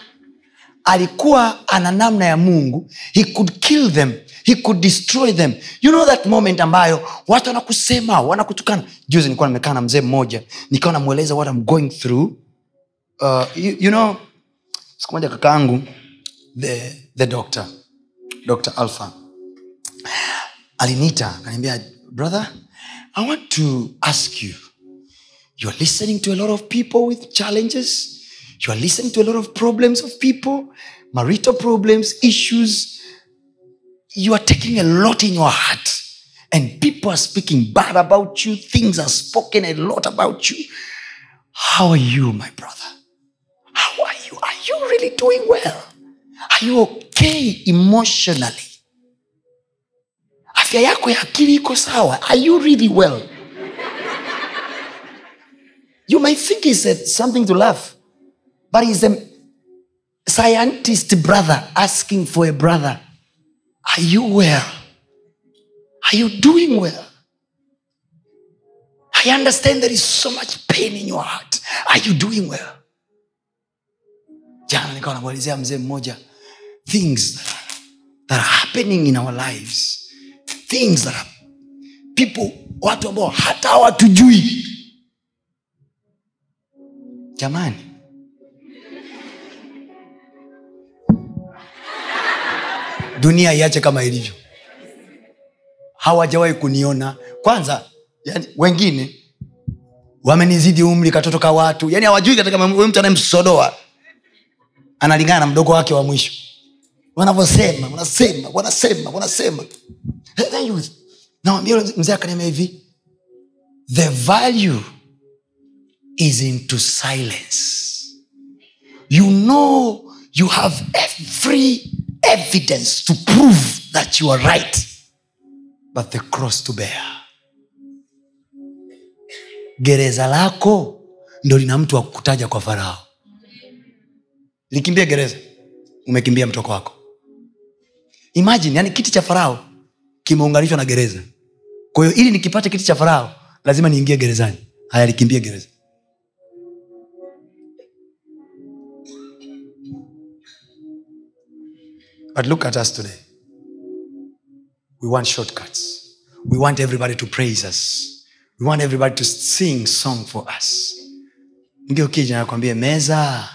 alikuwa ana namna ya mungu. He could kill them. He could destroy them. You know that moment ambayo watu wanakusema wanakutukana. Juzi nilikuwa nimekaa na mzee mmoja nikawa namweleza what I'm going through. Uh, you, you know siku moja kakaangu the, the doctor dr alpha. Aliniita akaniambia brother i want to ask you you're listening to a lot of people with challenges. You're listening to a lot of problems of people marital problems issues. You are taking a lot in your heart. And people are speaking bad about you. Things are spoken a lot about you. How are you my brother? How are you? Are you really doing well are you okay emotionally? Afya yako ya akili iko sawa. Are you really well? You might think he said something to laugh but he's a scientist brother asking for a brother. Are you well? Are you doing well? I understand there is so much pain in your heart. Are you doing well? Jana nikawa namwelezea mzee mmoja things that are happening in our lives. Things that are people watu ambao hata hawatujui. Jamani. Dunia iache kama ilivyo. Hawajawahi kuniona. Kwanza yani, wengine wamenizidi umri katoto ka watu. Yani hawajui katika mtu anayemsodoa analingana na mdogo wake wa mwisho wanavyosema wanasema wanasema wanasema. Nawambia mzee akaniambia hivi the value is into silence. You know you have every evidence to prove that you are right but the cross to bear. Gereza lako ndo lina mtu wa kutaja kwa farao. Likimbia gereza umekimbia mtoko wako imagine yani kiti cha farao kimeunganishwa na gereza. Kwa hiyo ili nikipate kiti cha farao lazima niingie gerezani. Haya likimbia gereza. But look at us today. We want shortcuts. We want everybody to praise us. We want everybody to sing song for us. Mge ukija nakwambia meza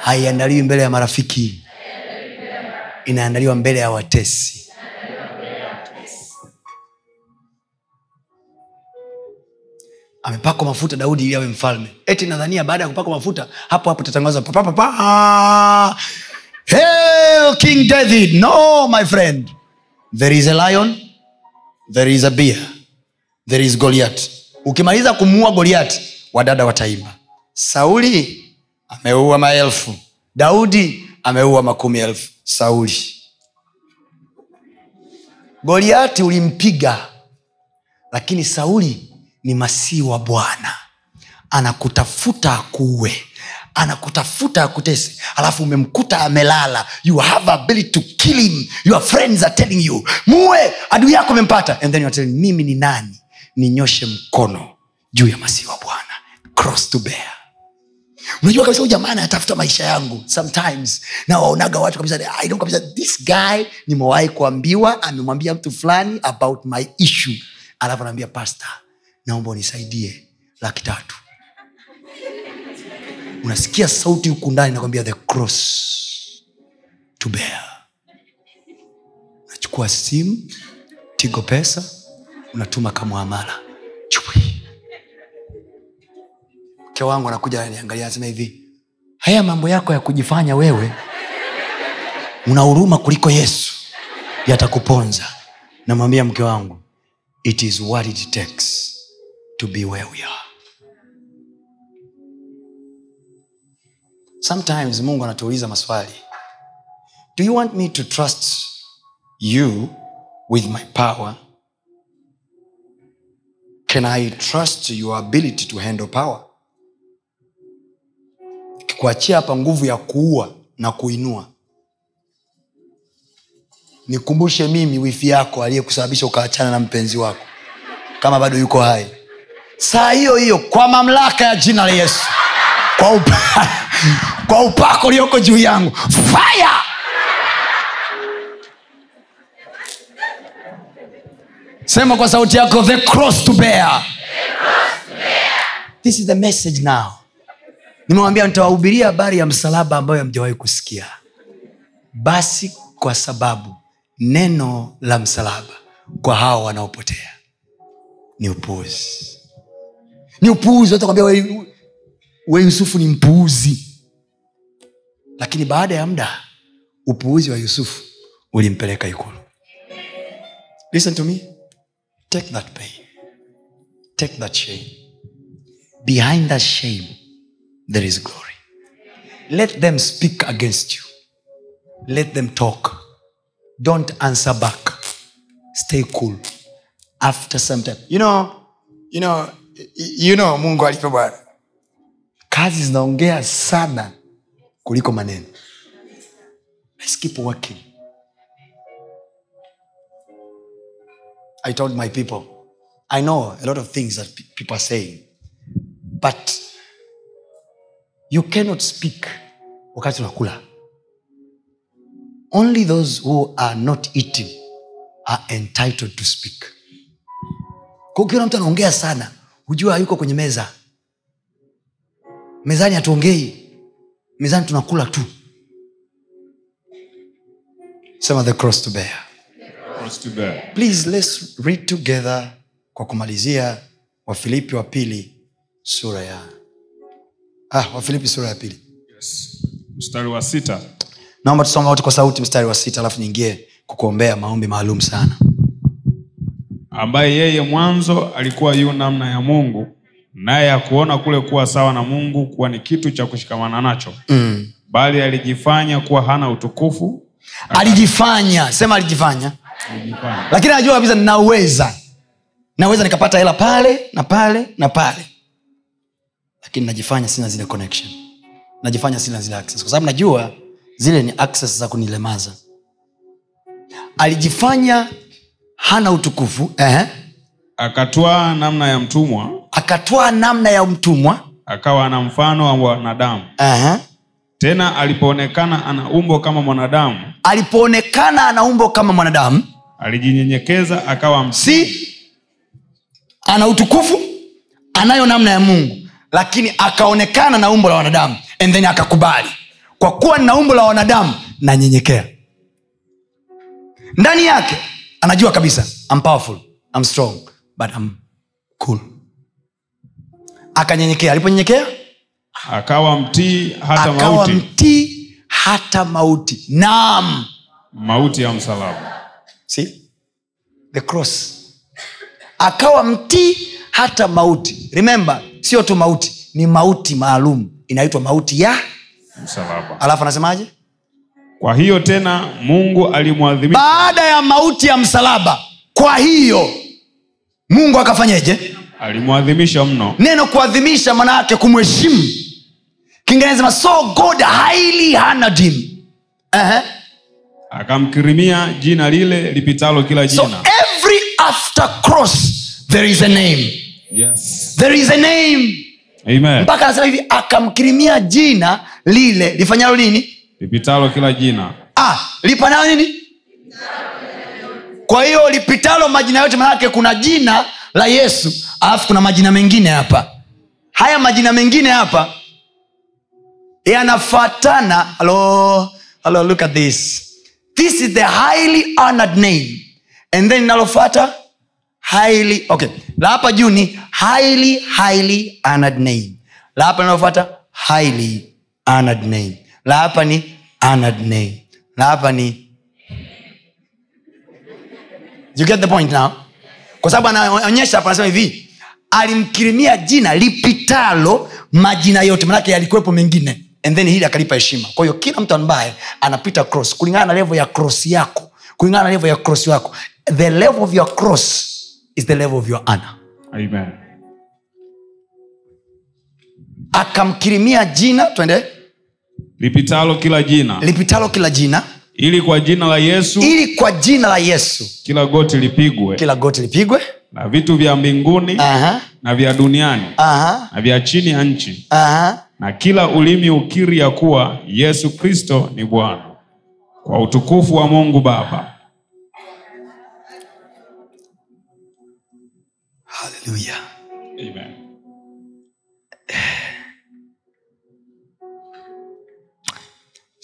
haiandaliwi mbele ya marafiki inaandaliwa mbele ya watesi. Amepakwa mafuta daudi ili awe mfalme. Eti nadhania baada ya kupakwa mafuta hapo hapo tatangaza papapapa king david. No my friend. There is a lion there is a beer there is goliat ukimaliza kumuua goliat wadada wataimba. Sauli ameua maelfu. Daudi ameua makumi elfu sauli. Goliati ulimpiga lakini sauli ni masii wa bwana. Anakutafuta akuue anakutafuta akutese. Alafu umemkuta amelala. You have ability to kill him. Your friends are telling you muwe adui yako amempata. And then you are telling mimi ni nani? Ninyoshe mkono juu ya masii wa bwana. Cross to bear unajua kabisa huyu jamaa anatafuta maisha yangu sometimes na waonaga watu kabisa I know kabisa this guy nimewahi kuambiwa amemwambia mtu fulani about my issue. Alafu anaambia pasta naomba unisaidie laki tatu. Unasikia sauti huku ndani nakwambia the cross to bear. Unachukua simu tigo pesa unatuma kamwamala mke wangu anakuja ananiangalia anasema hivi haya mambo yako ya kujifanya wewe una huruma kuliko yesu yatakuponza. Namwambia mke wangu it is what it takes to be where we are. Sometimes mungu anatuuliza maswali do you want me to trust you with my power? Can i trust your ability to handle power kuachia hapa nguvu ya kuua na kuinua. Nikumbushe mimi wifi yako aliyekusababisha ukaachana na mpenzi wako kama bado yuko hai. Saa hiyo hiyo kwa mamlaka ya jina la yesu kwa, upa, kwa upako ulioko juu yangu fire! Sema kwa sauti yako the cross to bear. This is the message now nimewambia nitawahubiria habari ya msalaba ambayo hamjawahi kusikia. Basi kwa sababu neno la msalaba kwa hawa wanaopotea ni upuuzi. Ni upuuzi watakwambia we, we yusufu ni mpuuzi. Lakini baada ya muda upuuzi wa yusufu ulimpeleka ikulu. Listen to me. Take that pain. Take that shame. Behind that shame there is glory. Let them speak against you. Let them talk. Don't answer back. Stay cool. After some time. You know you know you know mungu alipe bwana. Kazi zinaongea sana kuliko maneno. Let's keep working i told my people. I know a lot of things that people are saying. But you cannot speak wakati unakula. Only those who are not eating are entitled to speak. Kwa ukiona mtu anaongea sana hujua hayuko kwenye meza. Mezani hatuongei. Mezani tunakula tu. Sema the cross to bear. Cross to bear. please let's read together kwa kumalizia wafilipi wa pili sura ya ah, wafilipi sura ya pili. Yes. mstari wa sita. Naomba tusoma wote kwa sauti mstari wa sita alafu nyingie kukuombea maombi maalum sana. Ambaye yeye mwanzo alikuwa yu namna ya mungu naye akuona kule kuwa sawa na mungu kuwa ni kitu cha kushikamana nacho. Mm. bali alijifanya kuwa hana utukufu. Alijifanya. Sema alijifanya. Alijifanya. Lakini anajua kabisa naweza. Naweza nikapata hela pale na pale na pale lakini najifanya sina zile connection. Najifanya sina zile access. Kwa sababu najua zile ni access za kunilemaza. Alijifanya hana utukufu eh? akatwaa namna ya mtumwa. Akatwaa namna ya mtumwa. Akawa ana mfano wa wanadamu eh? tena alipoonekana ana umbo kama mwanadamu. Alipoonekana ana umbo kama mwanadamu. Alijinyenyekeza akawa msi ana utukufu anayo namna ya mungu lakini akaonekana na umbo la wanadamu and then akakubali. Kwa kuwa nina umbo la wanadamu nanyenyekea. Ndani yake anajua kabisa I'm powerful, I'm strong, but I'm cool. Akanyenyekea. Aliponyenyekea? Akawa mtii hata akawa mauti. mtii hata mauti. Naam. Mauti ya msalaba. See? the cross. Akawa mtii hata mauti. Remember sio tu mauti ni mauti maalum. Inaitwa mauti ya msalaba. Alafu anasemaje? Kwa hiyo tena mungu alimwadhimisha. Baada ya mauti ya msalaba kwa hiyo mungu akafanyeje? Alimwadhimisha mno. Neno kuadhimisha maana yake kumheshimu. Kiingereza so god highly honored him. Uh-huh. akamkirimia jina lile lipitalo kila so every after cross there is a name yes. there is a name. Amen. mpaka anasema hivi akamkirimia jina lile lifanyalo nini? Lipitalo kila jina. Ah, lipanayo nini? Kwa hiyo lipitalo majina yote manake kuna jina la yesu alafu kuna majina mengine hapa. Haya majina mengine hapa yanafatana hello, hello, look at this. This is the highly honored name. And then inalofata highly okay la hapa juu ni highly highly honored name. La hapa linalofuata highly honored name. La hapa ni honored name. La hapa ni you get the point now? Kwa sababu anaonyesha hapa anasema hivi alimkirimia jina lipitalo majina yote manake yalikuwepo mengine. And then hili akalipa heshima. Kwa hiyo kila mtu ambaye anapita cross kulingana na levo ya cross yako kulingana na levo ya cross wako the level of your cross is the level of your honor. Amen. akamkirimia jina twende. Lipitalo kila jina. Lipitalo kila jina. Ili kwa jina la yesu ili kwa jina la yesu. kila goti lipigwe. Kila goti lipigwe. Na vitu vya mbinguni Aha, na vya duniani aha, na vya chini ya nchi. Aha. na kila ulimi ukiri ya kuwa yesu kristo ni bwana. Kwa utukufu wa mungu baba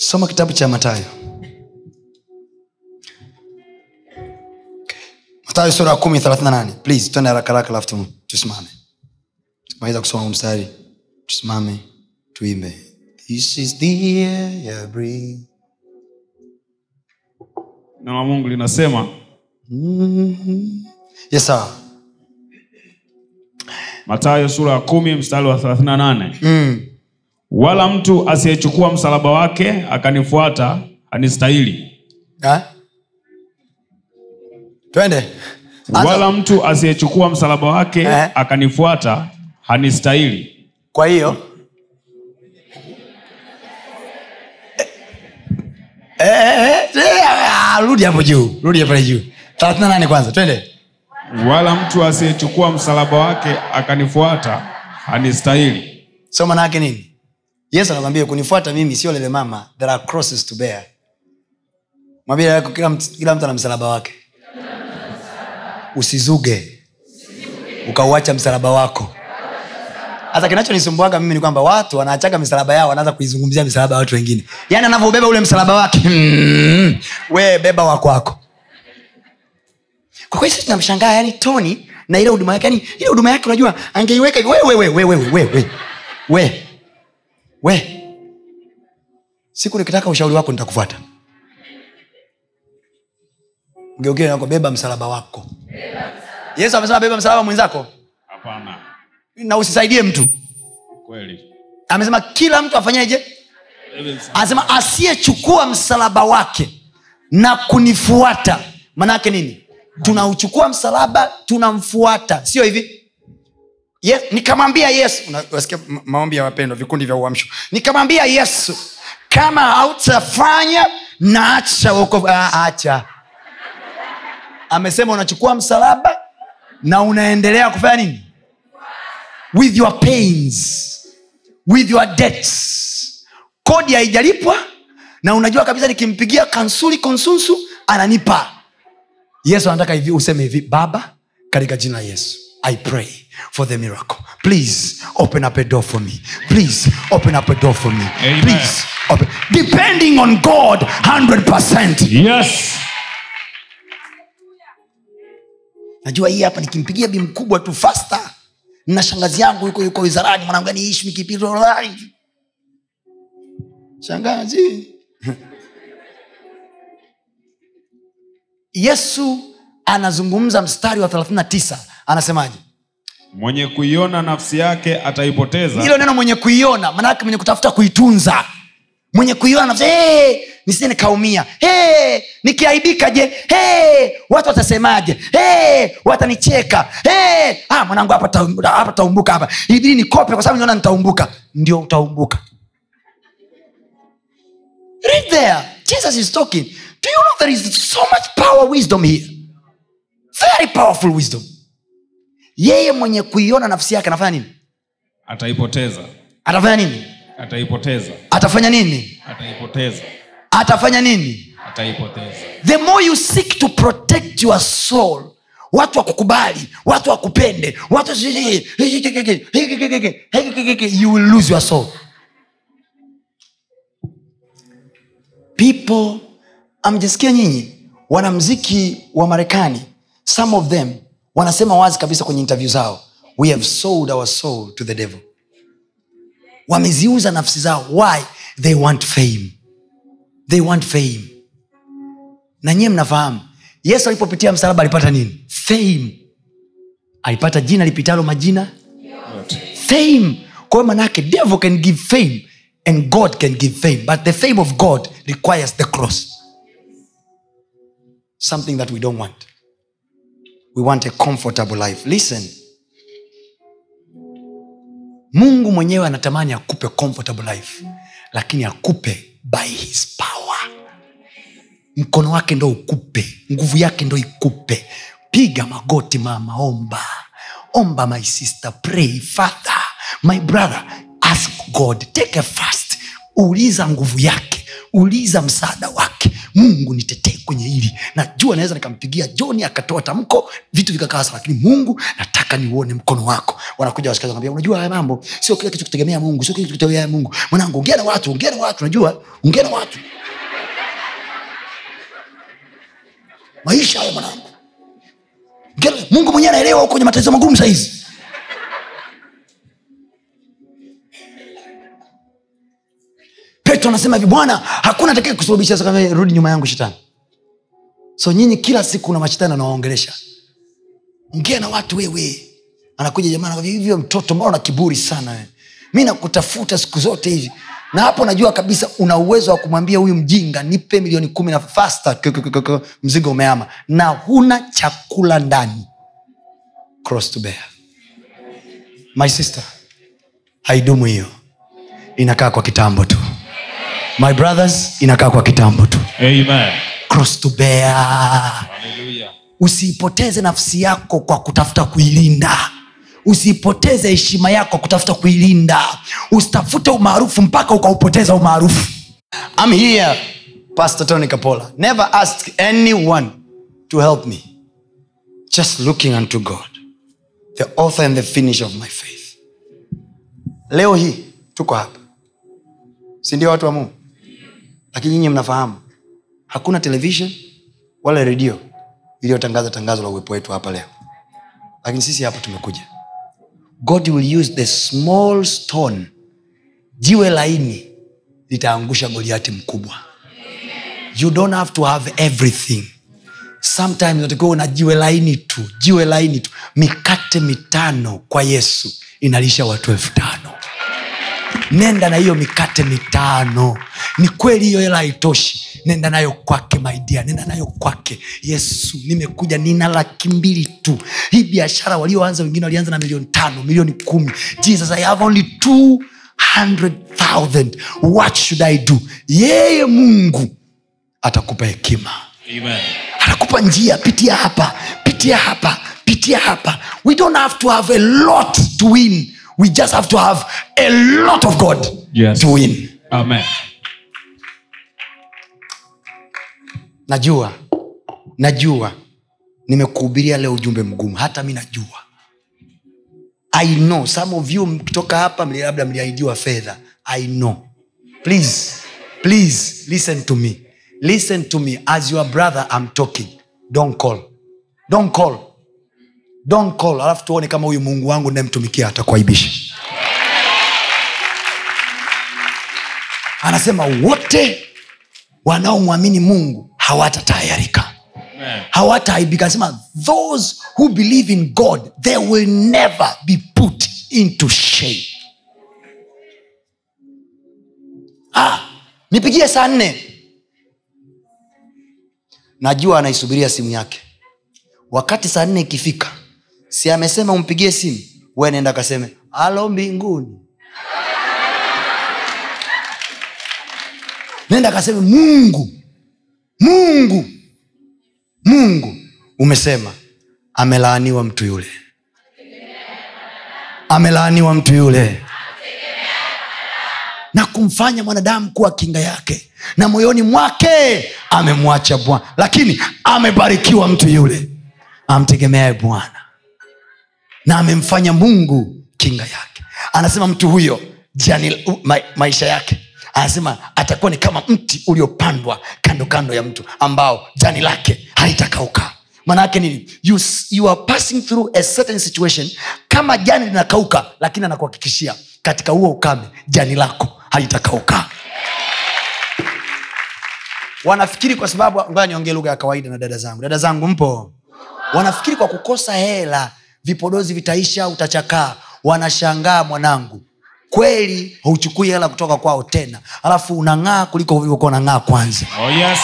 soma kitabu cha matayo matayo sura ya kumi thelathini na nane. Please twende harakaraka haraka alafu tusimame. Tumaliza kusoma huu mstari. Tusimame tuimbe. This is the air I breathe. neno la mungu linasema yes sir. matayo sura ya kumi mstari wa 38 mm. Wala mtu asiyechukua msalaba wake akanifuata anistahili Ha? twende. Anza. wala mtu asiyechukua msalaba wake Eh. akanifuata hanistahili. Kwa hiyo? Eh, eh, eh, ah, rudi hapo juu rudi pale juu. 38 kwanza twende. Wala mtu asiyechukua msalaba wake akanifuata hanistahili. So maana yake nini yesu anakwambia kunifuata mimi sio lele mama there are crosses to bear. Mwambie yako kila, kila mtu ana msalaba wake. Usizuge. Ukauacha msalaba wako. Hasa kinachonisumbuaga mimi ni kwamba watu wanaachaga misalaba yao wanaanza kuizungumzia misalaba ya watu wengine. Yaani anavyobeba ule msalaba wake mm, wee beba wakwako kwa kweli tunamshangaa yani tony na ile huduma yake yani ile huduma yake unajua angeiweka wewe wewe wewe we, we, we, we, we. we we. siku nikitaka ushauri wako nitakufuata. Mgeukie nako beba msalaba wako. Yesu amesema beba msalaba mwenzako? Hapana. Na usisaidie mtu. Kweli. Amesema kila mtu afanyeje? Anasema asiyechukua msalaba wake na kunifuata. Manake nini? Tunauchukua msalaba tunamfuata. Sio hivi yes, nikamwambia yesu. Una- unasikia maombi ya wapendwa vikundi vya uamsho. Nikamwambia yesu kama hautafanya naacha wokovu. Ah, acha. Amesema unachukua msalaba na unaendelea kufanya nini? With your pains with your debts. Kodi haijalipwa na unajua kabisa nikimpigia kansuli konsunsu ananipa. Yesu anataka hivi useme hivi baba katika jina la yesu i pray for the miracle. Please open up a door for me. Please open up a door for me. Amen. please open. depending on god 100 yes. Najua hii hapa nikimpigia bi mkubwa tu fasta na shangazi yangu yuko yuko wizarani mwanangu gani ishi mikipito shangazi. Yesu anazungumza mstari wa 39 anasemaje mwenye kuiona nafsi yake ataipoteza. Hilo neno mwenye kuiona manake mwenye kutafuta kuitunza. Mwenye kuiona nafsi hey, nikaumia. Nikiaibika je? Watu watasemaje? Hey, watanicheka. Ah, mwanangu hapa taumbuka hapa ibidi nikope kwa sababu niona nitaumbuka. Ndio utaumbuka. Read there. Yeye mwenye kuiona nafsi yake anafanya nini? ataipoteza Atafanya nini? ataipoteza Atafanya nini? ataipoteza Atafanya nini? ataipoteza The more you seek to protect your soul, watu wakukubali, watu wakupende, watu you will lose your soul. People, amjisikia nyinyi wanamziki wa Marekani, some of them wanasema wazi kabisa kwenye interview zao, we have sold our soul to the devil. Wameziuza nafsi zao. Why? They want fame. They want fame na nyiye mnafahamu yesu alipopitia msalaba alipata nini fame alipata jina lipitalo majina fame kwayo manaake devil can give fame and god can give fame but the fame of god requires the cross something that we don't want we want a comfortable life. Listen. Mungu mwenyewe anatamani akupe comfortable life lakini akupe by his power. Mkono wake ndo ukupe nguvu yake ndo ikupe. Piga magoti mama omba. Omba my sister pray father my brother ask god. Take a fast. Uliza nguvu yake. Uliza msaada wake mungu nitetee kwenye hili. Najua naweza nikampigia joni akatoa tamko vitu vikakaa sana lakini mungu nataka niuone mkono wako. Wanakuja washikaji unajua haya mambo sio kila kitu kutegemea mungu sio kila kitu mungu. Mwanangu ongea na watu ongea na watu najua ongea na watu. Maisha hayo mwanangu. Mungu mwenyewe anaelewa kwenye matatizo magumu sahizi petro anasema hivi bwana hakuna atakae Sasa rudi nyuma yangu shetani. So nyinyi kila siku na mashetani anawaongelesha ongea na watu wewe. Anakuja jamaa hivyo mtoto mbona na kiburi sana we. mi nakutafuta siku zote hivi. Na hapo najua kabisa una uwezo wa kumwambia huyu mjinga nipe milioni kumi na fasta mzigo umeama. Na huna chakula ndani. Cross to bear. My sister haidumu hiyo. Inakaa kwa kitambo tu my brothers inakaa kwa kitambo tu. Cross to bear. Usiipoteze nafsi yako kwa kutafuta kuilinda. Usiipoteze heshima yako kutafuta kuilinda. Usitafute umaarufu mpaka ukaupoteza umaarufu. I'm here pastor tony kapola. Never ask anyone to help me. Just looking unto god the author and the finish of my faith. Leo hii tuko hapa. Sindio watu wa mungu lakini nyinyi mnafahamu hakuna televishen wala redio iliyotangaza tangazo la uwepo wetu hapa leo. Lakini sisi hapa tumekuja. God will use the small stone jiwe laini litaangusha goliati mkubwa. You don't have to have everything. Sometimes unatakiwa una jiwe laini tu jiwe laini tu. Mikate mitano kwa yesu inalisha watu elfu tano nenda na hiyo mikate mitano. Ni kweli hiyo hela haitoshi. Nenda nayo kwake maidia nenda nayo kwake. Yesu nimekuja nina laki mbili tu. Hii biashara walioanza wengine walianza na milioni tano milioni kumi. Jesus i have only 200000 what should i do? Yeye mungu atakupa hekima. Amen. anakupa njia. Pitia hapa pitia hapa pitia hapa. We don't have to have a lot to win we just have to have a lot of god Yes. to win. Amen. najua najua nimekuhubiria leo ujumbe mgumu. Hata mi najua. I know some of you mkitoka hapa labda mliahidiwa fedha. I know. Please please listen to me. Listen to me. As your brother i'm talking. Don't call. Don't call don't call alafu tuone kama huyu mungu wangu nayemtumikia atakuaibisha. Anasema wote wanaomwamini mungu hawatatayarika. Hawataaibika. Anasema those who believe in god they will never be put into shame. Ah, nipigie saa nne. Najua anaisubiria simu yake. Wakati saa nne ikifika si amesema umpigie simu we nenda kaseme alo mbinguni. Nenda kaseme mungu mungu mungu. Umesema amelaaniwa mtu yule. Amelaaniwa mtu yule. Na kumfanya mwanadamu kuwa kinga yake. Na moyoni mwake amemwacha bwana. Lakini amebarikiwa mtu yule. Amtegemeaye bwana na amemfanya mungu kinga yake. Anasema mtu huyo jani, ma, maisha yake. Anasema atakuwa ni kama mti uliopandwa kando kando ya mtu ambao jani lake halitakauka. Manaake nini? You, you are passing through a certain situation kama jani linakauka lakini anakuhakikishia katika huo ukame jani lako halitakauka. Wanafikiri kwa sababu ngoja niongee lugha ya kawaida na dada zangu. Dada zangu mpo? Wanafikiri kwa kukosa hela vipodozi vitaisha utachakaa. Wanashangaa mwanangu. Kweli hauchukui hela kutoka kwao tena. Alafu unang'aa kuliko ulivyokuwa unang'aa kwanza. Oh, yes.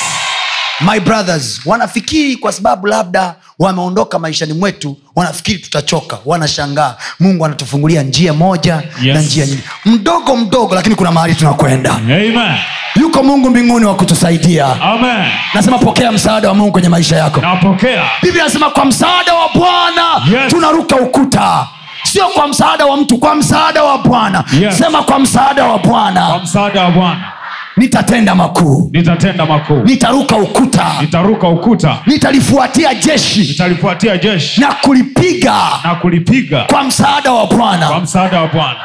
my brothers wanafikiri kwa sababu labda wameondoka maishani mwetu wanafikiri tutachoka. Wanashangaa. Mungu anatufungulia njia moja Yes. na njia nyingine. Mdogo mdogo lakini kuna mahali tunakwenda. Amen. Yuko mungu mbinguni wa kutusaidia Amen. nasema pokea msaada wa mungu kwenye maisha yako Napokea. biblia nasema kwa msaada wa bwana Yes. tunaruka ukuta sio kwa msaada wa mtu kwa msaada wa bwana Yes. sema kwa msaada wa Kwa bwana msaada wa Bwana nitatenda makuu nitatenda makuu. nitaruka ukuta Nitaruka ukuta. nitalifuatia jeshi Nitalifuatia jeshi na kulipiga na kulipiga kwa msaada wa kwa bwana msaada wa Bwana.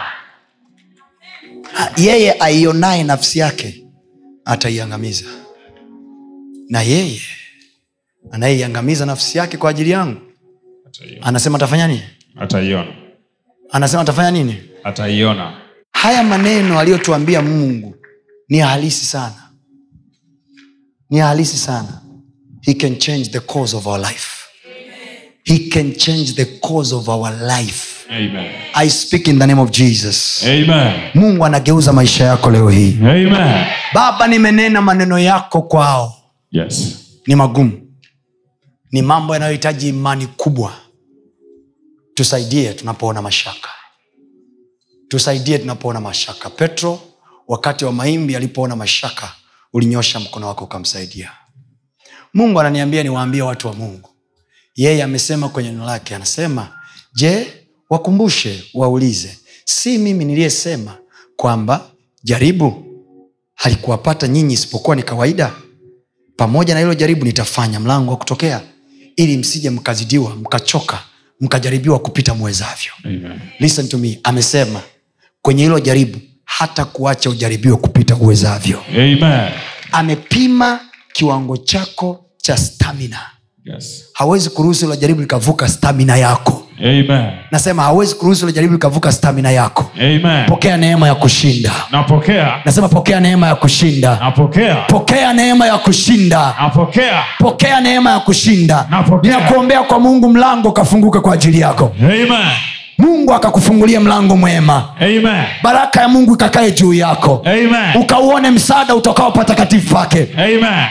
yeye aionaye nafsi yake ataiangamiza. Na yeye anayeiangamiza nafsi yake kwa ajili yangu anasema atafanya nini? Ataiona. anasema atafanya nini? Ataiona. haya maneno aliyotuambia mungu ni halisi sana. Ni halisi sana. He can change the cause of our life. He can change the cause of our life Amen. i speak in the name of jesus. Amen. mungu anageuza maisha yako leo hii. Amen. baba nimenena maneno yako kwao. Yes. ni magumu. Ni mambo yanayohitaji imani kubwa. Tusaidie tunapoona mashaka. Tusaidie tunapoona mashaka. Petro wakati wa maimbi alipoona mashaka ulinyosha mkono wako ukamsaidia. Mungu ananiambia niwaambie watu wa mungu. Yeye amesema kwenye neno lake anasema je wakumbushe waulize si mimi niliyesema kwamba jaribu halikuwapata nyinyi isipokuwa ni kawaida? Pamoja na hilo jaribu nitafanya mlango wa kutokea ili msije mkazidiwa mkachoka mkajaribiwa kupita mwezavyo listen to me amesema kwenye hilo jaribu hata kuacha ujaribiwe kupita uwezavyo. Amen. amepima kiwango chako cha stamina Yes. hawezi kuruhusu ilo jaribu likavuka stamina yako Amen. nasema hawezi kuruhusu ilo jaribu likavuka stamina yako Amen. pokea neema ya kushinda Napokea. nasema pokea neema ya kushinda Napokea. pokea neema ya kushinda Napokea. pokea neema ya kushinda Napokea. ninakuombea kwa mungu mlango kafunguke kwa ajili yako Amen. Mungu akakufungulia mlango mwema Amen. baraka ya mungu ikakae juu yako Amen. ukauone msaada utokao patakatifu pake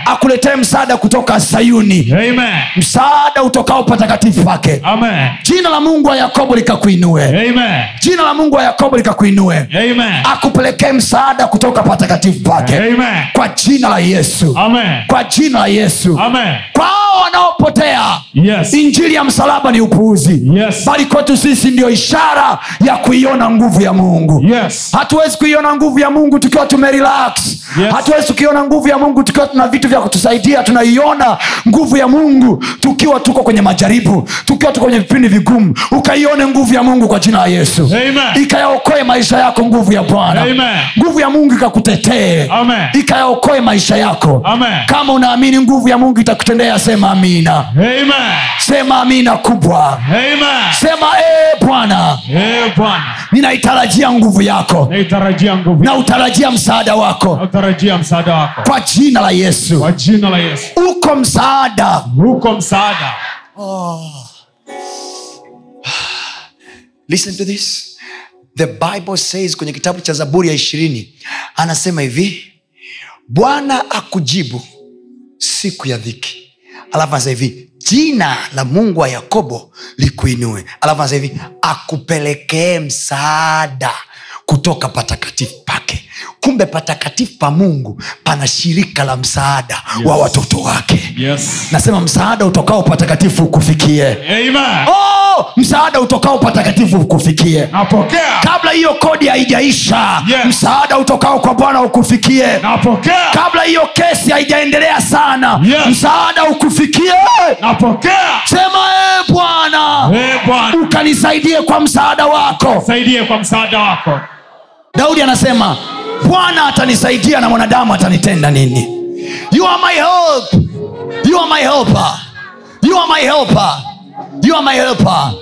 akuletee msaada kutoka sayuni Amen. msaada utokao patakatifu pake Amen. jina la mungu wa yakobo likakuinue Amen. jina la mungu wa yakobo likakuinue Amen. akupelekee msaada kutoka patakatifu pake Amen. kwa jina la yesu Amen. kwa jina la yesu Amen. kwao wanaopotea Yes. injili ya msalaba ni upuuzi Yes. bali kwetu sisi ndio ishara ya kuiona nguvu ya mungu. Yes. hatuwezi kuiona nguvu ya mungu tukiwa tumerelax. Yes. hatuwezi kuiona nguvu ya mungu tukiwa tuna vitu vya kutusaidia. Tunaiona nguvu ya mungu tukiwa tuko kwenye majaribu tukiwa tuko kwenye vipindi vigumu. Ukaione nguvu ya mungu kwa jina la yesu. Ikayaokoe maisha yako nguvu ya bwana. Nguvu ya mungu ikakutetee. Ikayaokoe maisha yako. Amen. kama unaamini nguvu ya mungu itakutendea sema amina. Amen. sema amina kubwa. Amen. sema ee bwana Bwana. ninaitarajia nguvu yako. Na utarajia msaada wako. Kwa jina la yesu. Uko msaada. Huko listen to this. The bible says kwenye kitabu cha zaburi ya ishirini anasema hivi bwana akujibu siku ya dhiki. Alafu anasema hivi jina la mungu wa yakobo likuinue. Alafu anasema hivi akupelekee msaada kutoka patakatifu pake kumbe patakatifu pa mungu pana shirika la msaada yes. wa watoto wake Yes. nasema msaada utokao patakatifu ukufikie oh, msaada utokao patakatifu ukufikie Napokea. kabla hiyo kodi haijaisha Yes. msaada utokao kwa bwana ukufikie Napokea. kabla hiyo kesi haijaendelea sana Yes. msaada ukufikie Napokea. sema e bwana Eh, ukanisaidie kwa msaada wako Saidie kwa msaada wako. daudi anasema bwana atanisaidia na mwanadamu atanitenda nini? You are my help. You are my helper. You are my helper. You are my helper.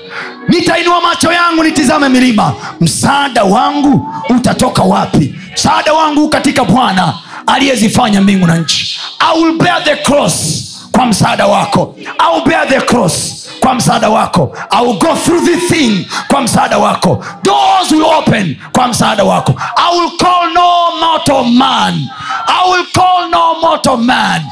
Nitainua macho yangu nitizame milima. Msaada wangu utatoka wapi? Msaada wangu katika bwana aliyezifanya mbingu na nchi. I will bear the cross kwa msaada wako. Will bear the cross kwa msaada wako. Will go through the thing kwa msaada wako. Doors will open kwa msaada wako. I will call no mortal man. I will call no mortal man.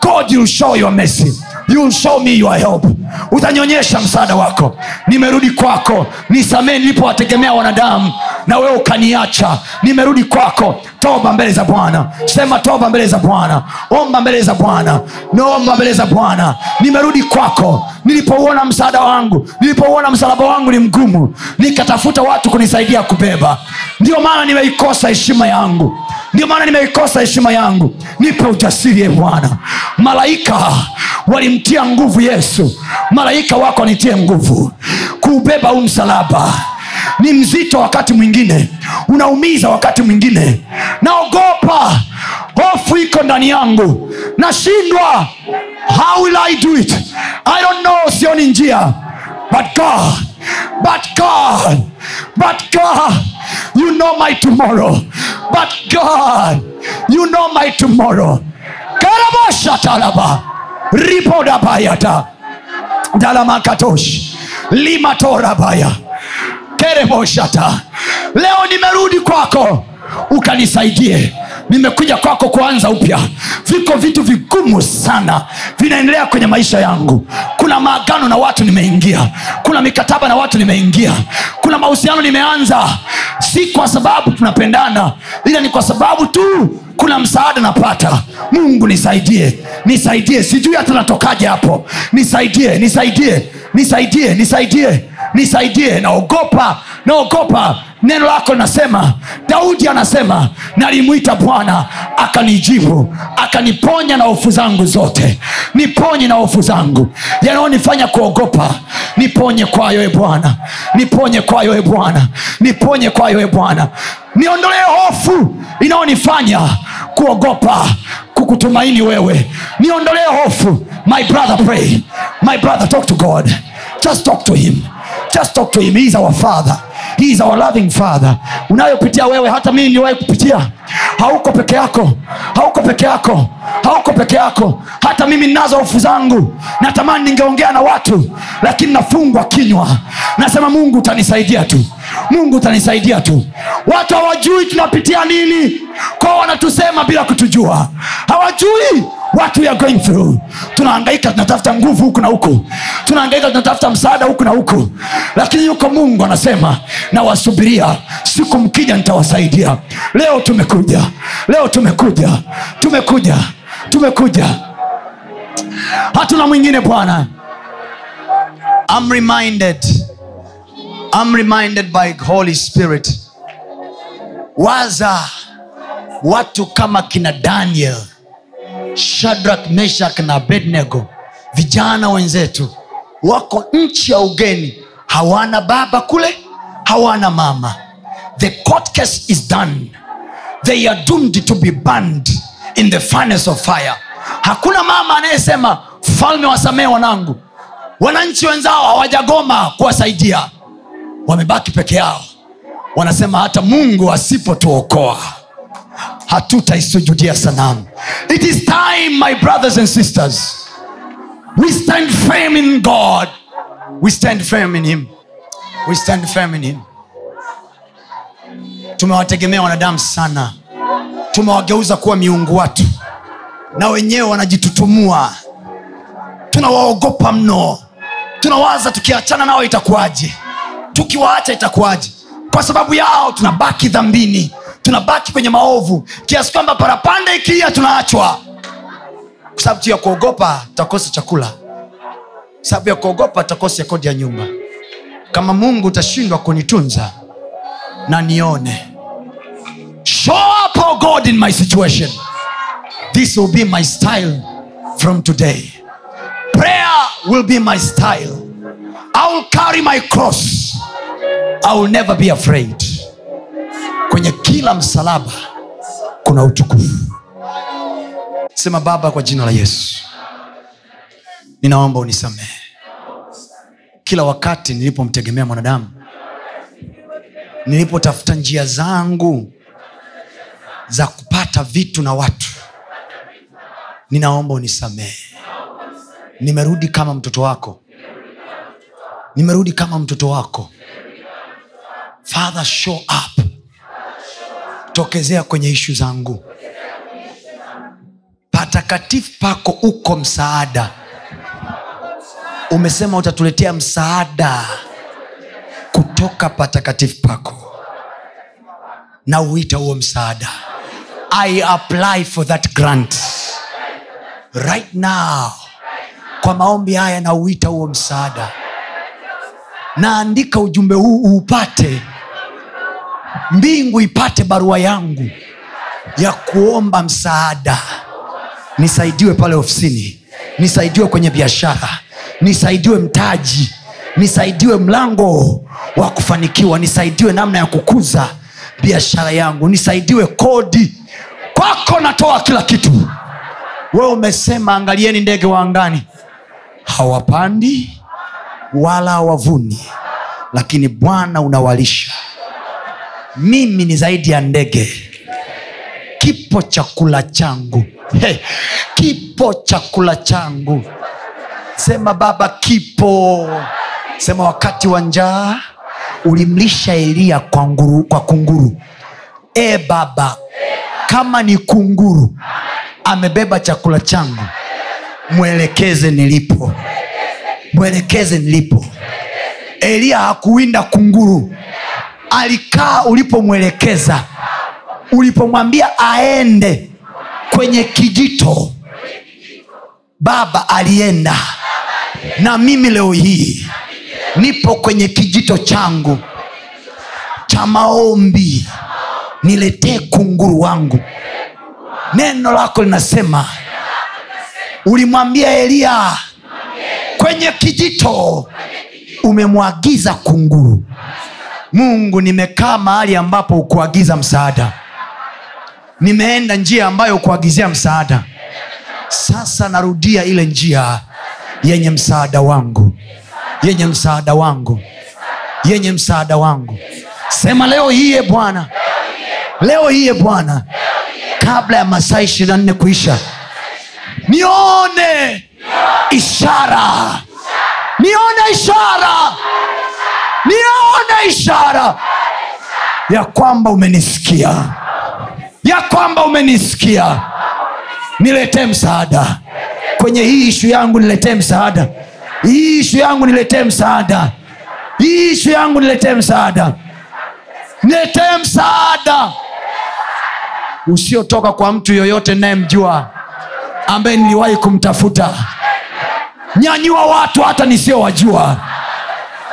God will show your mercy you show me your help. Utanionyesha msaada wako. Nimerudi kwako. Nisamee nilipowategemea wanadamu na wewe ukaniacha. Nimerudi kwako. Toba mbele za bwana. Sema toba mbele za bwana. Omba mbele za bwana. Naomba mbele za bwana. Nimerudi kwako. Nilipouona msaada wangu nilipouona msalaba wangu ni mgumu nikatafuta watu kunisaidia kubeba. Ndio maana nimeikosa heshima yangu ndio maana nimeikosa heshima yangu. Nipe ujasiri e bwana. Malaika walimtia nguvu yesu. Malaika wako wanitie nguvu. Kuubeba huu msalaba ni mzito wakati mwingine unaumiza wakati mwingine. Naogopa hofu iko ndani yangu. Nashindwa. How will i do it? I don't know sioni njia but god but god but god you know my tomorrow. But god you know my tomorrow. Karabashatalaba ripodabayata dalamakatosh limatorabaya kereboshata leo nimerudi kwako ukanisaidie. Nimekuja kwako kuanza upya. Viko vitu vigumu sana. Vinaendelea kwenye maisha yangu. Kuna maagano na watu nimeingia. Kuna mikataba na watu nimeingia. Kuna mahusiano nimeanza. Si kwa sababu tunapendana ila ni kwa sababu tu kuna msaada napata. Mungu nisaidie. Nisaidie. Sijui hata natokaje hapo. Nisaidie nisaidie. Nisaidie nisaidie. Nisaidie. Naogopa naogopa neno lako linasema daudi anasema nalimwita bwana akanijibu akaniponya na hofu zangu zote. Niponye na hofu zangu. Yanaonifanya kuogopa niponye kwayo e bwana. Niponye kwayo e bwana. Niponye kwayo e bwana. Niondolee hofu inayonifanya kuogopa kukutumaini wewe. Niondolee hofu. My brother pray. My brother talk to god. Just talk to him just talk to him. He is our father. He is our loving father. Unayopitia wewe hata mimi niliwahi kupitia. Hauko peke yako. Hauko peke yako. Hauko peke yako. Hata mimi ninazo hofu zangu. Natamani ningeongea na watu lakini nafungwa kinywa. Nasema mungu utanisaidia tu. Mungu utanisaidia tu. Watu hawajui tunapitia nini. Kwao wanatusema bila kutujua. Hawajui what we are going through. Tunahangaika tunatafuta nguvu huku na huku. Tunahangaika tunatafuta msaada huku na huku. Lakini yuko mungu anasema nawasubiria. Siku mkija nitawasaidia. Leo tumekuja. Leo tumekuja. Tumekuja. Tumekuja. Hatuna mwingine bwana. I'm reminded. I'm reminded by Holy Spirit. Waza watu kama kina Daniel shadrak meshak na abednego vijana wenzetu wako nchi ya ugeni. Hawana baba kule hawana mama. The court case is done. They are doomed to be burned in the furnace of fire. Hakuna mama anayesema falme wasamehe wanangu. Wananchi wenzao hawajagoma kuwasaidia. Wamebaki peke yao. Wanasema hata mungu asipotuokoa hatutaisujudia sanamu. It is time my brothers and sisters. We stand firm in god. We stand firm in him. We stand firm in him. Tumewategemea wanadamu sana. Tumewageuza kuwa miungu watu. Na wenyewe wanajitutumua. Tunawaogopa mno. Tunawaza tukiachana nao itakuwaje? Tukiwaacha itakuwaje? Kwa sababu yao tunabaki dhambini tunabaki kwenye maovu. Kiasi kwamba parapanda ikiia tunaachwa. Kwa sababu tu ya kuogopa tutakosa chakula. Sababu ya kuogopa tutakosa kodi ya nyumba. Kama mungu utashindwa kunitunza na nione. Show up oh god in my situation. This will be my style from today. Prayer will be my style. I will carry my cross. I will never be afraid kwenye kila msalaba kuna utukufu. Sema baba kwa jina la yesu ninaomba unisamehe. Kila wakati nilipomtegemea mwanadamu nilipotafuta njia zangu za kupata vitu na watu ninaomba unisamehe. Nimerudi kama mtoto wako. Nimerudi kama mtoto wako. Father show up tokezea kwenye ishu zangu. Patakatifu pako uko msaada. Umesema utatuletea msaada kutoka patakatifu pako. Na uita huo msaada. I apply for that grant. Right now. Kwa maombi haya na uita huo msaada. Naandika ujumbe huu uupate mbingu ipate barua yangu ya kuomba msaada. Nisaidiwe pale ofisini. Nisaidiwe kwenye biashara. Nisaidiwe mtaji. Nisaidiwe mlango wa kufanikiwa. Nisaidiwe namna ya kukuza biashara yangu. Nisaidiwe kodi. Kwako natoa kila kitu. We umesema angalieni ndege wa angani. Hawapandi wala hawavuni lakini bwana unawalisha mimi ni zaidi ya ndege. Kipo chakula changu. Hey, kipo chakula changu. Sema baba kipo. Sema wakati wa njaa ulimlisha eliya kwa, nguru, kwa kunguru. E baba kama ni kunguru amebeba chakula changu. Mwelekeze nilipo. Mwelekeze nilipo. Eliya hakuwinda kunguru alikaa ulipomwelekeza ulipomwambia aende kwenye kijito. Baba alienda. Na mimi leo hii nipo kwenye kijito changu cha maombi. Niletee kunguru wangu. Neno lako linasema ulimwambia eliya kwenye kijito umemwagiza kunguru mungu nimekaa mahali ambapo ukuagiza msaada. Nimeenda njia ambayo ukuagizia msaada. Sasa narudia ile njia yenye msaada wangu. Yenye msaada wangu. Yenye msaada wangu. Sema leo hii e bwana. Leo hii e bwana. Kabla ya masaa ishirina nne kuisha nione ishara. Nione ishara nione ishara ya kwamba umenisikia ya kwamba umenisikia. Niletee msaada. Kwenye hii ishu yangu niletee msaada. Hii ishu yangu niletee msaada. Hii ishu yangu niletee msaada. Niletee msaada. Usiotoka kwa mtu yoyote nayemjua ambaye niliwahi kumtafuta. Nyanyua watu hata nisiowajua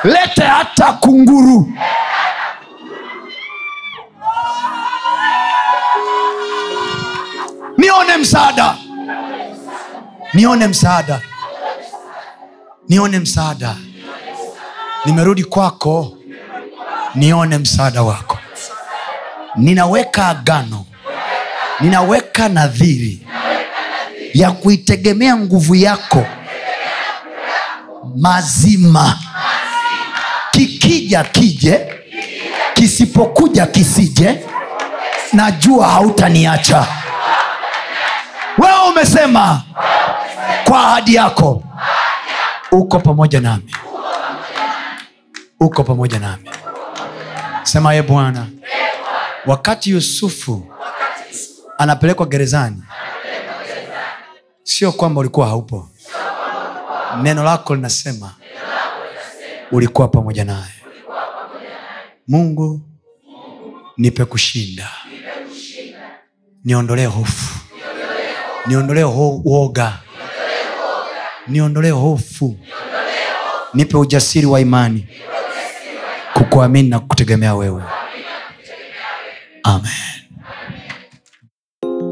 lete hata kunguru. Nione msaada. Nione msaada. Nione msaada. Nimerudi kwako. Nione msaada wako. Ninaweka agano. Ninaweka nadhiri ya kuitegemea nguvu yako mazima kikija kije kisipokuja kisije najua hautaniacha. Wewe umesema kwa ahadi yako uko pamoja nami. Uko pamoja nami. Sema ye bwana wakati yusufu anapelekwa gerezani sio kwamba ulikuwa haupo. Neno lako linasema ulikuwa pamoja naye. Mungu nipe kushinda. Niondolee hofu. Niondolee ho- uoga niondolee hofu. Nipe ujasiri wa imani. Kukuamini na kukutegemea wewe. Amen